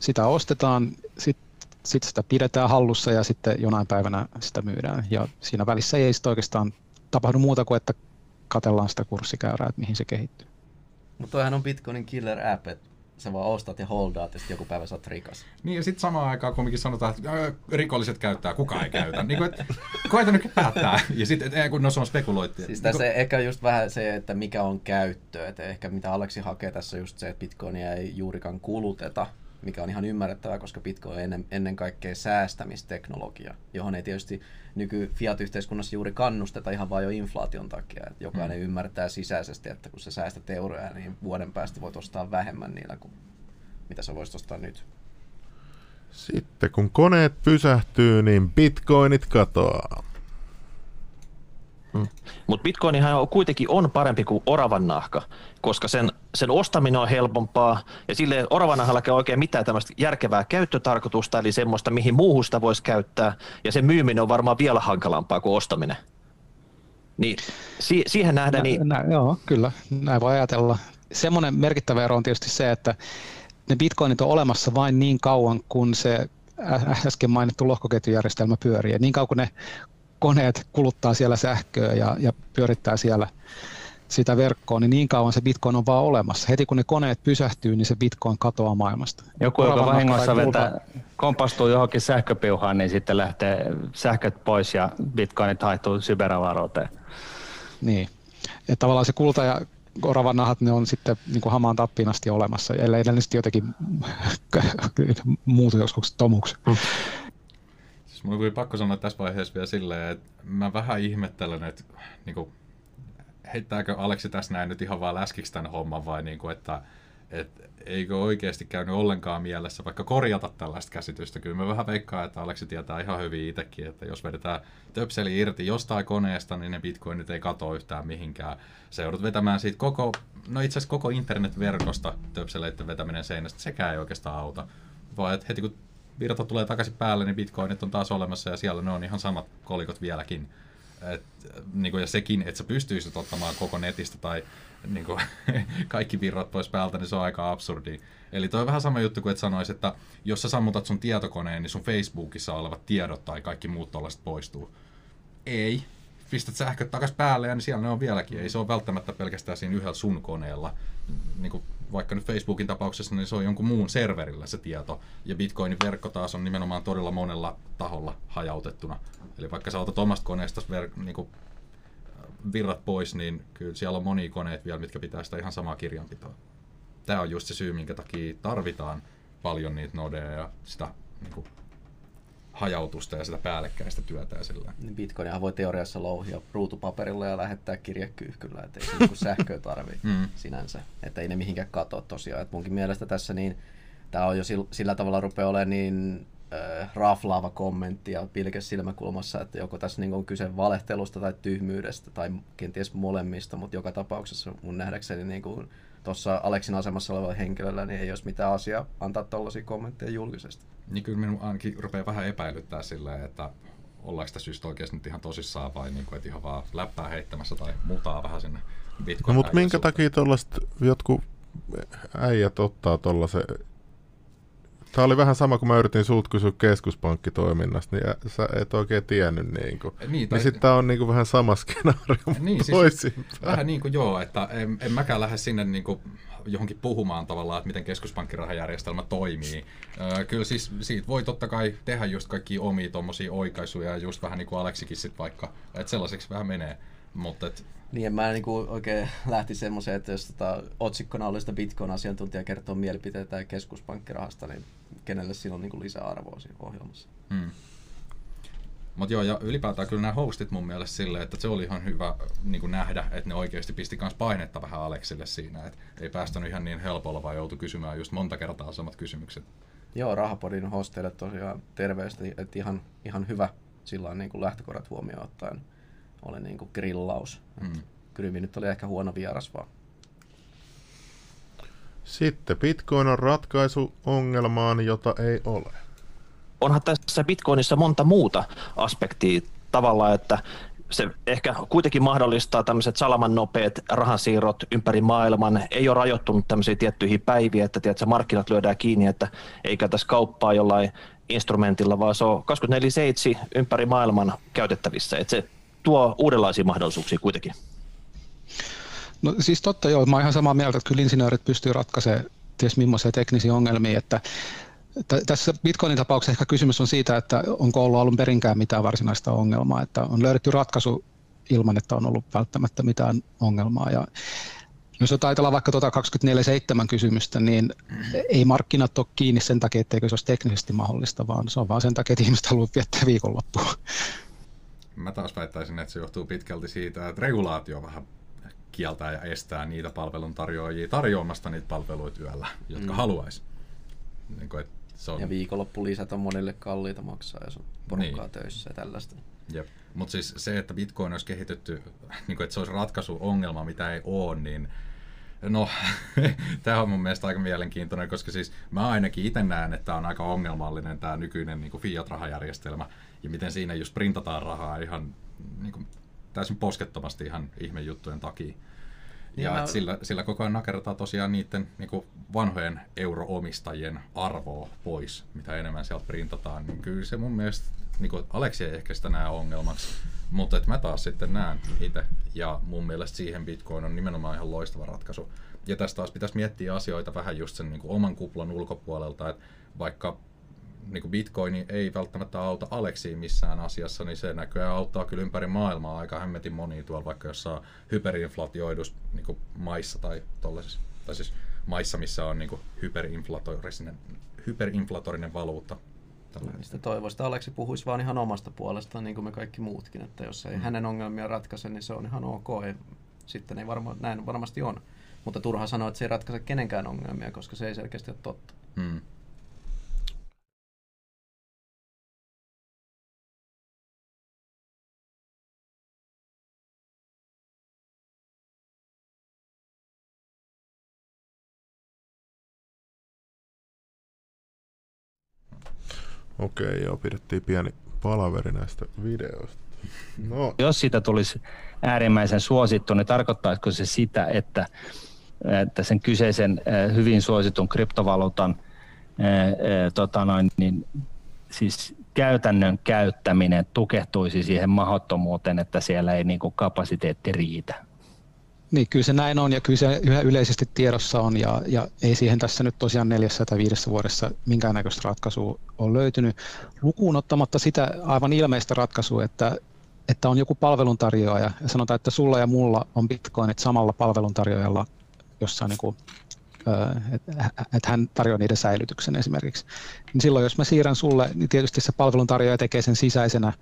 sitä ostetaan, sitten sit sitä pidetään hallussa ja sitten jonain päivänä sitä myydään. Ja siinä välissä ei sit oikeastaan tapahdu muuta kuin, että katellaan sitä kurssikäyrää, että mihin se kehittyy. Mutta toihan on Bitcoinin killer app, että sä vaan ostat ja holdaat ja sitten joku päivä sä oot rikas. Niin ja sitten samaan aikaan kumminkin sanotaan, että "Ää, rikolliset käyttää, kuka ei käytä. niin kuin, koeta nyt päättää. Ja sitten kun no se on spekulointia. Siis tässä ehkä just vähän se, että mikä on käyttö. Että ehkä mitä Aleksi hakee tässä just se, että Bitcoinia ei juurikaan kuluteta, mikä on ihan ymmärrettävää, koska Bitcoin on ennen, ennen kaikkea säästämisteknologia, johon ei tietysti nyky fiat-yhteiskunnassa juuri kannusteta ihan vain jo inflaation takia. Että jokainen mm. ymmärtää sisäisesti, että kun sä säästät euroja, niin vuoden päästä voit ostaa vähemmän niillä kuin mitä sä voisit ostaa nyt. Sitten kun koneet pysähtyy, niin bitcoinit katoaa. Mutta Bitcoinihan on, kuitenkin on parempi kuin oravan nahka, koska sen, sen ostaminen on helpompaa ja sille oravan nahkallakin ei oikein mitään tämmöistä järkevää käyttötarkoitusta, eli semmoista, mihin muuhun sitä voisi käyttää, ja sen myyminen on varmaan vielä hankalampaa kuin ostaminen. Niin si- siihen nähdään, niin Nä, joo, kyllä, näin voi ajatella. Semmoinen merkittävä ero on tietysti se, että ne bitcoinit on olemassa vain niin kauan, kun se äsken mainittu lohkoketjujärjestelmä pyörii. Ja niin kauan kun ne koneet kuluttaa siellä sähköä ja, ja pyörittää siellä sitä verkkoa, niin niin kauan se bitcoin on vaan olemassa. Heti kun ne koneet pysähtyy, niin se bitcoin katoaa maailmasta. Joku, joka vahingossa vetää, kompastuu johonkin sähköpiuhaan, niin sitten lähtee sähköt pois ja bitcoinit haihtuu cyberavaruuteen. Niin. Ja tavallaan se kulta ja oravan nahat, ne on sitten niin kuin hamaan tappiin asti olemassa, ellei ne sitten jotenkin muutu joskus tomuksi. Siis mulla oli pakko sanoa tässä vaiheessa vielä silleen, että mä vähän ihmettelen, että niin kuin, heittääkö Aleksi tässä näin nyt ihan vaan läskiksi tämän homman vai niin kuin, että et, eikö oikeasti käynyt ollenkaan mielessä vaikka korjata tällaista käsitystä. Kyllä mä vähän veikkaan, että Aleksi tietää ihan hyvin itsekin, että jos vedetään töpseli irti jostain koneesta, niin ne bitcoinit ei katoa yhtään mihinkään. Se joudut vetämään siitä koko, no itse asiassa koko internetverkosta töpseleiden vetäminen seinästä, sekään ei oikeastaan auta. Vaan että heti kun virta tulee takaisin päälle, niin bitcoinit on taas olemassa ja siellä ne on ihan samat kolikot vieläkin. Et, niin kuin, ja sekin, että sä pystyisit ottamaan koko netistä tai niin kuin, kaikki virrat pois päältä, niin se on aika absurdi. Eli toi on vähän sama juttu kuin että sanois, että jos sä sammutat sun tietokoneen, niin sun Facebookissa olevat tiedot tai kaikki muut tollaiset poistuu. Ei. Pistät sähköt takas päälle ja niin siellä ne on vieläkin. Ei se ole välttämättä pelkästään siinä yhdellä sun koneella. Niin kuin vaikka nyt Facebookin tapauksessa, niin se on jonkun muun serverillä se tieto. Ja Bitcoinin verkko taas on nimenomaan todella monella taholla hajautettuna. Eli vaikka sä otat omasta koneesta ver- niin kuin virrat pois, niin kyllä siellä on monia koneet vielä, mitkä pitää sitä ihan samaa kirjanpitoa. Tämä on just se syy, minkä takia tarvitaan paljon niitä nodeja ja sitä niin hajautusta ja sitä päällekkäistä työtä ja sillä. Niin Bitcoinihan voi teoriassa louhia ruutupaperilla ja lähettää kirjekyyhkyllä, ettei se niinku sähköä tarvi Mm. sinänsä. Että ei ne mihinkään katoa tosiaan. Et munkin mielestä tässä niin, tämä on jo sillä, sillä tavalla rupeaa olemaan niin äh, raflaava kommentti ja pilke silmäkulmassa, että joko tässä niin on kyse valehtelusta tai tyhmyydestä tai kenties molemmista, mutta joka tapauksessa mun nähdäkseni niin kuin tuossa Aleksin asemassa olevalla henkilöllä niin ei olisi mitään asiaa antaa tällaisia kommentteja julkisesti. Niin kyllä minun ainakin rupeaa vähän epäilyttää silleen, että ollaanko sitä syystä oikeasti nyt ihan tosissaan vai niin kuin, että ihan vaan läppää heittämässä tai mutaa vähän sinne No bitcoin mutta minkä takia tuollaiset jotkut äijät ottaa tollasen Tämä oli vähän sama, kun mä yritin sulta kysyä keskuspankkitoiminnasta, niin sä et oikein tiennyt. Niin, kuin. Niin, niin tai- sitten tämä on niin kuin vähän sama skenaario Niin, siis vähän niin kuin joo, että en, en mäkään lähde sinne niin kuin johonkin puhumaan tavallaan, että miten keskuspankkirahajärjestelmä toimii. Öö, kyllä siis siitä voi totta kai tehdä just kaikki omia tommosia oikaisuja, just vähän niin kuin Aleksikin sit vaikka, että sellaiseksi vähän menee. Mutta et, Niin, en mä niinku oikein lähti semmoiseen, että jos tota, otsikkona oli sitä Bitcoin-asiantuntija kertoo mielipiteitä keskuspankkirahasta, niin kenelle sillä on niinku lisäarvoa siinä ohjelmassa. Hmm. Mutta joo, ja ylipäätään kyllä nämä hostit mun mielestä silleen, että se oli ihan hyvä niin kuin nähdä, että ne oikeasti pisti kans painetta vähän Aleksille siinä, että ei päästänyt ihan niin helpolla, vaan joutui kysymään just monta kertaa samat kysymykset. Joo, Rahapodin hosteille tosiaan terveesti, että ihan, ihan hyvä sillä niin kuin lähtökohdat huomioon ottaen oli niin kuin grillaus. Hmm. Krymi nyt oli ehkä huono vieras vaan. Sitten Bitcoin on ratkaisu ongelmaan, jota ei ole. Onhan tässä Bitcoinissa monta muuta aspektia tavalla, että se ehkä kuitenkin mahdollistaa tämmöiset salaman nopeat rahansiirrot ympäri maailman. Ei ole rajoittunut tämmöisiin tiettyihin päiviin, että tiedätkö, markkinat lyödään kiinni, että ei käytäisi kauppaa jollain instrumentilla, vaan se on 24-7 ympäri maailman käytettävissä. Että se tuo uudenlaisia mahdollisuuksia kuitenkin. No siis totta joo, mä oon ihan samaa mieltä, että kyllä insinöörit pystyy ratkaisemaan ties millaisia teknisiä ongelmia, että tässä Bitcoinin tapauksessa ehkä kysymys on siitä, että onko ollut alun perinkään mitään varsinaista ongelmaa, että on löydetty ratkaisu ilman, että on ollut välttämättä mitään ongelmaa. Ja jos ajatellaan vaikka tuota 24-7 kysymystä, niin ei markkinat ole kiinni sen takia, etteikö se olisi teknisesti mahdollista, vaan se on vaan sen takia, että ihmiset haluavat viettää viikonloppua. Mä taas väittäisin, että se johtuu pitkälti siitä, että regulaatio vähän kieltää ja estää niitä palveluntarjoajia tarjoamasta niitä palveluita yöllä, jotka mm. haluaisi. Niin kuin, että se on, Ja viikonloppulisät on monille kalliita maksaa, jos on porukkaa Niin. töissä ja tällaista. Jep. Mutta siis se, että Bitcoin olisi kehitetty, niin kuin, että se olisi ratkaisu ongelma, mitä ei ole, niin no, tämä on mun mielestä aika mielenkiintoinen, koska siis mä ainakin itse näen, että tämä on aika ongelmallinen tämä nykyinen niin fiat-rahajärjestelmä, ja miten siinä just printataan rahaa ihan niin kuin, täysin poskettomasti ihan ihmejuttujen takia. Ja mä- sillä, sillä koko ajan nakertaa tosiaan niiden niin kuin vanhojen euroomistajien arvoa pois, mitä enemmän sieltä printataan. Niin kyllä se mun mielestä, niin kuin, Aleksi ei ehkä sitä näe ongelmaksi, mutta et mä taas sitten näen itse. Ja mun mielestä siihen Bitcoin on nimenomaan ihan loistava ratkaisu. Ja tästä taas pitäisi miettiä asioita vähän just sen niin kuin oman kuplan ulkopuolelta, että vaikka niin kuin Bitcoin ei välttämättä auta Aleksiin missään asiassa, niin se näköjään auttaa kyllä ympäri maailmaa aika hemmetin monia tuolla vaikka jossain hyperinflatioidus niin maissa tai tollaisissa, tai siis maissa, missä on niin hyperinflatorinen, hyperinflatorinen valuutta. Tällä hetkellä. Mistä toivoisi, että Aleksi puhuisi vaan ihan omasta puolestaan, niin kuin me kaikki muutkin, että jos ei hänen ongelmia ratkaise, niin se on ihan ok. Ei, sitten ei varma, näin varmasti on. Mutta turha sanoa, että se ei ratkaise kenenkään ongelmia, koska se ei selkeästi ole totta. Hmm. Okei, joo, pidettiin pieni palaveri näistä videoista. No, Jos siitä tulisi äärimmäisen suosittu, niin tarkoittaisiko se sitä, että, että sen kyseisen hyvin suositun kryptovaluutan tota noin, niin, siis käytännön käyttäminen tukehtuisi siihen mahdottomuuteen, että siellä ei niin kuin kapasiteetti riitä? Niin, kyllä se näin on ja kyllä se yhä yleisesti tiedossa on ja, ja ei siihen tässä nyt tosiaan neljässä tai viidessä vuodessa minkäännäköistä ratkaisua ole löytynyt. Lukuun ottamatta sitä aivan ilmeistä ratkaisua, että, että on joku palveluntarjoaja ja sanotaan, että sulla ja mulla on bitcoinit samalla palveluntarjoajalla jossain niin kuin, että et hän tarjoaa niiden säilytyksen esimerkiksi. Niin silloin jos mä siirrän sulle, niin tietysti se palveluntarjoaja tekee sen sisäisenä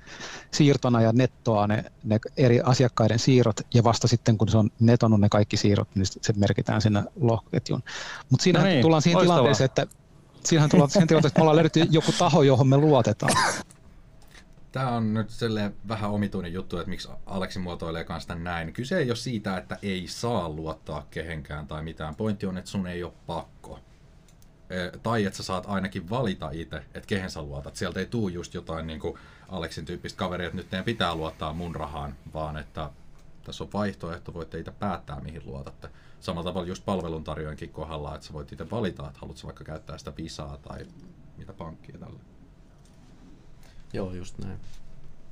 siirtona ja nettoaa ne, ne eri asiakkaiden siirrot ja vasta sitten kun se on netonut ne kaikki siirrot, niin se merkitään sinne lohkoketjuun. Mutta siinähän No niin, tullaan siihen loistavaa. tilanteeseen, että Siinähän tullaan siihen tilanteeseen, että me ollaan löydetty joku taho, johon me luotetaan. Tämä on nyt vähän omituinen juttu, että miksi Aleksi muotoilee sitä näin. Kyse ei ole siitä, että ei saa luottaa kehenkään tai mitään. Pointti on, että sun ei ole pakko. Eh, Tai että sä saat ainakin valita itse, että kehen sä luotat. Sieltä ei tuu just jotain niin kuin Aleksin tyyppistä kaveria, että nyt teidän pitää luottaa mun rahaan, vaan että Tässä on vaihtoehto, voitte itse päättää, mihin luotatte. Samalla tavalla just palveluntarjoajankin kohdalla, että sä voit itse valita, että haluatko vaikka käyttää sitä Visaa tai mitä pankkia tällä. Joo, just näin.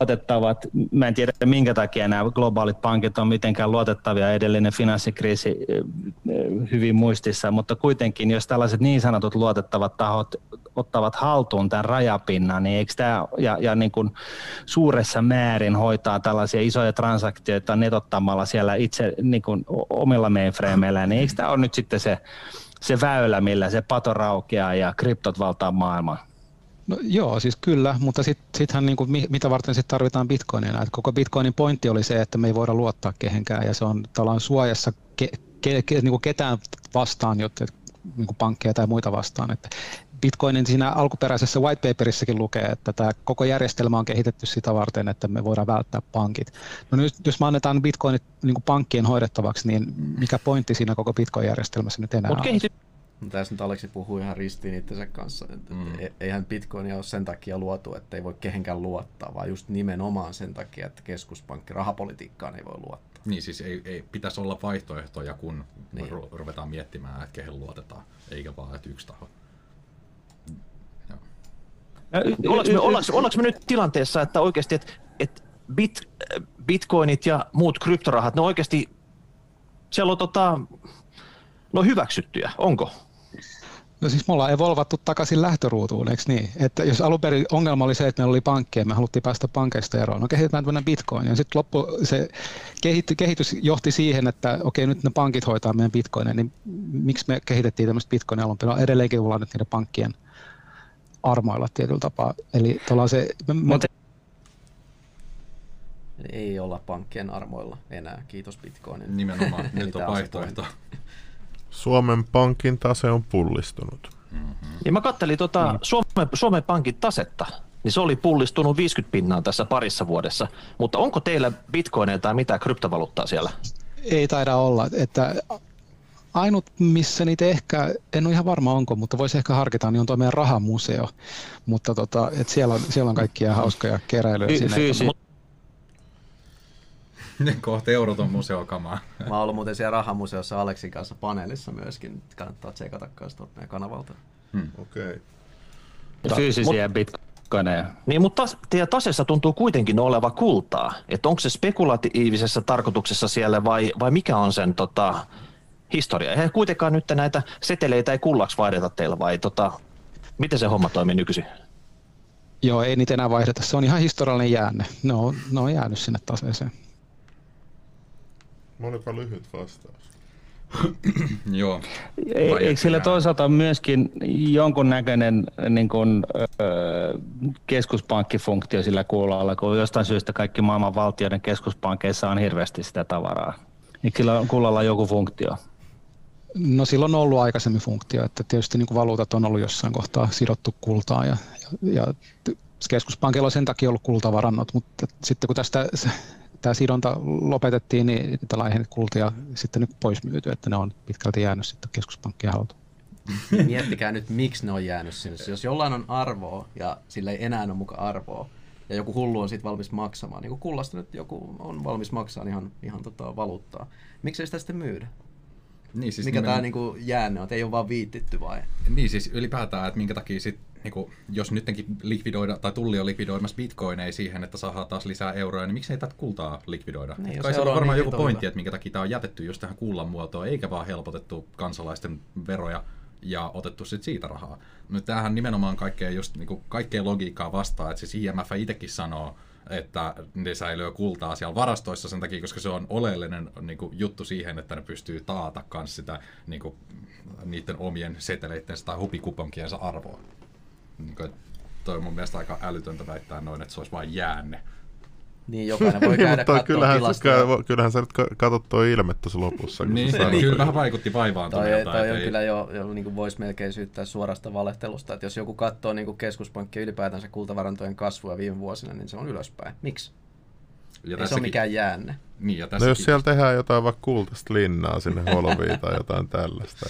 luotettavat. Mä en tiedä, minkä takia nämä globaalit pankit on mitenkään luotettavia. Edellinen finanssikriisi eh, eh, hyvin muistissa, mutta kuitenkin, jos tällaiset niin sanotut luotettavat tahot ottavat haltuun tämän rajapinnan, niin eikö tämä ja, ja niin kuin suuressa määrin hoitaa tällaisia isoja transaktioita netottamalla siellä itse niin kuin omilla mainframeilla, niin eikö tämä ole nyt sitten se, se väylä, millä se pato raukeaa ja kryptot valtaa maailman? No, joo, siis kyllä, mutta sitten sittenhän niin kuin, mitä varten sit tarvitaan bitcoinia. Et koko bitcoinin pointti oli se, että me ei voida luottaa kehenkään ja se on tavallaan suojassa ke, ke, ke, niin kuin ketään vastaan, jotta niin kuin pankkeja tai muita vastaan. Että Bitcoinin siinä alkuperäisessä whitepaperissakin lukee, että tämä koko järjestelmä on kehitetty sitä varten, että me voidaan välttää pankit. No nyt jos me annetaan Bitcoinit niin kuin pankkien hoidettavaksi, niin mikä pointti siinä koko Bitcoin-järjestelmässä nyt enää Mut on? kehity- Tässä nyt Aleksi puhuu ihan ristiin itsensä kanssa. Että mm. Eihän Bitcoinia ole sen takia luotu, että ei voi kehenkään luottaa, vaan just nimenomaan sen takia, että keskuspankki rahapolitiikkaan ei voi luottaa. Niin siis ei, ei pitäisi olla vaihtoehtoja, kun Niin. niin. ruvetaan miettimään, että kehen luotetaan, eikä vaan, että yksi taho. Joo. Ollaanko me, ollaanko, ollaanko me nyt tilanteessa, että oikeasti, että, että bit, bitcoinit ja muut kryptorahat, ne oikeasti, siellä on tota, no hyväksyttyjä, onko? No siis me ollaan evolvattu takaisin lähtöruutuun, eikö niin? Että jos alun perin ongelma oli se, että meillä oli pankkeja, me haluttiin päästä pankeista eroon. No kehitetään tämmöinen bitcoin. Ja sitten loppu, se kehitty, kehitys johti siihen, että okei, nyt ne pankit hoitaa meidän bitcoinia, niin miksi me kehitettiin tämmöistä bitcoinia alun perin? No edelleenkin ollaan nyt niiden pankkien armoilla tietyllä tapaa. Eli se, me, me, Ei olla pankkien armoilla enää, kiitos Bitcoinin. Nimenomaan, nyt on vaihtoehto. Suomen Pankin tase on pullistunut. Ja mä kattelin tota Niin. Suomen, Suomen Pankin tasetta, niin se oli pullistunut 50 pinnaa tässä parissa vuodessa. Mutta onko teillä bitcoineja tai mitään kryptovaluuttaa siellä? ei taida olla. Että ainut, missä niitä ehkä, en ole ihan varma onko, mutta voisi ehkä harkita, niin on tuo meidän rahamuseo. Mutta tota, et siellä, on, siellä on kaikkia hauskoja keräilyjä Fy- siinä. fyysi- Kohta euroton museokamaa. Mä oon ollut muuten siellä rahamuseossa Aleksin kanssa paneelissa myöskin. Kannattaa tsekata kanssa tuolta meidän kanavalta. Okei. Okay. fyysisiä bitcoineja. Niin, mutta tas, teidän tasessa tuntuu kuitenkin oleva kultaa. Että onko se spekulatiivisessa tarkoituksessa siellä vai, vai mikä on sen tota, historia? Eihän kuitenkaan nyt näitä seteleitä ei kullaksi vaihdeta teillä vai tota, miten se homma toimii nykyisin? Joo, ei niitä enää vaihdeta. Se on ihan historiallinen jäänne. Ne on, ne on jäänyt sinne taseeseen. Olipa lyhyt vastaus. Joo. Ei- Vai Eikö sillä toisaalta myöskin jonkunnäköinen niin kuin, öö, keskuspankkifunktio sillä kuulalla, kun jostain syystä kaikki maailman valtioiden keskuspankkeissa on hirveästi sitä tavaraa? Eikö sillä kullalla joku funktio? No silloin on ollut aikaisemmin funktio, että tietysti niin kuin valuutat on ollut jossain kohtaa sidottu kultaan ja, ja, ja keskuspankilla on sen takia ollut kultavarannot, mutta sitten kun tästä tämä sidonta lopetettiin, niin tällainen kultia sitten nyt pois myyty, että ne on pitkälti jäänyt sitten keskuspankkien haltuun. Miettikää nyt, miksi ne on jäänyt sinne. Jos jollain on arvoa ja sillä ei enää ole muka arvoa, ja joku hullu on siitä valmis maksamaan, niin kuin kullasta nyt joku on valmis maksamaan ihan, ihan tota valuuttaa. Miksi ei sitä sitten myydä? Niin, siis Mikä nimen- tämä niinku jäänne on? Et Ei ole vaan viittitty vai? Niin siis ylipäätään, että minkä takia sit, niinku, jos nytkin likvidoida, tai tulli on likvidoimassa bitcoineja siihen, että saadaan taas lisää euroja, niin miksei tätä kultaa likvidoida? Niin, Niin, Kai se on varmaan niin joku pointti, että minkä takia tämä on jätetty just tähän kullan muotoon, eikä vaan helpotettu kansalaisten veroja ja otettu sit siitä rahaa. Nyt tämähän nimenomaan kaikkea, just, niinku, kaikkea logiikkaa vastaa, että siis IMF itsekin sanoo, että ne säilyy kultaa siellä varastoissa sen takia, koska se on oleellinen niin kuin, juttu siihen, että ne pystyy taata kans sitä niin kuin, niiden omien seteleitteensä tai hupikuponkiensa arvoa. Niin kuin, toi on mun mielestä aika älytöntä väittää noin, että se olisi vain jäänne. Niin jokainen voi käydä Mutta katsoa kyllähän, sä, kyllähän sä nyt ka- katot tuo ilme tuossa lopussa. kun Niin, sanoit. niin kyllä vähän vaikutti Toi, vaivaantuneelta. toi että on ei- kyllä jo, jo niin kuin voisi melkein syyttää suorasta valehtelusta, että jos joku katsoo niin kuin keskuspankkien ylipäätänsä kultavarantojen kasvua viime vuosina, niin se on ylöspäin. Miksi? ja Ei se ole mikään jäänne. Niin, ja No tässäkin, jos siellä tehdään jotain vaikka kultaista linnaa sinne holviin tai jotain tällaista.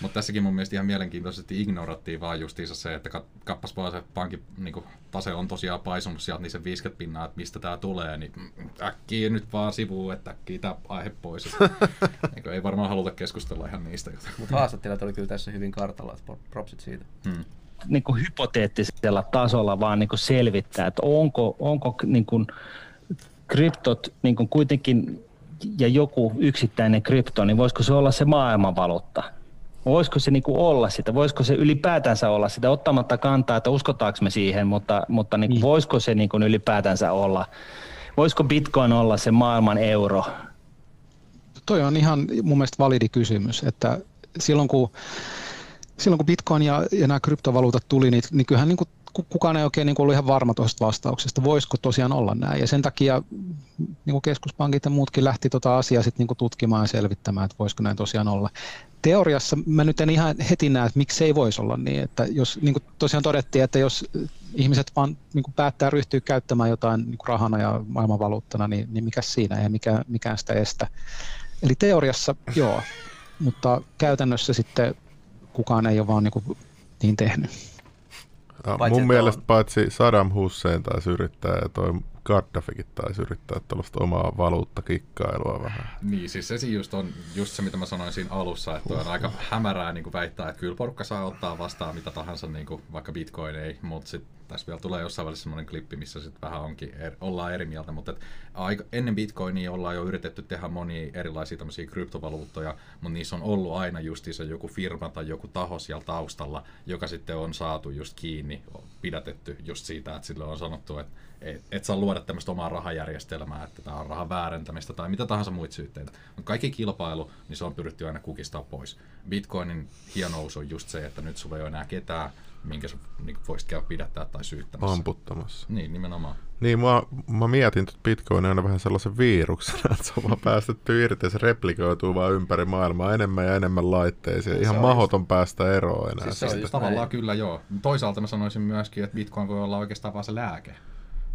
Mutta tässäkin mun mielestä ihan mielenkiintoisesti ignorattiin vaan justiinsa se, että kappas vaan se pankin niin tase on tosiaan paisunut sieltä niin se 50 pinnaa, että mistä tämä tulee, niin äkkiä nyt vaan sivuun, että äkkiä tämä aihe pois. niin ei varmaan haluta keskustella ihan niistä. Mutta haastattelijat oli kyllä tässä hyvin kartalla, että propsit siitä. Hmm niin kuin hypoteettisella tasolla vaan niin kuin selvittää, että onko, onko niin kuin kryptot niin kuin kuitenkin ja joku yksittäinen krypto, niin voisiko se olla se maailmanvaluutta? Voisiko se niin kuin olla sitä? Voisiko se ylipäätänsä olla sitä? Ottamatta kantaa, että uskotaanko me siihen, mutta, mutta niin kuin, niin. voisiko se niin kuin ylipäätänsä olla? Voisiko bitcoin olla se maailman euro? Toi on ihan mun mielestä validi kysymys, että silloin kun silloin kun Bitcoin ja, ja nämä kryptovaluutat tuli, niin, niin kyllähän niin kuin, kukaan ei oikein niin ollut ihan varma tuosta vastauksesta, voisiko tosiaan olla näin. Ja sen takia niin kuin keskuspankit ja muutkin lähti tuota asiaa sit niin kuin tutkimaan ja selvittämään, että voisiko näin tosiaan olla. Teoriassa mä nyt en ihan heti näe, että miksi ei voisi olla niin, että jos niin kuin tosiaan todettiin, että jos ihmiset vaan niin kuin päättää ryhtyä käyttämään jotain niin kuin rahana ja maailmanvaluuttana, niin, niin mikä siinä ja mikä, mikään sitä estä. Eli teoriassa joo, mutta käytännössä sitten kukaan ei ole vaan niin, kuin niin tehnyt. Ja paitsi, mun mielestä on... paitsi Saddam Hussein taisi yrittää ja toi Gaddafikin taisi yrittää tällaista omaa valuuttakikkailua vähän. Niin, siis se just on just se, mitä mä sanoin siinä alussa, että on aika hämärää niin kuin väittää, että kyllä porukka saa ottaa vastaan mitä tahansa, niin kuin vaikka bitcoin ei, mutta sitten tässä vielä tulee jossain välissä semmoinen klippi, missä sitten vähän onkin, er, ollaan eri mieltä, mutta et aika, ennen bitcoinia ollaan jo yritetty tehdä monia erilaisia tämmöisiä kryptovaluuttoja, mutta niissä on ollut aina justiinsa joku firma tai joku taho siellä taustalla, joka sitten on saatu just kiinni, pidätetty just siitä, että sille on sanottu, että et, et saa luoda tämmöistä omaa rahajärjestelmää, että tämä on rahan väärentämistä tai mitä tahansa muita syytteitä. Mutta kaikki kilpailu, niin se on pyritty aina kukistaa pois. Bitcoinin hienous on just se, että nyt sulla ei ole enää ketään, minkä sä niin voisit käydä pidättää tai syyttämässä. Amputtamassa. Niin, nimenomaan. Niin, mä, mä mietin, että Bitcoin on vähän sellaisen viiruksena, että se on vaan päästetty irti ja se replikoituu vaan ympäri maailmaa enemmän ja enemmän laitteisiin. Se Ihan mahdoton just... päästä eroon enää. Siis se on tavallaan näin. kyllä joo. Toisaalta mä sanoisin myöskin, että Bitcoin voi olla oikeastaan vaan se lääke.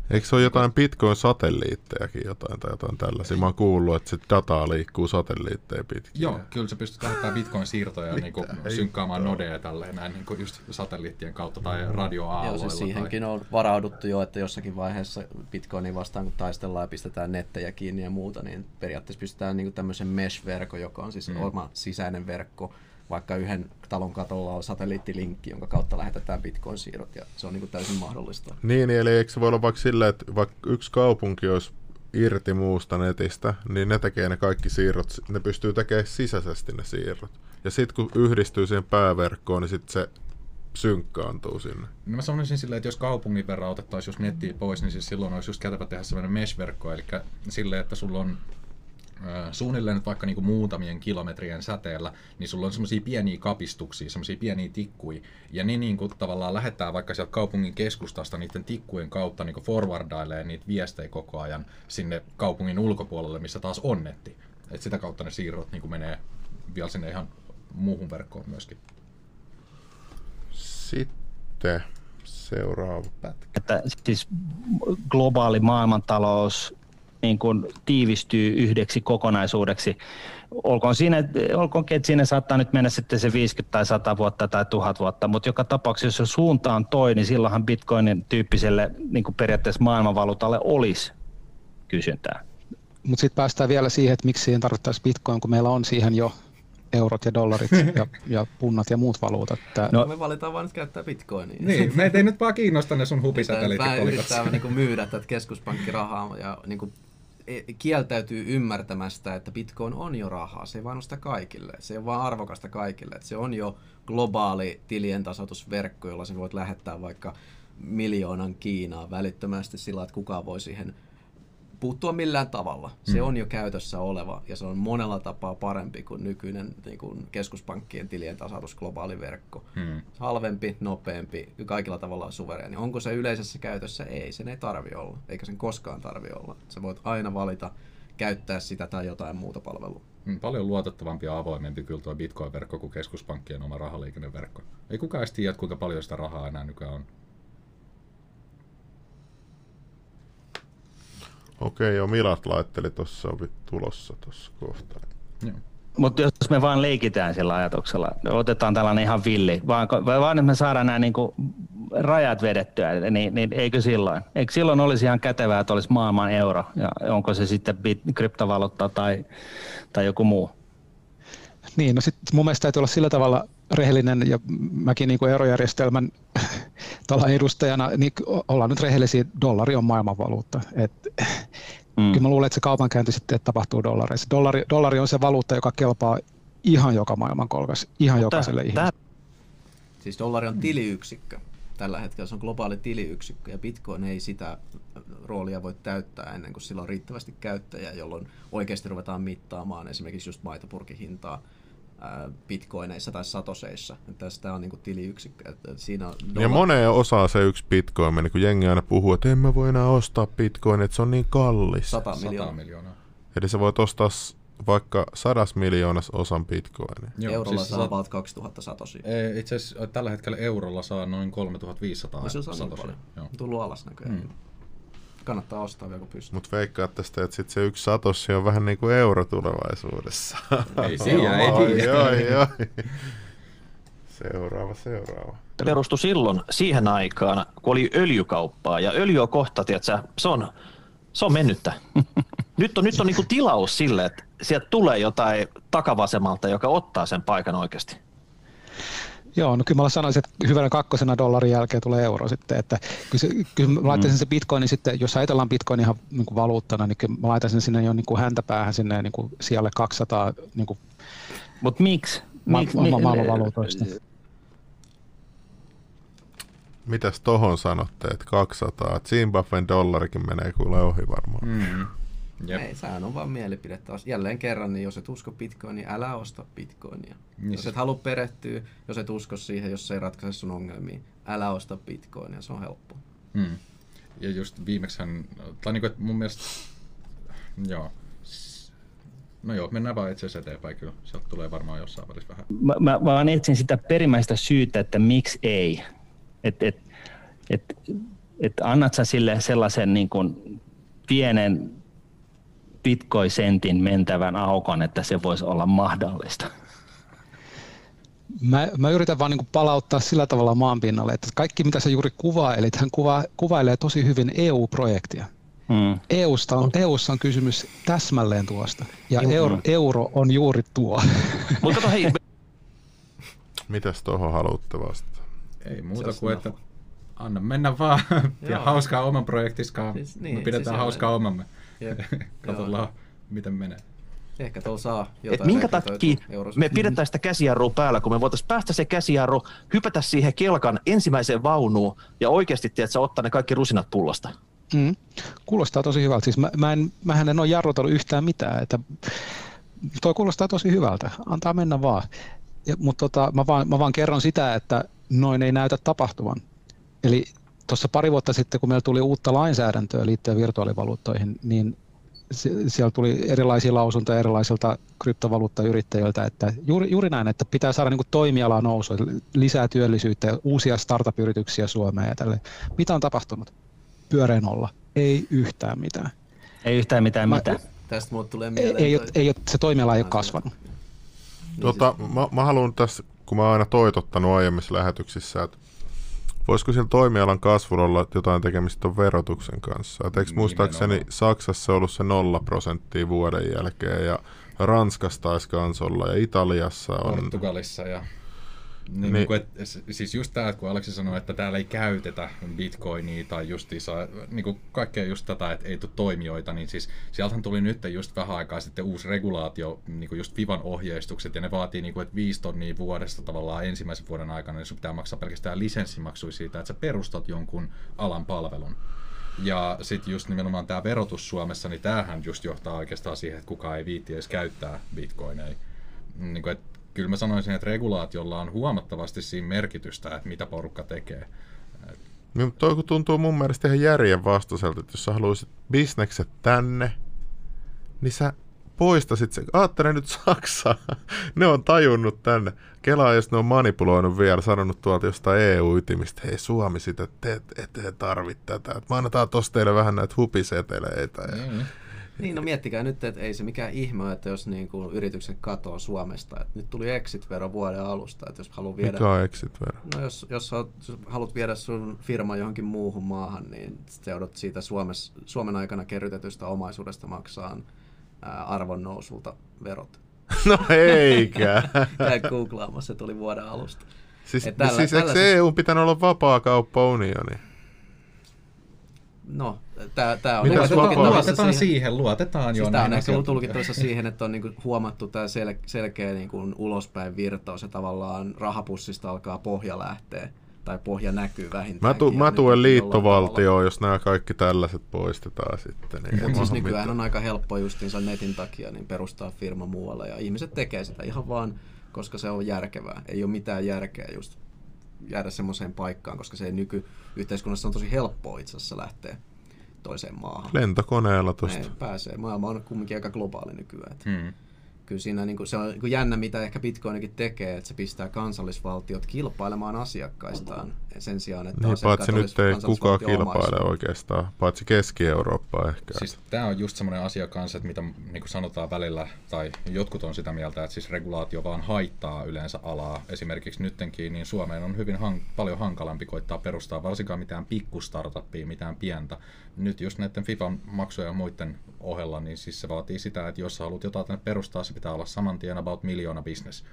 Eikö se ole jotain Bitcoin-satelliittejakin jotain tai jotain tällaisia? Mä oon kuullut, että se data liikkuu satelliitteja pitkin. Joo, kyllä se pystyy lähettämään Bitcoin-siirtoja niin kuin synkkaamaan nodeja tälleen näin niin kuin just satelliittien kautta tai radioaalloilla. Joo, siis siihenkin tai... on varauduttu jo, että jossakin vaiheessa Bitcoinin vastaan kun taistellaan ja pistetään nettejä kiinni ja muuta, niin periaatteessa pystytään niin kuin tämmöisen mesh-verkko, joka on siis mm. oma sisäinen verkko, vaikka yhden talon katolla on satelliittilinkki, jonka kautta lähetetään bitcoin-siirrot, ja se on niin kuin täysin mahdollista. Niin, eli eikö se voi olla vaikka silleen, että vaikka yksi kaupunki olisi irti muusta netistä, niin ne tekee ne kaikki siirrot, ne pystyy tekemään sisäisesti ne siirrot. Ja sitten kun yhdistyy siihen pääverkkoon, niin sitten se synkkaantuu sinne. No mä sanoisin silleen, että jos kaupungin verran otettaisiin jos nettiä pois, niin siis silloin olisi just kätevä tehdä sellainen mesh-verkko, eli silleen, että sulla on suunnilleen nyt vaikka niin kuin muutamien kilometrien säteellä, niin sulla on semmoisia pieniä kapistuksia, semmoisia pieniä tikkuja, ja ne niin kuin tavallaan lähettää vaikka sieltä kaupungin keskustasta niiden tikkujen kautta niin kuin forwardailee niitä viestejä koko ajan sinne kaupungin ulkopuolelle, missä taas on netti. Et sitä kautta ne siirrot niin kuin menee vielä sinne ihan muuhun verkkoon myöskin. Sitten seuraava pätkä. Että siis globaali maailmantalous niin kuin tiivistyy yhdeksi kokonaisuudeksi. Olkoon siinä, olkoonkin, että siinä saattaa nyt mennä sitten se 50 tai 100 vuotta tai 1000 vuotta, mutta joka tapauksessa, jos se suunta on toi, niin silloinhan bitcoinin tyyppiselle niin kuin periaatteessa maailmanvaluutalle olisi kysyntää. Mutta sitten päästään vielä siihen, että miksi siihen tarvittaisi bitcoin, kun meillä on siihen jo eurot ja dollarit ja, ja punnat ja muut valuutat. Tää... No, me valitaan vain nyt käyttää bitcoinia. Niin, meitä ei nyt vaan kiinnosta ne sun hupisatelliitit. Vähän yrittää niin kuin myydä tätä keskuspankkirahaa ja niin kuin E, kieltäytyy ymmärtämästä, että Bitcoin on jo rahaa. Se ei vaan ole sitä kaikille. Se on vaan arvokasta kaikille. Että se on jo globaali tilien tasoitusverkko, jolla sä voit lähettää vaikka miljoonan Kiinaa välittömästi sillä, että kukaan voi siihen puuttua millään tavalla. Se mm. on jo käytössä oleva ja se on monella tapaa parempi kuin nykyinen niin kuin keskuspankkien tilien tasaus globaali verkko. Mm. Halvempi, nopeampi, kaikilla tavalla suvereeni. Onko se yleisessä käytössä? Ei, sen ei tarvi olla, eikä sen koskaan tarvi olla. Sä voit aina valita käyttää sitä tai jotain muuta palvelua. Mm, paljon luotettavampi ja avoimempi kyllä tuo Bitcoin-verkko kuin keskuspankkien oma rahaliikenneverkko. Ei kukaan edes tiedä, kuinka paljon sitä rahaa enää nykyään on. Okei, jo Milat laitteli tuossa, tulossa tuossa kohta. Joo. Mutta jos me vaan leikitään sillä ajatuksella, otetaan tällainen ihan villi, vaan, vaan että me saadaan nämä niin rajat vedettyä, niin, niin eikö silloin? Eikö silloin olisi ihan kätevää, että olisi maailman euro, ja onko se sitten bit, kryptovaluutta tai, tai joku muu? Niin, no sitten mun mielestä täytyy olla sillä tavalla rehellinen, ja mäkin niin kuin eurojärjestelmän edustajana, niin ollaan nyt rehellisiä, dollari on maailmanvaluutta. Et, mm. Kyllä mä luulen, että se kaupankäynti sitten tapahtuu dollareissa. Dollari, dollari on se valuutta, joka kelpaa ihan joka maailmankolkassa, ihan Mutta jokaiselle ihmiselle. Siis dollari on tiliyksikkö. Tällä hetkellä se on globaali tiliyksikkö ja Bitcoin ei sitä roolia voi täyttää ennen kuin sillä on riittävästi käyttäjää, jolloin oikeasti ruvetaan mittaamaan esimerkiksi just maitopurkihintaa bitcoineissa tai satoseissa. Tästä on niin tiliyksikkö. Että siinä on dollar... Ja moneen osaa se yksi bitcoin, niin kun jengi aina puhuu, että en mä voi enää ostaa bitcoin, että se on niin kallis. 100 miljoonaa. 100 miljoonaa. Eli sä voit ostaa vaikka sadas miljoonas osan bitcoinia. Joo, eurolla siis saa about 2000 satosia. Itse asiassa tällä hetkellä eurolla saa noin 3500 no, se on niin paljon. Tullut alas näköjään. Mm kannattaa ostaa vielä kun pystyy. Mutta veikkaat tästä, että sit se yksi satossi on vähän niin kuin euro tulevaisuudessa. ei siinä, ei tiedä. Oi, oi, oi. Seuraava, seuraava. Perustui silloin siihen aikaan, kun oli öljykauppaa ja öljy on kohta, tiedätkö, se on, se on mennyttä. nyt on, nyt on niinku tilaus sille, että sieltä tulee jotain takavasemmalta, joka ottaa sen paikan oikeasti. Joo, no kyllä mä sanoisin, että hyvänä kakkosena dollarin jälkeen tulee euro sitten, että kyllä, se, kyllä mä laittaisin mm. se bitcoinin sitten, jos ajatellaan bitcoin ihan niin kuin valuuttana, niin kyllä mä laittaisin sinne jo niin kuin häntäpäähän sinne niin kuin sijalle 200 niin kuin Mutta miksi? Ma- ma- maailman valuutoista. Mitäs tohon sanotte, että 200? Zimbabwen dollarikin menee kuule ohi varmaan. Mm. Jep. Ei, sehän on vaan mielipide taas. Jälleen kerran, niin jos et usko bitcoinia, niin älä osta bitcoinia. Niin jos et halua perehtyä, jos et usko siihen, jos se ei ratkaise sun ongelmia, älä osta bitcoinia, se on helppo. Hmm. Ja just viimeksihän, tai niin mun mielestä, joo, No joo, mennään vaan itse asiassa eteenpäin kyllä. Sieltä tulee varmaan jossain välissä vähän. Mä, mä, mä vaan etsin sitä perimmäistä syytä, että miksi ei. Että et, et, et annat sä sille sellaisen niin kuin pienen bitcoin-sentin mentävän aukon, että se voisi olla mahdollista? Mä, mä yritän vaan niin palauttaa sillä tavalla maanpinnalle, että kaikki mitä sä juuri kuvailit, hän kuva, kuvailee tosi hyvin EU-projektia. Mm. EUsta on, EUssa on kysymys täsmälleen tuosta, ja mm. euro, euro on juuri tuo. Mutta kato hei. Mitäs tuohon haluatte vastata? Ei muuta kuin, että anna mennä vaan. ja hauskaa oman projektiskaan. Siis, niin, Me pidetään siis hauskaa omamme. Katsotaan, miten menee. Ehkä tuolla saa jotain Et minkä takia me pidetään sitä käsijarrua päällä, kun me voitaisiin päästä se käsijarru, hypätä siihen kelkan ensimmäiseen vaunuun ja oikeasti tiedätkö, ottaa ne kaikki rusinat pullasta. Mm. Kuulostaa tosi hyvältä. Siis mä, mä en, mähän en ole jarrutellut yhtään mitään. Että toi kuulostaa tosi hyvältä. Antaa mennä vaan. Mutta tota, mä, vaan, mä vaan kerron sitä, että noin ei näytä tapahtuvan. Eli tuossa pari vuotta sitten, kun meillä tuli uutta lainsäädäntöä liittyen virtuaalivaluuttoihin, niin siellä tuli erilaisia lausuntoja erilaisilta kryptovaluuttayrittäjiltä, että juuri, juuri näin, että pitää saada niin toimialaa nousua, lisää työllisyyttä ja uusia startup-yrityksiä Suomeen ja tälle. Mitä on tapahtunut? Pyöreän olla. Ei yhtään mitään. Ei yhtään mitään Mä, mitään. Tästä mulle tulee mieleen. Ei, ei, ole, ei se toimiala ei ole kasvanut. Tota, mä, mä haluan tässä, kun mä oon aina toitottanut aiemmissa lähetyksissä, että Voisiko siellä toimialan kasvulla olla jotain tekemistä tuon verotuksen kanssa? Et eikö muistaakseni Saksassa ollut se nolla prosenttia vuoden jälkeen ja Ranskassa taisi kans olla ja Italiassa on... Portugalissa ja niin, niin. Kuin, et, siis just tämä, kun Aleksi sanoi, että täällä ei käytetä bitcoinia tai justiinsa, niin kuin kaikkea just tätä, että ei tule toimijoita, niin siis sieltähän tuli nyt just vähän aikaa sitten uusi regulaatio, niin kuin just Vivan ohjeistukset, ja ne vaatii, niin kuin, että viisi tonnia vuodesta tavallaan ensimmäisen vuoden aikana, niin sun pitää maksaa pelkästään lisenssimaksui siitä, että sä perustat jonkun alan palvelun. Ja sitten just nimenomaan tämä verotus Suomessa, niin tämähän just johtaa oikeastaan siihen, että kukaan ei viitti edes käyttää bitcoineja. Niin kuin, että kyllä mä sanoisin, että regulaatiolla on huomattavasti siinä merkitystä, että mitä porukka tekee. Niin, toi tuntuu mun mielestä ihan järjen vastaiselta, että jos sä haluaisit bisnekset tänne, niin sä poistasit sen. Aattele nyt Saksaa. ne on tajunnut tänne. Kelaa, jos ne on manipuloinut vielä, sanonut tuolta jostain EU-ytimistä, hei Suomi sitä, te ette tarvitse tätä. Et mä annetaan tosta teille vähän näitä hupiseteleitä. Ja... Mm. Niin, no miettikää nyt, että ei se mikään ihme, että jos niin kuin yritykset katoaa Suomesta. Että nyt tuli exit-vero vuoden alusta, että jos haluaa viedä... Mikä on exit-vero? No jos, jos, haluat viedä sun firma johonkin muuhun maahan, niin se joudut siitä Suomessa, Suomen aikana kerrytetystä omaisuudesta maksaa ää, arvon nousulta verot. No eikä. Käy googlaamassa, se tuli vuoden alusta. Siis, Et tällä- siis eikö tällaisessa- EU pitänyt olla vapaa kauppaunioni? No, tää, tää on Mitä Luotetaan, luotetaan siihen, luotetaan jo Siis tämä on ehkä asiat. tulkittavissa siihen, että on niinku huomattu tämä sel- selkeä niinku ulospäin virtaus ja tavallaan rahapussista alkaa pohja lähteä tai pohja näkyy Mä, vähintäänkin. tu, mä tuen liittovaltioon, jos nämä kaikki tällaiset poistetaan sitten. Niin ei Mutta siis nykyään mitään. on aika helppo justiinsa netin takia niin perustaa firma muualle ja ihmiset tekee sitä ihan vaan, koska se on järkevää. Ei ole mitään järkeä just jäädä semmoiseen paikkaan, koska se ei nykyyhteiskunnassa on tosi helppoa itse asiassa lähteä toiseen maahan. Lentokoneella tosta. Ne pääsee. Maailma on kumminkin aika globaali nykyään. Hmm. Kyllä siinä niin kuin, se on niin kuin jännä, mitä ehkä Bitcoinikin tekee, että se pistää kansallisvaltiot kilpailemaan asiakkaistaan sen sijaan, että Niin, paitsi nyt ei kukaan kilpaile oikeastaan, paitsi Keski-Eurooppa ehkä. Siis tämä on just semmoinen asia kanssa, että mitä niin kuin sanotaan välillä, tai jotkut on sitä mieltä, että siis regulaatio vaan haittaa yleensä alaa. Esimerkiksi nyttenkin, niin Suomeen on hyvin hank- paljon hankalampi koittaa perustaa varsinkaan mitään pikkustartuppia, mitään pientä. Nyt just näiden FIFAn maksuja ja muiden ohella, niin siis se vaatii sitä, että jos sä haluat jotain tänne perustaa, se pitää olla saman tien about miljoona business.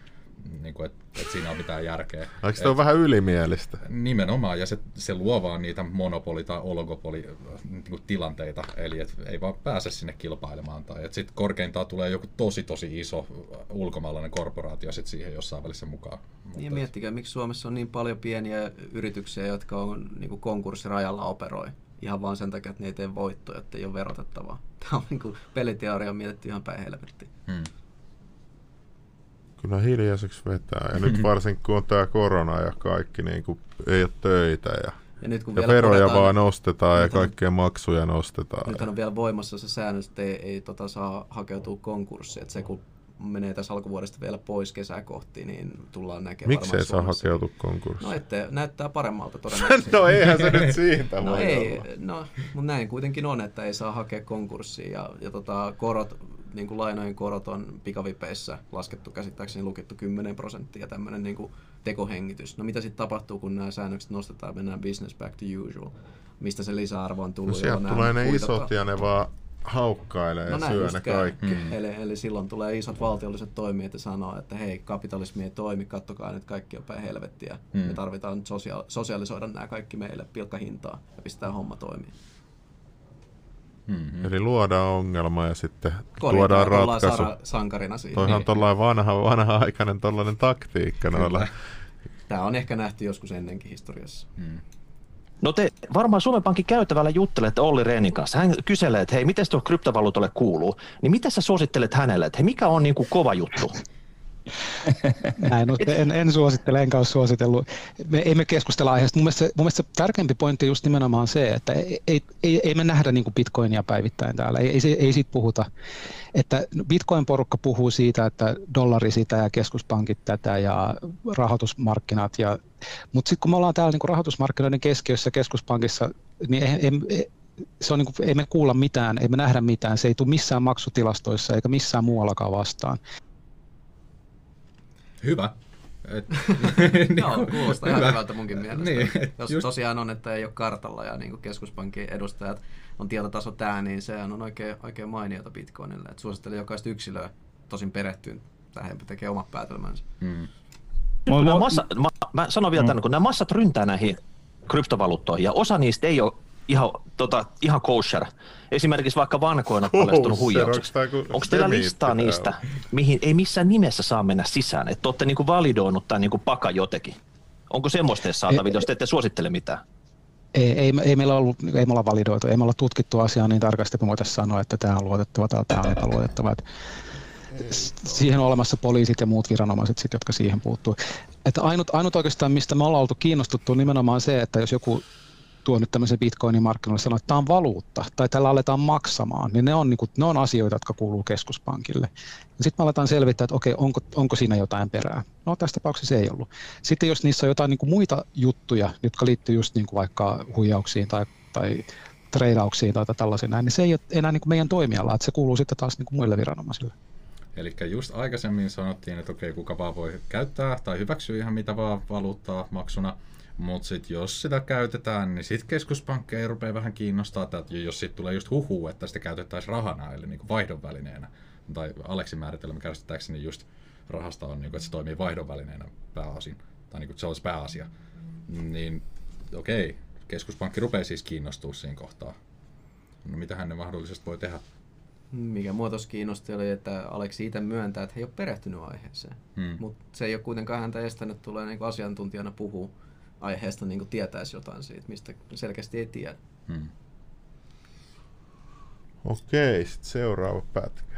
Niin kuin, että, että siinä on mitään järkeä. Eikö se ole vähän ylimielistä? Nimenomaan, ja se, se luo vaan niitä monopoli- tai oligopoli-tilanteita, eli et ei vaan pääse sinne kilpailemaan. Tai et sitten korkeintaan tulee joku tosi tosi iso ulkomaalainen korporaatio sit siihen jossain välissä mukaan. Niin ja Mutta- miettikää, miksi Suomessa on niin paljon pieniä yrityksiä, jotka on niin kuin konkurssirajalla operoi. Ihan vaan sen takia, että ne ei tee voittoja, että ei ole verotettavaa. Tämä on niin kuin peliteoria on mietitty ihan päin helvettiin. Hmm. Kyllä hiljaiseksi vetää. Ja nyt varsinkin kun on tämä korona ja kaikki, niin kuin ei ole töitä ja, Ja nyt kun ja vielä veroja todetaan, vaan nostetaan ja kaikkea maksuja nostetaan. Nyt on vielä voimassa se säännös, että ei, ei tota, saa hakeutua konkurssiin. Että se kun menee tässä alkuvuodesta vielä pois kesää kohti, niin tullaan näkemään Miksi ei saa hakeutua konkurssiin? No ette, näyttää paremmalta todennäköisesti. no eihän se nyt siitä No voi ei, olla. no, mutta näin kuitenkin on, että ei saa hakea konkurssia ja, ja tota, korot, niin kuin lainojen korot on pikavipeissä laskettu käsittääkseni lukittu 10 prosenttia tämmöinen niin kuin tekohengitys. No mitä sitten tapahtuu, kun nämä säännökset nostetaan ja mennään business back to usual? Mistä se lisäarvo on No tullut? sieltä jolla tulee ne huitataan? isot ja ne vaan haukkailee No ja syö ne kaikki. Mm. Eli, eli silloin tulee isot valtiolliset toimijat ja sanoo, että hei, kapitalismi ei toimi, kattokaa nyt kaikki on päin helvettiä. Mm. Me tarvitaan nyt sosia- sosialisoida nämä kaikki meille pilkkahintaa ja pistää homma toimii. Hmm. Eli luodaan ongelma ja sitten Korjataan, tuodaan ratkaisu. Sara sankarina siinä. Toihan on Niin. tollainen vanha, vanha-aikainen tollainen taktiikka noilla. Tämä on ehkä nähty joskus ennenkin historiassa. Hmm. No te varmaan Suomen Pankin käytävällä juttelette Olli Rehnin kanssa. Hän kyselee, että hei, miten tuo kryptovaluutalle kuuluu? Niin mitä sä suosittelet hänelle, että hei, mikä on niin kuin kova juttu? Näin, no, en, en suosittele, enkä ole suositellut. Me, ei me keskustella aiheesta. Mun mielestä, mun mielestä tärkeämpi pointti just nimenomaan se, että ei, ei, ei, me nähdä niin bitcoinia päivittäin täällä. Ei, ei, ei siitä puhuta. Että bitcoin-porukka puhuu siitä, että dollari sitä ja keskuspankit tätä ja rahoitusmarkkinat. Ja, mutta sitten kun me ollaan täällä niin rahoitusmarkkinoiden keskiössä keskuspankissa, niin ei, ei, se on niin kuin, ei me kuulla mitään, ei me nähdä mitään. Se ei tule missään maksutilastoissa eikä missään muuallakaan vastaan. Hyvä. Et, Joo, kuulostaa ihan Hyvä. hyvältä munkin mielestä. Niin, Jos just- tosiaan on, että ei ole kartalla ja niin kuin keskuspankin edustajat on tietotaso tää, niin sehän on oikein, oikein mainiota Bitcoinille. Et suosittelen jokaista yksilöä tosin perehtyä tähän ja tekee omat päätelmänsä. Kun nämä massa, mä, mä sanon vielä tämän, kun nämä massat ryntää näihin kryptovaluuttoihin, ja osa niistä ei ole ihan, tota, ihan kosher. Esimerkiksi vaikka vankoina paljastunut ku Onko teillä listaa niistä, mihin ei missään nimessä saa mennä sisään? Että olette niinku validoinut tämän niinku paka jotenkin. Onko semmoista edes saatavilla, jos te ette suosittele mitään? Ei, ei, me- ei, meillä ollut, ei me olla validoitu, ei me olla tutkittu asiaa niin tarkasti, että me voitaisiin sanoa, että tämä on luotettava tai tämä on epäluotettava. Että siihen on olemassa poliisit ja muut viranomaiset, sit, jotka siihen puuttuu. Että ainut, ainut oikeastaan, mistä me ollaan oltu kiinnostuttu, on nimenomaan se, että jos joku tuo nyt tämmöisen bitcoinin markkinoille sanoo, että tämä on valuutta tai tällä aletaan maksamaan, niin ne on, niin kuin, ne on asioita, jotka kuuluu keskuspankille. Sitten me aletaan selvittää, että okei, onko, onko siinä jotain perää. No tässä tapauksessa ei ollut. Sitten jos niissä on jotain niin kuin muita juttuja, jotka liittyy just niin kuin vaikka huijauksiin tai, tai treidauksia tai tällaisia näin, niin se ei ole enää niin kuin meidän toimiala, että se kuuluu sitten taas niin kuin muille viranomaisille. Eli just aikaisemmin sanottiin, että okei, kuka vaan voi käyttää tai hyväksyä ihan mitä vaan valuuttaa maksuna, mutta sitten jos sitä käytetään, niin sitten keskuspankkeja rupeaa vähän kiinnostaa, että jos sitten tulee just huhu, että sitä käytettäisiin rahana, eli niin vaihdonvälineenä, tai Aleksin määritelmä käsittääkseni just rahasta on, niin kuin, että se toimii vaihdonvälineenä pääosin, tai niin kuin, se olisi pääasia, niin okei, keskuspankki rupeaa siis kiinnostua siinä kohtaa. No mitä hän ne mahdollisesti voi tehdä? Mikä muotos kiinnosti oli, että Aleksi itse myöntää, että he ei ole perehtynyt aiheeseen. Hmm. Mutta se ei ole kuitenkaan häntä estänyt tulee niin asiantuntijana puhua aiheesta niin tietäisi jotain siitä, mistä selkeästi ei tiedä. Hmm. Okei, sitten seuraava pätkä.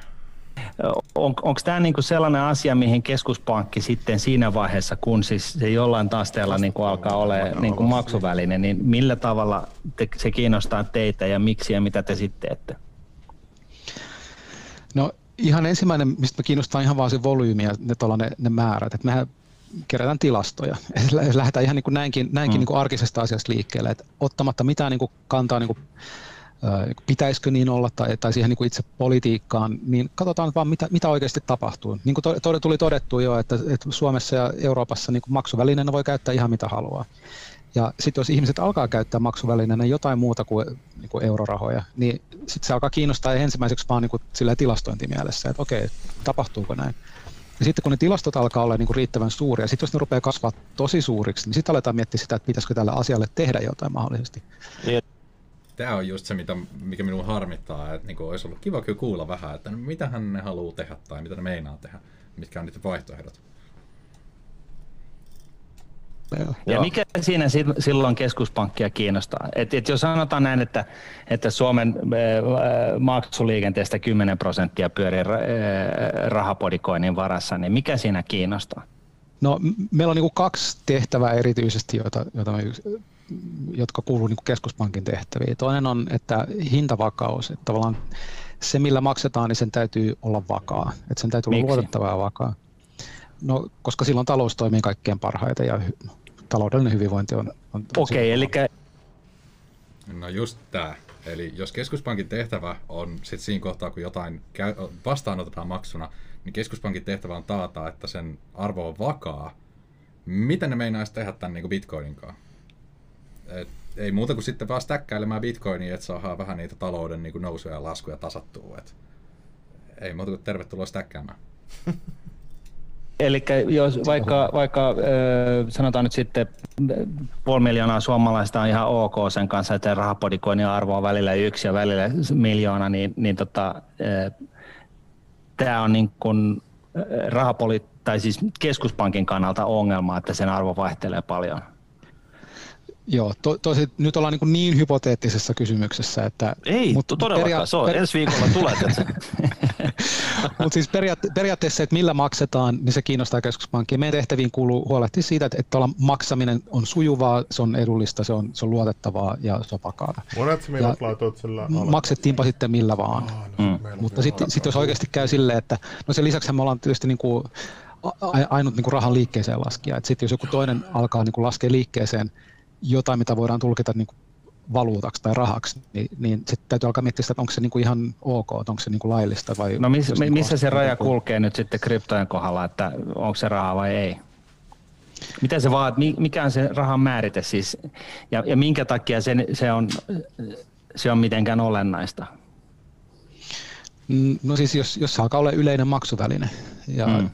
On, Onko tämä niinku sellainen asia, mihin keskuspankki sitten siinä vaiheessa, kun siis se jollain tasteella niinku alkaa olla niinku maksuväline, niin millä tavalla te, se kiinnostaa teitä ja miksi ja mitä te sitten teette? No ihan ensimmäinen, mistä me kiinnostaa ihan vaan se volyymi ja ne, ne, ne määrät. Et mehän kerätään tilastoja. Lähdetään ihan niin kuin näinkin, näinkin mm. niin kuin arkisesta asiasta liikkeelle, että ottamatta mitään niin kuin kantaa niin kuin, pitäisikö niin olla tai, tai siihen niin kuin itse politiikkaan, niin katsotaan vaan mitä, mitä oikeasti tapahtuu. Niin kuin to, tuli todettu jo, että, että Suomessa ja Euroopassa niin kuin maksuvälineenä voi käyttää ihan mitä haluaa. Ja sitten jos ihmiset alkaa käyttää maksuvälineenä jotain muuta kuin, niin kuin eurorahoja, niin sitten se alkaa kiinnostaa ensimmäiseksi vaan niin kuin sillä tilastointimielessä, että okei, tapahtuuko näin. Ja sitten kun ne tilastot alkaa olla niin kuin riittävän suuria, sitten jos ne rupeaa kasvaa tosi suuriksi, niin sitten aletaan miettiä sitä, että pitäisikö tälle asialle tehdä jotain mahdollisesti. Niin. Tämä on just se, mitä, mikä minua harmittaa, että niin olisi ollut kiva kyllä kuulla vähän, että mitä hän ne haluaa tehdä tai mitä ne meinaa tehdä, mitkä on niiden vaihtoehdot. Ja mikä siinä silloin keskuspankkia kiinnostaa? Et, et jos sanotaan näin, että, että Suomen maksuliikenteestä 10 prosenttia pyörii rahapodikoinnin varassa, niin mikä siinä kiinnostaa? No, meillä on niin kuin kaksi tehtävää erityisesti, joita, joita me, jotka kuuluu niin kuin keskuspankin tehtäviin. Toinen on, että hintavakaus, että tavallaan se, millä maksetaan, niin sen täytyy olla vakaa. Että sen täytyy Miksi? olla luotettava ja vakaa. No, koska silloin talous toimii kaikkein parhaiten ja taloudellinen hyvinvointi on... on Okei, okay, eli... No just tämä. Eli jos keskuspankin tehtävä on sit siinä kohtaa, kun jotain käy, vastaanotetaan maksuna, niin keskuspankin tehtävä on taata, että sen arvo on vakaa. Miten ne meinaisi tehdä tämän niin bitcoinin kanssa? Et ei muuta kuin sitten vaan stäkkäilemään bitcoinia, että saadaan vähän niitä talouden niin nousuja ja laskuja tasattua. Et ei muuta kuin tervetuloa stäkkäämään. Eli jos vaikka, vaikka sanotaan nyt sitten puoli miljoonaa suomalaista on ihan ok sen kanssa, että rahapodikoinnin arvo on välillä yksi ja välillä miljoona, niin, niin tota, tämä on niin kuin rahapoli- tai siis keskuspankin kannalta ongelma, että sen arvo vaihtelee paljon. Joo, to, tosi, nyt ollaan niin, niin hypoteettisessa kysymyksessä, että... Ei, mutta todellakaan, peria- se on, per- ensi viikolla tulee Mutta siis periaatte- periaatteessa, että millä maksetaan, niin se kiinnostaa keskuspankkia. Meidän tehtäviin kuuluu huolehtia siitä, että, että maksaminen on sujuvaa, se on edullista, se on, se on luotettavaa ja se on vakaata. Monet laitoit sillä Maksettiinpa sitten millä vaan. Oh, no, mm. Mutta sitten sit jos oikeasti käy silleen, että... No sen lisäksi me ollaan tietysti niin kuin ainut niin kuin rahan liikkeeseen laskija. Sitten jos joku toinen alkaa niin kuin laskea liikkeeseen jotain, mitä voidaan tulkita niin kuin valuutaksi tai rahaksi, niin, niin sitten täytyy alkaa miettiä sitä, että onko se niin kuin ihan ok, onko se niin kuin laillista vai... No miss, niin missä se raja kulkee nyt sitten kryptojen kohdalla, että onko se raha vai ei? Mitä se vaan, mikä on se rahan määrite siis, ja, ja minkä takia se, se, on, se on mitenkään olennaista? Mm, no siis jos, jos se alkaa olla yleinen maksuväline, ja, mm.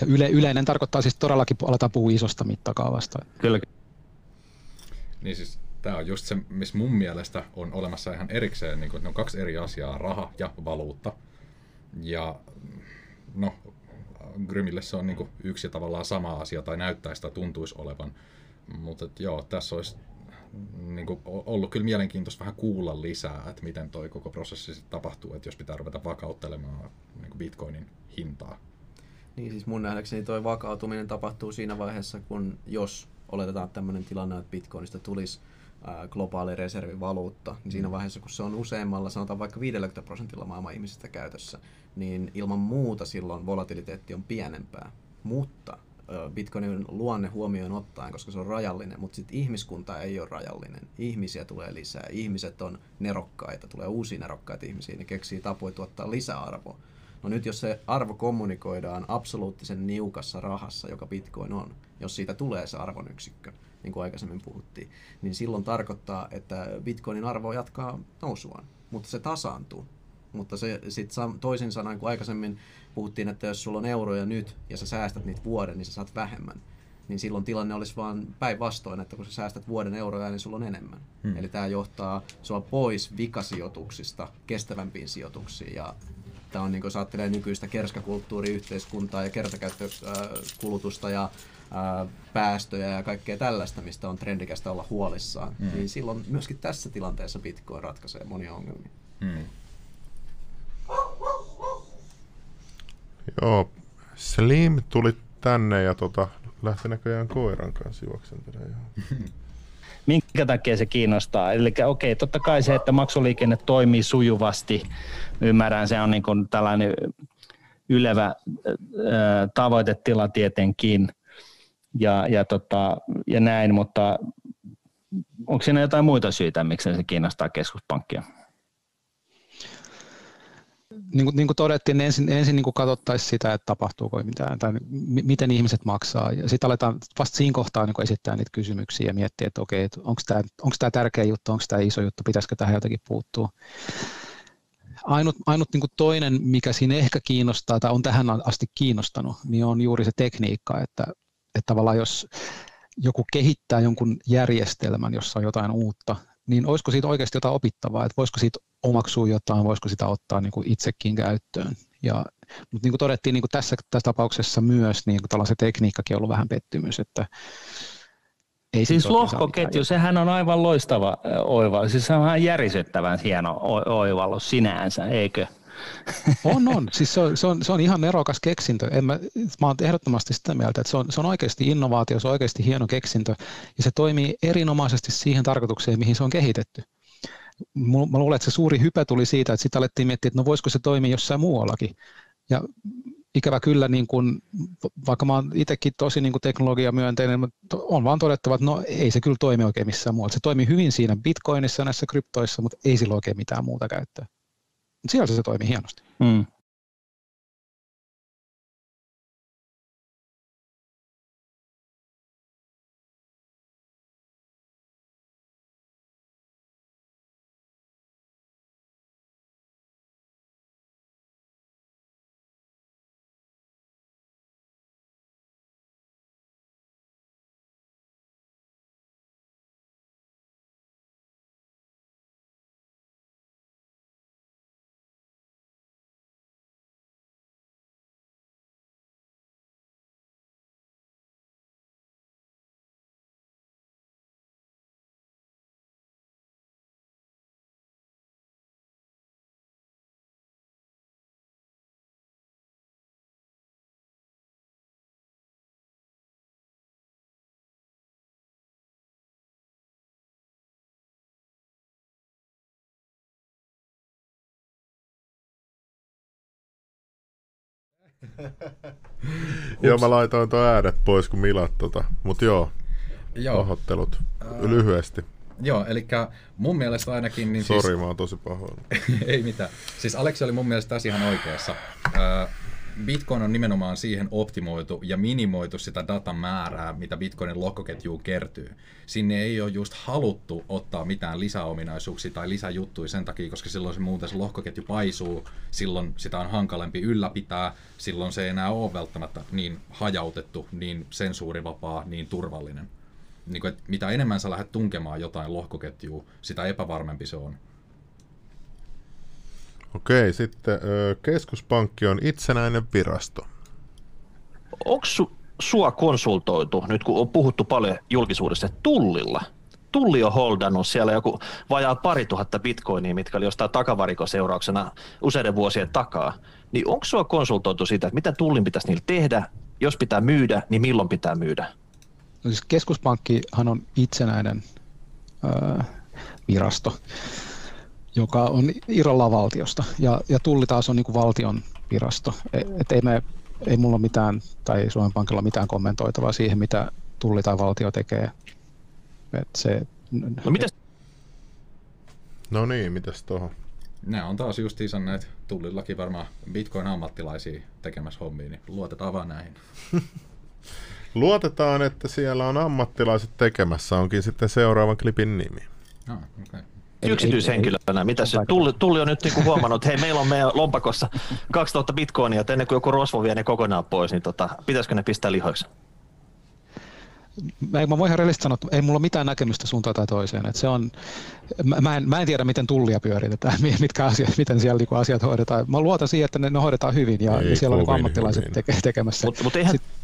ja yle, yleinen tarkoittaa siis todellakin, aletaan puhua isosta mittakaavasta. Kyllä. Niin siis tämä on just se, missä mun mielestä on olemassa ihan erikseen, niin kuin, ne on kaksi eri asiaa, raha ja valuutta. Ja no, Grymille se on niin kuin yksi ja tavallaan sama asia, tai näyttää sitä tuntuisi olevan. Mutta joo, tässä olisi niin kuin, ollut kyllä mielenkiintoista vähän kuulla lisää, että miten toi koko prosessi sitten tapahtuu, että jos pitää ruveta vakauttelemaan niin bitcoinin hintaa. Niin siis mun nähdäkseni toi vakautuminen tapahtuu siinä vaiheessa, kun jos oletetaan tämmöinen tilanne, että bitcoinista tulisi globaali reservivaluutta, niin siinä mm. vaiheessa, kun se on useammalla, sanotaan vaikka 50 prosentilla maailman ihmisistä käytössä, niin ilman muuta silloin volatiliteetti on pienempää. Mutta Bitcoinin luonne huomioon ottaen, koska se on rajallinen, mutta sitten ihmiskunta ei ole rajallinen. Ihmisiä tulee lisää, ihmiset on nerokkaita, tulee uusia nerokkaita ihmisiä, ne keksii tapoja tuottaa lisäarvoa. No nyt jos se arvo kommunikoidaan absoluuttisen niukassa rahassa, joka Bitcoin on, jos siitä tulee se arvon yksikkö, niin kuin aikaisemmin puhuttiin, niin silloin tarkoittaa, että Bitcoinin arvo jatkaa nousuaan, mutta se tasaantuu. Mutta se sitten toisin sanoen, kun aikaisemmin puhuttiin, että jos sulla on euroja nyt ja sä säästät niitä vuoden, niin sä saat vähemmän. Niin silloin tilanne olisi vaan päinvastoin, että kun sä säästät vuoden euroja, niin sulla on enemmän. Hmm. Eli tämä johtaa sua pois vikasijoituksista kestävämpiin sijoituksiin. Ja tämä on, niin kuin ajattelee nykyistä kerskakulttuuriyhteiskuntaa ja kertakäyttökulutusta ja päästöjä ja kaikkea tällaista, mistä on trendikästä olla huolissaan, hmm. niin silloin myöskin tässä tilanteessa Bitcoin ratkaisee monia ongelmia. Hmm. Joo, Slim tuli tänne ja tota, lähti näköjään koiran kanssa juoksentelemaan. Minkä takia se kiinnostaa? Eli okei, totta kai se, että maksuliikenne toimii sujuvasti, ymmärrän, se on niin kuin tällainen ylevä tavoitetila tietenkin ja, ja, tota, ja näin, mutta onko siinä jotain muita syitä, miksi se kiinnostaa keskuspankkia? Niin kuin, niin kuin todettiin, niin ensin, ensin niin kuin katsottaisiin sitä, että tapahtuuko mitään tai miten ihmiset maksaa. Ja sitten aletaan vasta siinä kohtaa niin esittää niitä kysymyksiä ja miettiä, että okei, että onko tämä, onko tämä tärkeä juttu, onko tämä iso juttu, pitäisikö tähän jotenkin puuttua. Ainut, ainut niin kuin toinen, mikä siinä ehkä kiinnostaa tai on tähän asti kiinnostanut, niin on juuri se tekniikka, että, että tavallaan jos joku kehittää jonkun järjestelmän, jossa on jotain uutta, niin olisiko siitä oikeasti jotain opittavaa, että voisiko siitä omaksua jotain, voisiko sitä ottaa niin kuin itsekin käyttöön. Ja, mutta niin kuin todettiin niin kuin tässä, tässä tapauksessa myös, niin kuin se tekniikkakin on ollut vähän pettymys, että ei siis lohkoketju, sehän on aivan loistava oivallus. Siis se on ihan järisyttävän hieno oivallus sinänsä, eikö? On, on. Siis se on, se on, se on ihan nerokas keksintö. En mä, mä olen ehdottomasti sitä mieltä, että se on, se on oikeasti innovaatio, se on oikeasti hieno keksintö ja se toimii erinomaisesti siihen tarkoitukseen, mihin se on kehitetty. Mä luulen, että se suuri hype tuli siitä, että sitten alettiin miettiä, että no voisiko se toimia jossain muuallakin. Ja ikävä kyllä, niin kun, vaikka mä oon itsekin tosi niin teknologiamyönteinen, on vaan todettava, että no ei se kyllä toimi oikein missään muualla. Se toimii hyvin siinä bitcoinissa näissä kryptoissa, mutta ei sillä oikein mitään muuta käyttöä. Siellä se toimii hienosti. Mm. Joo, mä laitoin tuon äänet pois, kun milat tota. Mut joo, joo. pahoittelut uh, lyhyesti. Joo, eli mun mielestä ainakin... Niin Sori, siis... mä oon tosi pahoilla. ei mitään. Siis Aleksi oli mun mielestä tässä ihan oikeassa. Uh, Bitcoin on nimenomaan siihen optimoitu ja minimoitu sitä datan määrää, mitä Bitcoinin lohkoketjuun kertyy. Sinne ei ole just haluttu ottaa mitään lisäominaisuuksia tai lisäjuttuja sen takia, koska silloin se muuten se lohkoketju paisuu, silloin sitä on hankalempi ylläpitää, silloin se ei enää ole välttämättä niin hajautettu, niin sensuurivapaa, niin turvallinen. Niin kuin, että mitä enemmän sä lähdet tunkemaan jotain lohkoketjua, sitä epävarmempi se on. Okei, sitten keskuspankki on itsenäinen virasto. Onko su, sua konsultoitu, nyt kun on puhuttu paljon julkisuudessa, tullilla? Tulli on holdannut siellä joku vajaa pari tuhatta bitcoinia, mitkä oli jostain takavarikoseurauksena useiden vuosien takaa. Niin onko sua konsultoitu siitä, että mitä tullin pitäisi niillä tehdä, jos pitää myydä, niin milloin pitää myydä? No siis keskuspankkihan on itsenäinen öö, virasto joka on irrallaan valtiosta. Ja, ja tulli taas on niin kuin valtion virasto. E, et ei me ei mulla mitään, tai Suomen Pankilla mitään kommentoitavaa siihen, mitä tulli tai valtio tekee. Et se, No mitäs No niin, mitäs tuohon? Nämä on taas justiinsa näitä tullillakin varmaan Bitcoin-ammattilaisia tekemässä hommia, niin luotetaan vaan näihin. Luotetaan, että siellä on ammattilaiset tekemässä, onkin sitten seuraavan klipin nimi. Ah, okay. Yksityishenkilönä, mitä se tulli, tulli on nyt niinku huomannut, että hei, meillä on meidän lompakossa 2000 bitcoinia, että ennen kuin joku rosvo vie ne kokonaan pois, niin tota, pitäisikö ne pistää lihoiksi? Mä, mä voin ihan rehellisesti sanoa, että ei mulla mitään näkemystä suuntaan tai toiseen. Et se on, mä, mä, en, mä en tiedä, miten tullia pyöritetään, mitkä asiat, miten siellä niinku asiat hoidetaan. Mä luotan siihen, että ne, ne hoidetaan hyvin ja, Ei ja siellä on niinku ammattilaiset teke, tekemässä. Mutta mut eihän, Sit-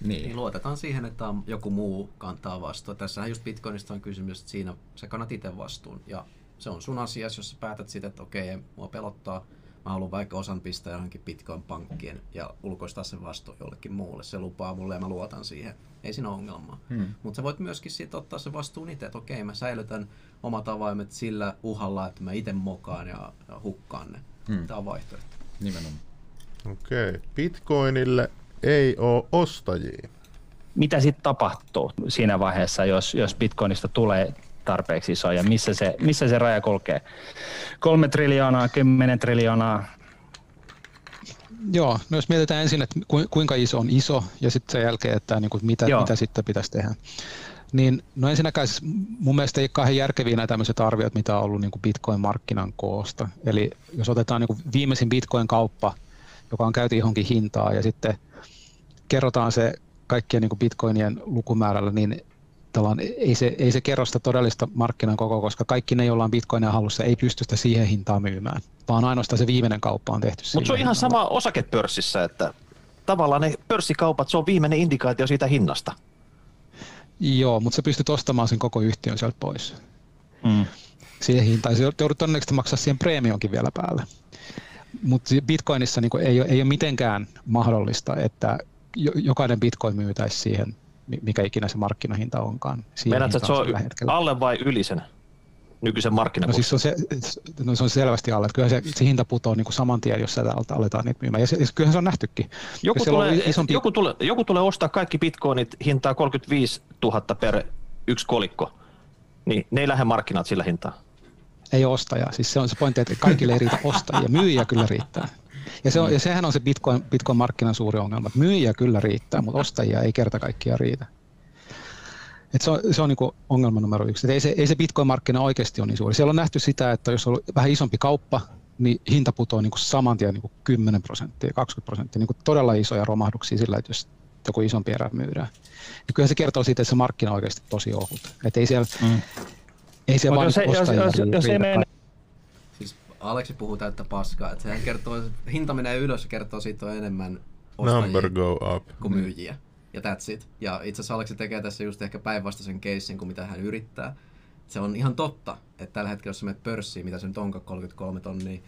Niin Niin. luotetaan siihen, että on joku muu kantaa vastuun. Tässähän just Bitcoinista on kysymys, että siinä sä kannat itse vastuun. Ja se on sun asia, jos sä päätät sitä, että okei, mua pelottaa. Mä haluan vaikka osan pistää johonkin Bitcoin-pankkien ja ulkoistaa sen vastuun jollekin muulle. Se lupaa mulle ja mä luotan siihen. Ei siinä ole ongelmaa. Hmm. Mutta sä voit myöskin siitä ottaa se vastuun itse, että okei, mä säilytän omat avaimet sillä uhalla, että mä itse mokaan ja, hukkaan ne. Hmm. Tämä on vaihtoehto. Nimenomaan. Okei. Bitcoinille ei ole ostajia. mitä sitten tapahtuu siinä vaiheessa, jos, jos bitcoinista tulee tarpeeksi iso ja missä se, missä se raja kulkee? Kolme triljoonaa, kymmenen triljoonaa, Joo, no jos mietitään ensin, että ku- kuinka iso on iso ja sitten sen jälkeen, että niin kuin mitä, Joo. mitä sitten pitäisi tehdä. Niin, no ensinnäkään siis mun mielestä ei kauhean järkeviä nämä tämmöiset arviot, mitä on ollut niin kuin Bitcoin-markkinan koosta. Eli jos otetaan niin kuin viimeisin Bitcoin-kauppa, joka on käyty johonkin hintaa ja sitten kerrotaan se kaikkien niin Bitcoinien lukumäärällä, niin tavallaan ei se, ei se kerro sitä todellista markkinan koko, koska kaikki ne, joilla on Bitcoinia hallussa, ei pysty sitä siihen hintaan myymään, vaan ainoastaan se viimeinen kauppa on tehty mutta se on ihan hintaan. sama osakepörssissä, että tavallaan ne pörssikaupat, se on viimeinen indikaatio siitä hinnasta. Joo, mutta sä pystyt ostamaan sen koko yhtiön sieltä pois. mm. Siihen hintaan. Se joudut todennäköisesti maksaa siihen preemionkin vielä päälle. Mutta Bitcoinissa niin ei, ole, ei ole mitenkään mahdollista, että jokainen Bitcoin myytäisi siihen, mi- mikä ikinä se markkinahinta onkaan. Meinaatko, että se on alle vai yli sen nykyisen No markkinakurssin? siis se on, se, no se on selvästi alle. Kyllä se, se hinta putoaa niin kuin saman tien, jos sieltä aletaan niitä myymään. Ja se, kyllähän se on nähtykin. Joku tulee, isompi- joku, tulee, joku tulee ostaa kaikki bitcoinit hintaa 35 000 per yksi kolikko. Niin ne ei lähde markkinat sillä hintaa. Ei ole ostajaa. Siis se on se pointti, että kaikille ei riitä ostajia. Myyjiä kyllä riittää. Ja, se on, ja sehän on se Bitcoin, Bitcoin-markkinan suuri ongelma. että Myyjiä kyllä riittää, mutta ostajia ei kerta kaikkiaan riitä. Et se on, se on niin ongelma numero yksi. Et ei, se, ei se Bitcoin-markkina oikeasti ole niin suuri. Siellä on nähty sitä, että jos on ollut vähän isompi kauppa, niin hinta putoaa niin saman tien niin 10 prosenttia, 20 prosenttia. Niin todella isoja romahduksia sillä, että jos joku isompi erä myydään. Ja kyllä se kertoo siitä, että se markkina on oikeasti tosi ohut. Että ei siellä, Mm. ei siellä vaan jos, niinku jos, jos, riitä jos ei mene Aleksi puhuu täyttä paskaa, että sehän kertoo, hinta menee ylös ja kertoo siitä on enemmän ostajia Number go up. kuin myyjiä. Ja that's it. Ja itse asiassa Aleksi tekee tässä just ehkä päinvastaisen keissin kuin mitä hän yrittää. Se on ihan totta, että tällä hetkellä jos sä menet pörssiin, mitä se nyt onkaan 33 tonnia,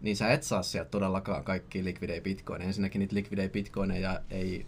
niin sä et saa sieltä todellakaan kaikki liquidate bitcoineja. Ensinnäkin niitä liquidate bitcoineja ei,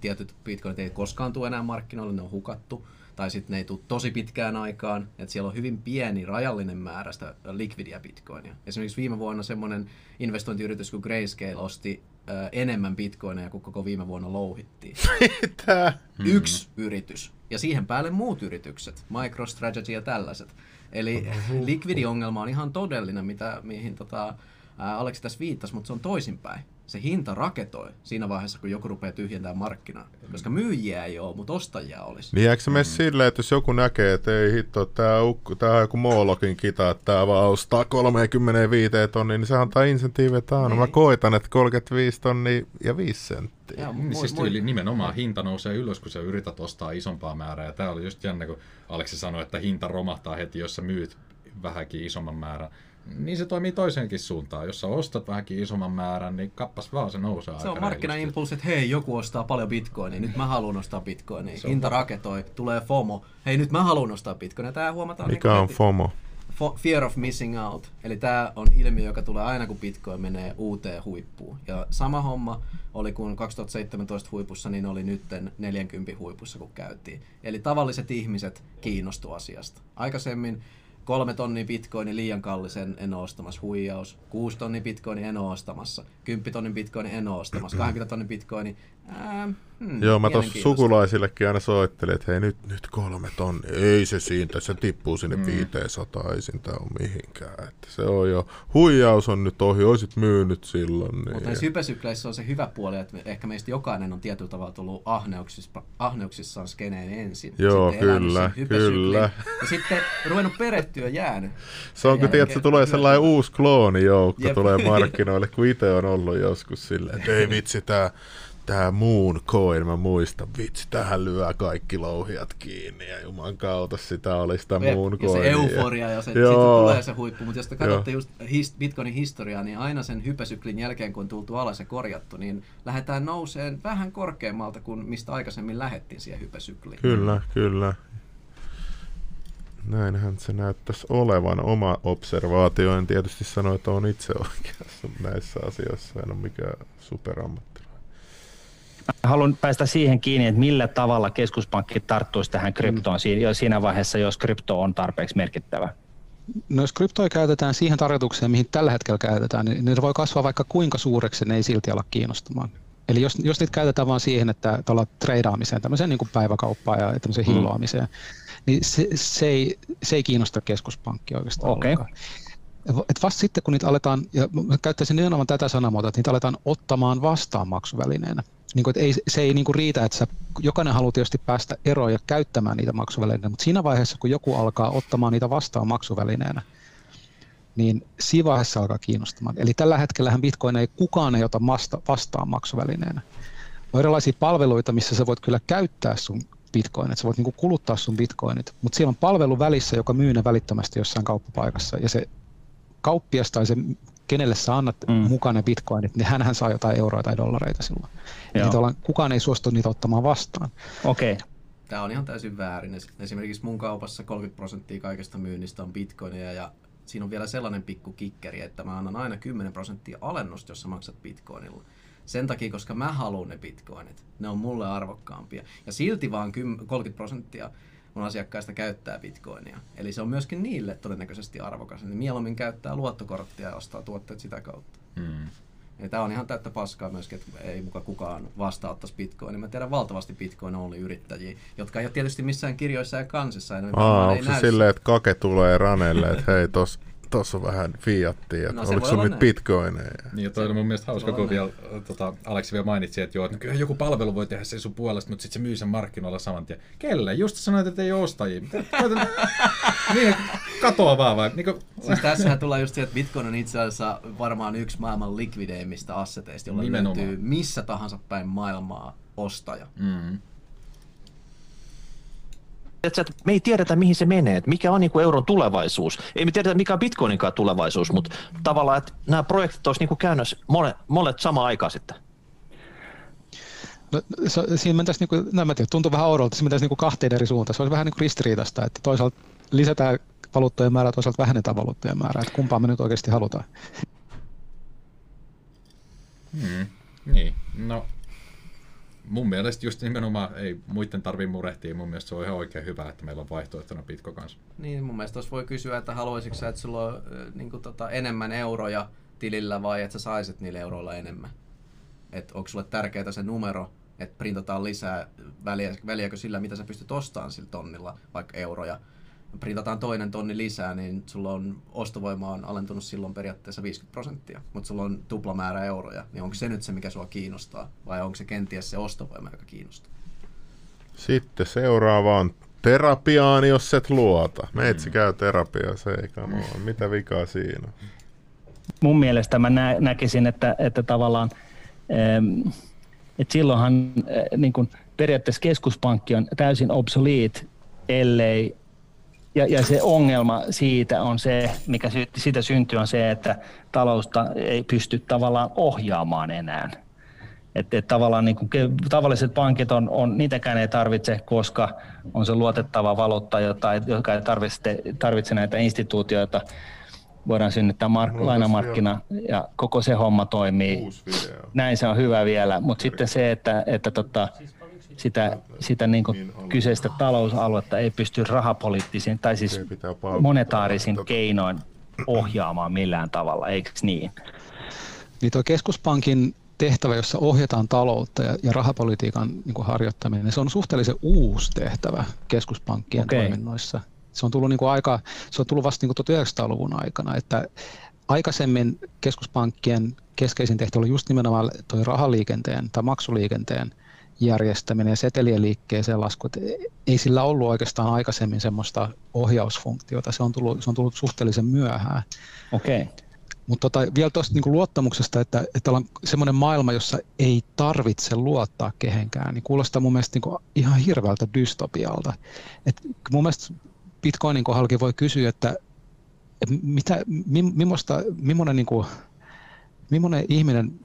tietyt bitcoinit ei koskaan tule enää markkinoille, ne on hukattu. Tai sitten ne ei tule tosi pitkään aikaan. että siellä on hyvin pieni, rajallinen määrä sitä liquidia bitcoinia. Esimerkiksi viime vuonna semmoinen investointiyritys kuin Grayscale osti ö, enemmän bitcoineja kuin koko viime vuonna louhittiin. Mitä? Yksi yritys. Ja siihen päälle muut yritykset, MicroStrategy ja tällaiset. Eli likvidiongelma on ihan todellinen, mitä, mihin tota, Aleksi tässä viittasi, mutta se on toisinpäin. Se hinta raketoi siinä vaiheessa, kun joku rupeaa tyhjentämään markkinaa. Koska myyjiä ei ole, mutta ostajia olisi. Niin eikö se mene silleen, että jos joku näkee, että ei hitto, tää, ukko, tää on joku Moolokin kita, että tää vaan ostaa 35 tonnia, niin se antaa insentiivi, että no mä Niin. koitan, että 35 tonnia ja 5 senttiä. Ja Niin mu- siis mu- tyyli nimenomaan hinta nousee ylös, kun sä yrität ostaa isompaa määrää. Ja tää oli just jännä, kun Aleksi sanoi, että hinta romahtaa heti, jos sä myyt vähänkin isomman määrän. Niin se toimii toiseenkin suuntaan. Jos sä ostat vähänkin isomman määrän, niin kappas vaan se nousee Se aika on markkinaimpulssi, että hei, joku ostaa paljon bitcoinia, nyt mä haluan ostaa bitcoinia. Se on Hinta raketoi, tulee FOMO, hei nyt mä haluan ostaa bitcoinia. Tää huomataan Mikä niinku on heti. FOMO? Fo- Fear of missing out. Eli tämä on ilmiö, joka tulee aina kun Bitcoin menee uuteen huippuun. Ja sama homma oli kun 2017 huipussa, niin oli nytten 40 huipussa kun käytiin. Eli tavalliset ihmiset kiinnostu asiasta. Aikaisemmin kolme tonnia bitcoini liian kallisen en ole ostamassa, huijaus. Kuusi tonnia bitcoini en ole ostamassa. Kymppi tonnin bitcoini en ole ostamassa. 20 tonnin bitcoini, hmm, Joo, mä tuossa sukulaisillekin aina soittelin, että hei nyt, nyt kolme tonni. Ei se siitä, se tippuu sinne mm. 500, ei siitä ole mihinkään. Että se on jo, huijaus on nyt ohi, oisit myynyt silloin. Niin. Mutta näissä hypesykleissä on se hyvä puoli, että ehkä meistä jokainen on tietyllä tavalla tullut ahneuksissa, ahneuksissaan skeneen ensin. Joo, sitten kyllä, kyllä. Ja sitten ruvennut perehtyä jäänyt. Se on, kun tiedät, se tulee sellainen uusi kloonijoukko, Jep. tulee markkinoille, kun itse on ollut joskus silleen, että ei vitsi, tää, tää Moon Coin, mä muistan, vitsi, tähän lyö kaikki louhijat kiinni, ja juman kautta sitä oli sitä Jep, Moon ja se euforia ja se, Joo. tulee se huippu, mutta jos te katsotte Joo. just his, Bitcoinin historiaa, niin aina sen hypesyklin jälkeen, kun on tultu alas ja korjattu, niin lähdetään nouseen vähän korkeammalta kuin mistä aikaisemmin lähettiin siihen hypesykliin. Kyllä, kyllä. Näinhän se näyttäisi olevan. Oma observaatio, en tietysti sano, että on itse oikeassa näissä asioissa, en ole mikään superammattilainen. Haluan päästä siihen kiinni, että millä tavalla keskuspankki tarttuisi tähän kryptoon siinä, jo siinä vaiheessa, jos krypto on tarpeeksi merkittävä. No jos kryptoja käytetään siihen tarkoitukseen, mihin tällä hetkellä käytetään, niin ne voi kasvaa vaikka kuinka suureksi, ne ei silti ala kiinnostamaan. Eli jos, jos niitä käytetään vain siihen, että tuolla treidaamiseen, tämmöiseen niin kuin päiväkauppaan ja tämmöiseen Mm. hilloamiseen, niin se, se, ei, se ei kiinnosta keskuspankkia oikeastaan Okei. ollenkaan. Et vasta sitten, kun niitä aletaan, ja käyttäisin nimenomaan tätä sanamuotoa, että niitä aletaan ottamaan vastaan maksuvälineenä. Niin kuin, että ei, se ei niin kuin riitä, että sä, jokainen haluaa tietysti päästä eroon ja käyttämään niitä maksuvälineenä, mutta siinä vaiheessa, kun joku alkaa ottamaan niitä vastaan maksuvälineenä, niin siinä vaiheessa alkaa kiinnostamaan. Eli tällä hetkellä Bitcoin ei kukaan ei ota vasta, vastaan maksuvälineenä. On erilaisia palveluita, missä sä voit kyllä käyttää sun bitcoinit, sä voit niinku kuluttaa sun bitcoinit, mutta siellä on palvelu välissä, joka myy ne välittömästi jossain kauppapaikassa, ja se kauppias tai se, kenelle sä annat Mm. mukaan ne bitcoinit, niin hänhän saa jotain euroa tai dollareita silloin. Joo. Niitä ollaan, kukaan ei suostu niitä ottamaan vastaan. Okei, okay. Tämä on ihan täysin väärin. Es- Esimerkiksi mun kaupassa 30 prosenttia kaikesta myynnistä on bitcoinia ja siinä on vielä sellainen pikku kikkeri, että mä annan aina 10 prosenttia alennusta, jos sä maksat bitcoinilla. Sen takia, koska mä haluan ne bitcoinit. Ne on mulle arvokkaampia. Ja silti vaan 10 30 prosenttia mun asiakkaista käyttää bitcoinia. Eli se on myöskin niille todennäköisesti arvokas. Ne mieluummin käyttää luottokorttia ja ostaa tuotteet sitä kautta. Mm. Tämä on ihan täyttä paskaa myöskin, että ei muka kukaan vastaanottaisi bitcoinia. Mä tiedän valtavasti bitcoin only yrittäjiä, jotka ei ole tietysti missään kirjoissa ja kansissa. Ja Aa, ei onko se näy silleen, että kake tulee ranelle, että hei, tos, tos on vähän fiattia, että No, se oliko olla nyt bitcoineja? Niin, ja toi oli mun mielestä hauska, Se kun vielä, tota, Aleksi vielä mainitsi, että joo, että no kyllä joku palvelu voi tehdä sen sun puolesta, mutta sitten se myy sen markkinoilla saman tien. Kelle? Just sanoit, että ei ole ostajia. Niin, katoa vaan vai? Niin kuin, Siis tässähän tulee just se, että Bitcoin on itse asiassa varmaan yksi maailman likvideimmistä asseteista, jolla Nimenomaan. löytyy missä tahansa päin maailmaa ostaja. mm. Että me ei tiedetä, mihin se menee, että mikä on niin kuin euron tulevaisuus. Ei me tiedetä, mikä on bitcoininkaan tulevaisuus, mutta tavallaan, että nämä projektit olisi niin kuin käynnössä monet, monet samaan aikaan sitten. No, se, siinä mentäisiin, niin kuin, no, mä tiedän, tuntuu vähän oudolta, se mentäisiin niin kuin kahteen eri suuntaan. Se olisi vähän niin kuin ristiriitasta, että toisaalta lisätään valuuttojen määrää, toisaalta vähennetään valuuttojen määrää. Että kumpaa me nyt oikeasti halutaan. Mm. Niin, no mun mielestä just nimenomaan ei muiden tarvii murehtia. Mun mielestä se on ihan oikein hyvä, että meillä on vaihtoehtona Bitco kanssa. Niin, mun mielestä voi kysyä, että haluaisitko sä, että sulla on niin kuin, tota, enemmän euroja tilillä vai että sä saisit niillä euroilla enemmän? Että onko sulle tärkeää se numero, että printataan lisää, väliä, väliäkö sillä, mitä sä pystyt ostamaan sillä tonnilla, vaikka euroja. Printataan toinen tonni lisää, niin sulla on ostovoima on alentunut silloin periaatteessa 50 prosenttia, mutta sulla on tuplamäärä euroja. Niin onko se nyt se, mikä sua kiinnostaa, vai onko se kenties se ostovoima, joka kiinnostaa? Sitten seuraava on terapiaan, jos et luota. Meitsi käy terapiaa, se ei kamo. Mitä vikaa siinä on? mun mielestä mä nä- näkisin, että, että tavallaan ähm, että silloinhan äh, niin kun periaatteessa keskuspankki on täysin obsolete, ellei ja, ja se ongelma siitä on se, mikä siitä syntyy, on se, että talousta ei pysty tavallaan ohjaamaan enää. Että et tavallaan niin kuin tavalliset pankit on, on, niitäkään ei tarvitse, koska on se luotettava valuutta, jota, joka ei tarvitse, tarvitse näitä instituutioita. Voidaan synnyttää mark- on lainamarkkina ja koko se homma toimii. Näin se on hyvä vielä, mutta sitten se, että, että tota, sitä, sitä niin kuin kyseistä talousaluetta ei pysty rahapoliittisin tai siis monetaarisin keinoin ohjaamaan millään tavalla, eikö niin? Niin tuo keskuspankin tehtävä, jossa ohjataan taloutta ja, ja rahapolitiikan niin kuin harjoittaminen, niin se on suhteellisen uusi tehtävä keskuspankkien Okei. toiminnoissa. Se on tullut, niin kuin aika, se on tullut vasta niin kuin 1900-luvun aikana, että aikaisemmin keskuspankkien keskeisin tehtävä oli just nimenomaan tuo rahaliikenteen tai maksuliikenteen järjestäminen ja setelien liikkeeseen lasku. että ei sillä ollut oikeastaan aikaisemmin semmoista ohjausfunktiota, se on tullut, se on tullut suhteellisen myöhään. Okei. Mutta tota, vielä tuosta niinku luottamuksesta, että, että ollaan semmoinen maailma, jossa ei tarvitse luottaa kehenkään, niin kuulostaa mun mielestä niinku ihan hirveältä dystopialta. Et mun mielestä Bitcoinin kohdallakin voi kysyä, että, että mitä, mi, millaista, millainen, niinku, millainen ihminen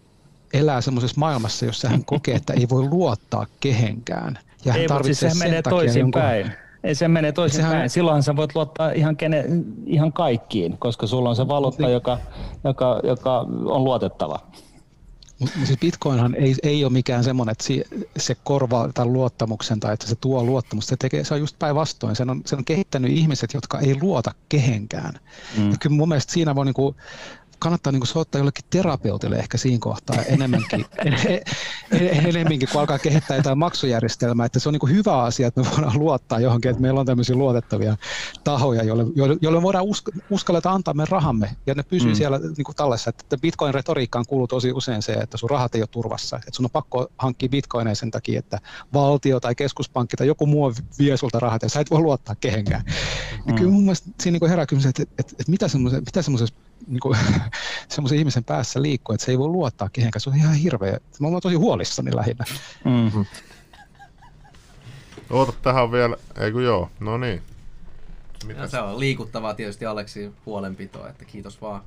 elää semmoisessa maailmassa, jossa hän kokee, että ei voi luottaa kehenkään. Ja hän Ei, mutta siis tarvitsee sehän sen menee toisinpäin. Ei se menee toisinpäin. Sehän- Silloinhan sä voit luottaa ihan, kene, ihan kaikkiin, koska sulla on se valuutta, Niin. joka, joka, joka on luotettava. Mutta siis Bitcoinhan ei, ei ole mikään semmoinen, että se korvaa tämän luottamuksen tai että se tuo luottamusta. Se, tekee, se on just päinvastoin. Sen on, sen on kehittänyt ihmiset, jotka ei luota kehenkään. Mm. Ja kyllä mun mielestä siinä voi niinku, kannattaa niinku soittaa jollekin terapeutille ehkä siinä kohtaa enemmänkin, en, en, enemmänkin, kun alkaa kehittää jotain maksujärjestelmää. Että se on niinku hyvä asia, että me voidaan luottaa johonkin, että meillä on tämmöisiä luotettavia tahoja, joille, joille, joille voidaan usk, uskalleta antaa meidän rahamme, ja ne pysyy mm. siellä niinku tallessa. Että Bitcoin-retoriikkaan kuuluu tosi usein se, että sun rahat ei ole turvassa. Että sun on pakko hankkia bitcoineja sen takia, että valtio tai keskuspankki tai joku muu vie sulta rahat, ja sä et voi luottaa kehenkään. Mm. Ja kyllä mun mielestä siinä niinku herää kysymys, että, että, että, mitä semmoisessa niin kuin, semmoisen ihmisen päässä liikkuu, että se ei voi luottaa kehenkään. Se on ihan hirveä. Mä olen tosi huolissani lähinnä. Mm-hmm. Oota tähän vielä, ei kun joo, no niin. Ja Mitä se on liikuttavaa tietysti Aleksi huolenpitoa, että kiitos vaan,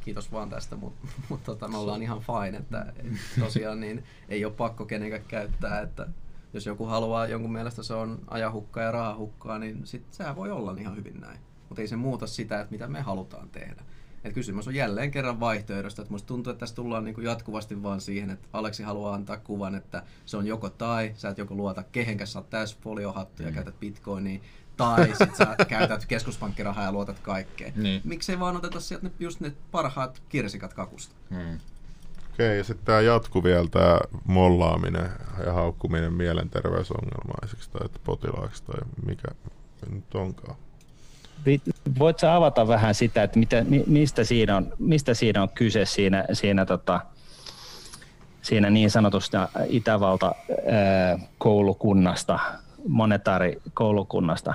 kiitos vaan tästä, mutta mut tota, me ollaan ihan fine, että et tosiaan niin ei ole pakko kenenkään käyttää, että jos joku haluaa, jonkun mielestä se on ajahukkaa ja rahahukkaa, niin sit sehän voi olla ihan hyvin näin. Mutta ei se muuta sitä, että mitä me halutaan tehdä. Et kysymys on jälleen kerran vaihtoehdosta. Että musta tuntuu, että tässä tullaan niinku jatkuvasti vaan siihen, että Aleksi haluaa antaa kuvan, että se on joko tai, sä et joko luota kehenkään, sä oot täys foliohattu ja käytät bitcoinia, tai sit sä käytät keskuspankkirahaa ja luotat kaikkeen. Niin. Miksei vaan oteta sieltä ne, just ne parhaat kirsikat kakusta? Hmm. Okei, ja sitten tämä jatku vielä, tämä mollaaminen ja haukkuminen mielenterveysongelmaiseksi tai että potilaaksi tai mikä nyt onkaan. Voit avata vähän sitä, että mitä, mi- mistä, siinä on, mistä siinä on kyse siinä, siinä, tota, siinä niin sanotusta Itävalta ää, koulukunnasta, monetaarikoulukunnasta?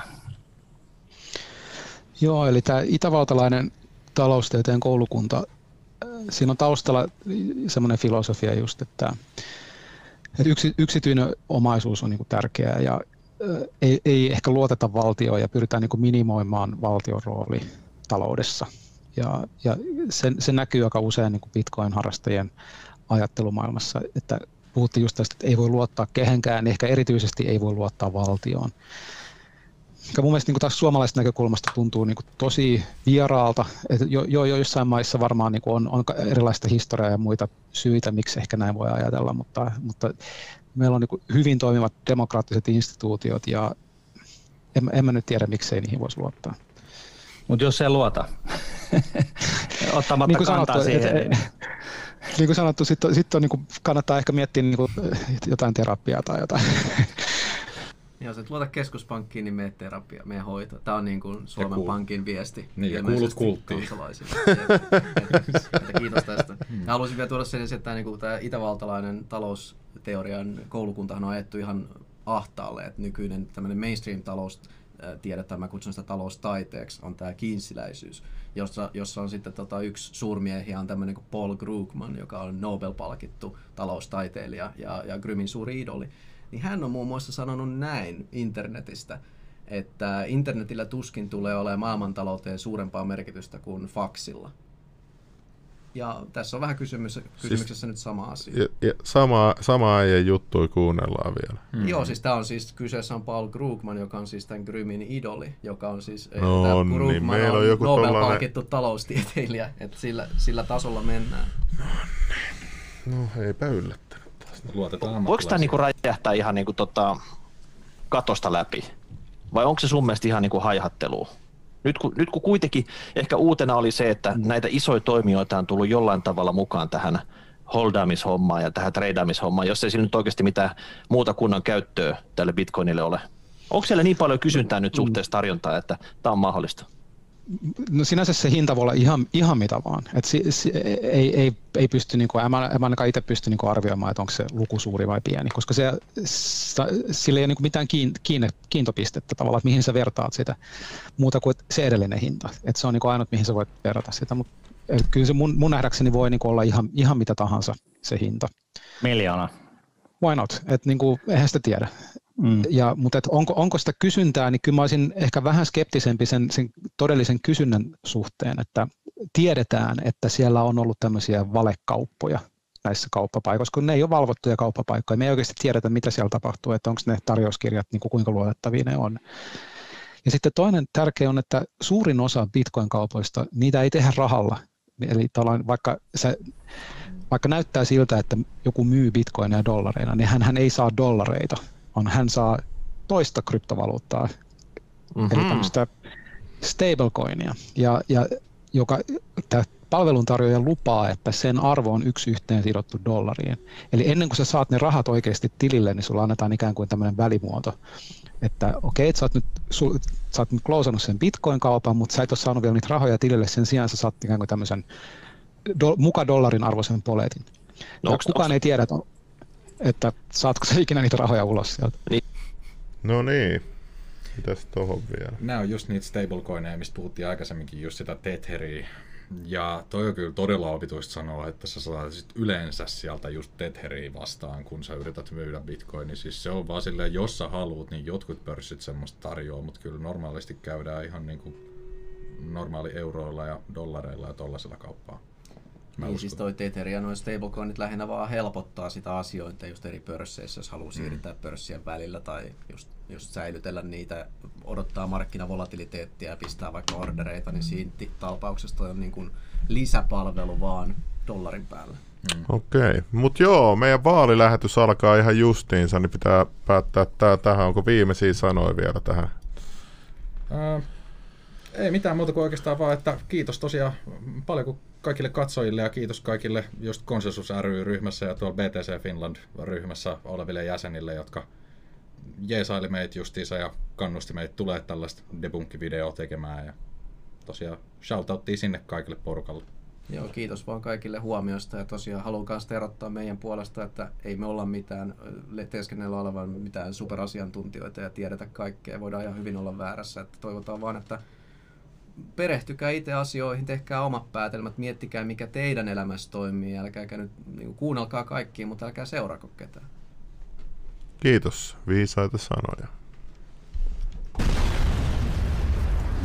Joo, eli tämä itävaltalainen taloustieteen koulukunta, siinä on taustalla semmoinen filosofia just, että, että yksi, yksityinen omaisuus on niinku tärkeää ja ei, ei ehkä luoteta valtioon ja pyritään niinku minimoimaan valtion rooli taloudessa. Ja, ja se, se näkyy aika usein niinku Bitcoin-harrastajien ajattelumaailmassa, että puhuttiin just tästä, että ei voi luottaa kehenkään, niin ehkä erityisesti ei voi luottaa valtioon mikä mun mielestä niin taas suomalaisesta näkökulmasta tuntuu niin kuin tosi vieraalta. että jo, jo, jo jossain maissa varmaan niin kuin on, on erilaista historiaa ja muita syitä, miksi ehkä näin voi ajatella, mutta, mutta meillä on niin kuin hyvin toimivat demokraattiset instituutiot ja en, en mä nyt tiedä, miksei niihin voisi luottaa. Mutta jos ei luota, ottamatta Niin kuin kantaa sanottu, siihen, et- niin Niin kuin sanottu, sitten sit on, niin kuin, kannattaa ehkä miettiä niin kuin, jotain terapiaa tai jotain. Jos et luota keskuspankkiin, niin mene terapia, mene hoito. Tämä on niin kuin Suomen kuul- Pankin viesti. Niin, ja kuulut kulttiin. kiitos tästä. Ja haluaisin vielä tuoda sen että niin tämä itävaltalainen talousteorian koulukuntahan on ajettu ihan ahtaalle, että nykyinen tämmöinen mainstream-talous tiedetään, mä kutsun sitä taloustaiteeksi, on tämä kiinsiläisyys, jossa, jossa on sitten tota, yksi suurmiehiä on tämmöinen kuin Paul Krugman, joka on Nobel-palkittu taloustaiteilija ja, ja Grymin suuri idoli. Niin hän on muun muassa sanonut näin internetistä, että internetillä tuskin tulee olemaan maailmantalouteen suurempaa merkitystä kuin faksilla. Ja tässä on vähän kysymys, kysymyksessä siis, nyt sama asia. Ja, ja sama, sama äijän juttui kuunnellaan vielä. Mm. Joo, siis tämä on siis, kyseessä on Paul Krugman, joka on siis tämän Grymin idoli, joka on siis, No tää niin, Krugman meillä on on joku Nobel-palkittu taloustieteilijä, että sillä, sillä tasolla mennään. No eipä yllättänyt taas. Luotetaan Voiko tämä niinku räjähtää ihan niinku tota, katosta läpi? Vai onko se sun mielestä ihan niinku haihattelua? Nyt kun, nyt kun kuitenkin ehkä uutena oli se, että näitä isoja toimijoita on tullut jollain tavalla mukaan tähän holdaamishommaan ja tähän treidaamishommaan, jos ei sillä nyt oikeasti mitään muuta kunnan käyttöä tälle bitcoinille ole. Onko siellä niin paljon kysyntää nyt suhteessa tarjontaa, että tämä on mahdollista? No sinänsä se hinta voi olla ihan, ihan mitä vaan. Et si, si, ei, ei, ei pysty, niin kuin, en, mä, en mä ainakaan itse pysty niin kuin arvioimaan, että onko se luku suuri vai pieni, koska se, sa, sillä ei ole niin kuin mitään kiin, kiinne, kiintopistettä tavallaan, että mihin sä vertaat sitä muuta kuin se edellinen hinta. Et se on niin kuin ainut, mihin sä voit verrata sitä, mutta kyllä se mun, mun nähdäkseni voi niin kuin olla ihan, ihan mitä tahansa se hinta. Miljoona. Why not? Et niin kuin, eihän sitä tiedä. Mm. Ja, mutta et onko, onko sitä kysyntää, niin kyllä mä olisin ehkä vähän skeptisempi sen, sen todellisen kysynnän suhteen, että tiedetään, että siellä on ollut tämmöisiä valekauppoja näissä kauppapaikoissa, kun ne ei ole valvottuja kauppapaikkoja. Me ei oikeasti tiedetä, mitä siellä tapahtuu, että onko ne tarjouskirjat, niin kuin kuinka luotettavia ne on. Ja sitten toinen tärkeä on, että suurin osa bitcoin-kaupoista, niitä ei tehdä rahalla. Eli vaikka se, vaikka näyttää siltä, että joku myy bitcoinia dollareina, niin hän, hän ei saa dollareita, on hän saa toista kryptovaluuttaa, mm-hmm. eli tämmöistä stablecoinia, ja, ja joka tämä palveluntarjoaja lupaa, että sen arvo on yksi yhteen sidottu dollariin. Eli ennen kuin sä saat ne rahat oikeasti tilille, niin sulla annetaan ikään kuin tämmöinen välimuoto, että okei, okay, sä oot nyt, su, sä oot nyt klousannut sen bitcoin-kaupan, mutta sä et ole saanut vielä niitä rahoja tilille, sen sijaan sä saat ikään kuin tämmöisen do, muka dollarin arvoisen poletin. No, ja kukaan ei tiedä, että että saatko se ikinä niitä rahoja ulos sieltä. Niin. No niin, mitäs tohon vielä? Nämä on just niitä stablecoineja, mistä puhuttiin aikaisemminkin, just sitä Tetheriä. Ja toi on kyllä todella opituista sanoa, että sä saisit yleensä sieltä just Tetheriä vastaan, kun sä yrität myydä bitcoinia. Siis se on vaan silleen, jos sä haluat, niin jotkut pörssit semmoista tarjoaa, mutta kyllä normaalisti käydään ihan niin kuin normaali euroilla ja dollareilla ja tollasella kauppaa. Mä niin siis toi Tether ja noin stablecoinit lähinnä vaan helpottaa sitä asiointia just eri pörsseissä, jos haluaa siirtää mm. pörssien välillä tai just, just säilytellä niitä, odottaa markkinavolatiliteettia ja pistää vaikka ordereita, niin siinä tapauksessa toi on niin kuin lisäpalvelu vaan dollarin päällä. Mm. Okei, okay. mutta joo, meidän vaalilähetys alkaa ihan justiinsa, niin pitää päättää tää, tähän. Onko viimeisiä sanoja vielä tähän? Äh, ei mitään muuta kuin oikeastaan vaan, että kiitos tosiaan paljon kun kaikille katsojille ja kiitos kaikille just Konsensus ry-ryhmässä ja tuolla BTC Finland-ryhmässä oleville jäsenille, jotka jeesaili meitä justiinsa ja kannusti meitä tulee tällaista debunkkivideoa tekemään. Ja tosiaan shoutouttiin sinne kaikille porukalle. Joo, kiitos vaan kaikille huomiosta ja tosiaan haluan myös erottaa meidän puolesta, että ei me olla mitään, teeskennellä olevan mitään superasiantuntijoita ja tiedetä kaikkea. Voidaan ihan hyvin olla väärässä, että toivotaan vaan, että perehtykää itse asioihin, tehkää omat päätelmät, miettikää mikä teidän elämässä toimii, älkääkä nyt niin kuin, kuunnelkaa kaikkia, mutta älkää seurako ketään. Kiitos, viisaita sanoja.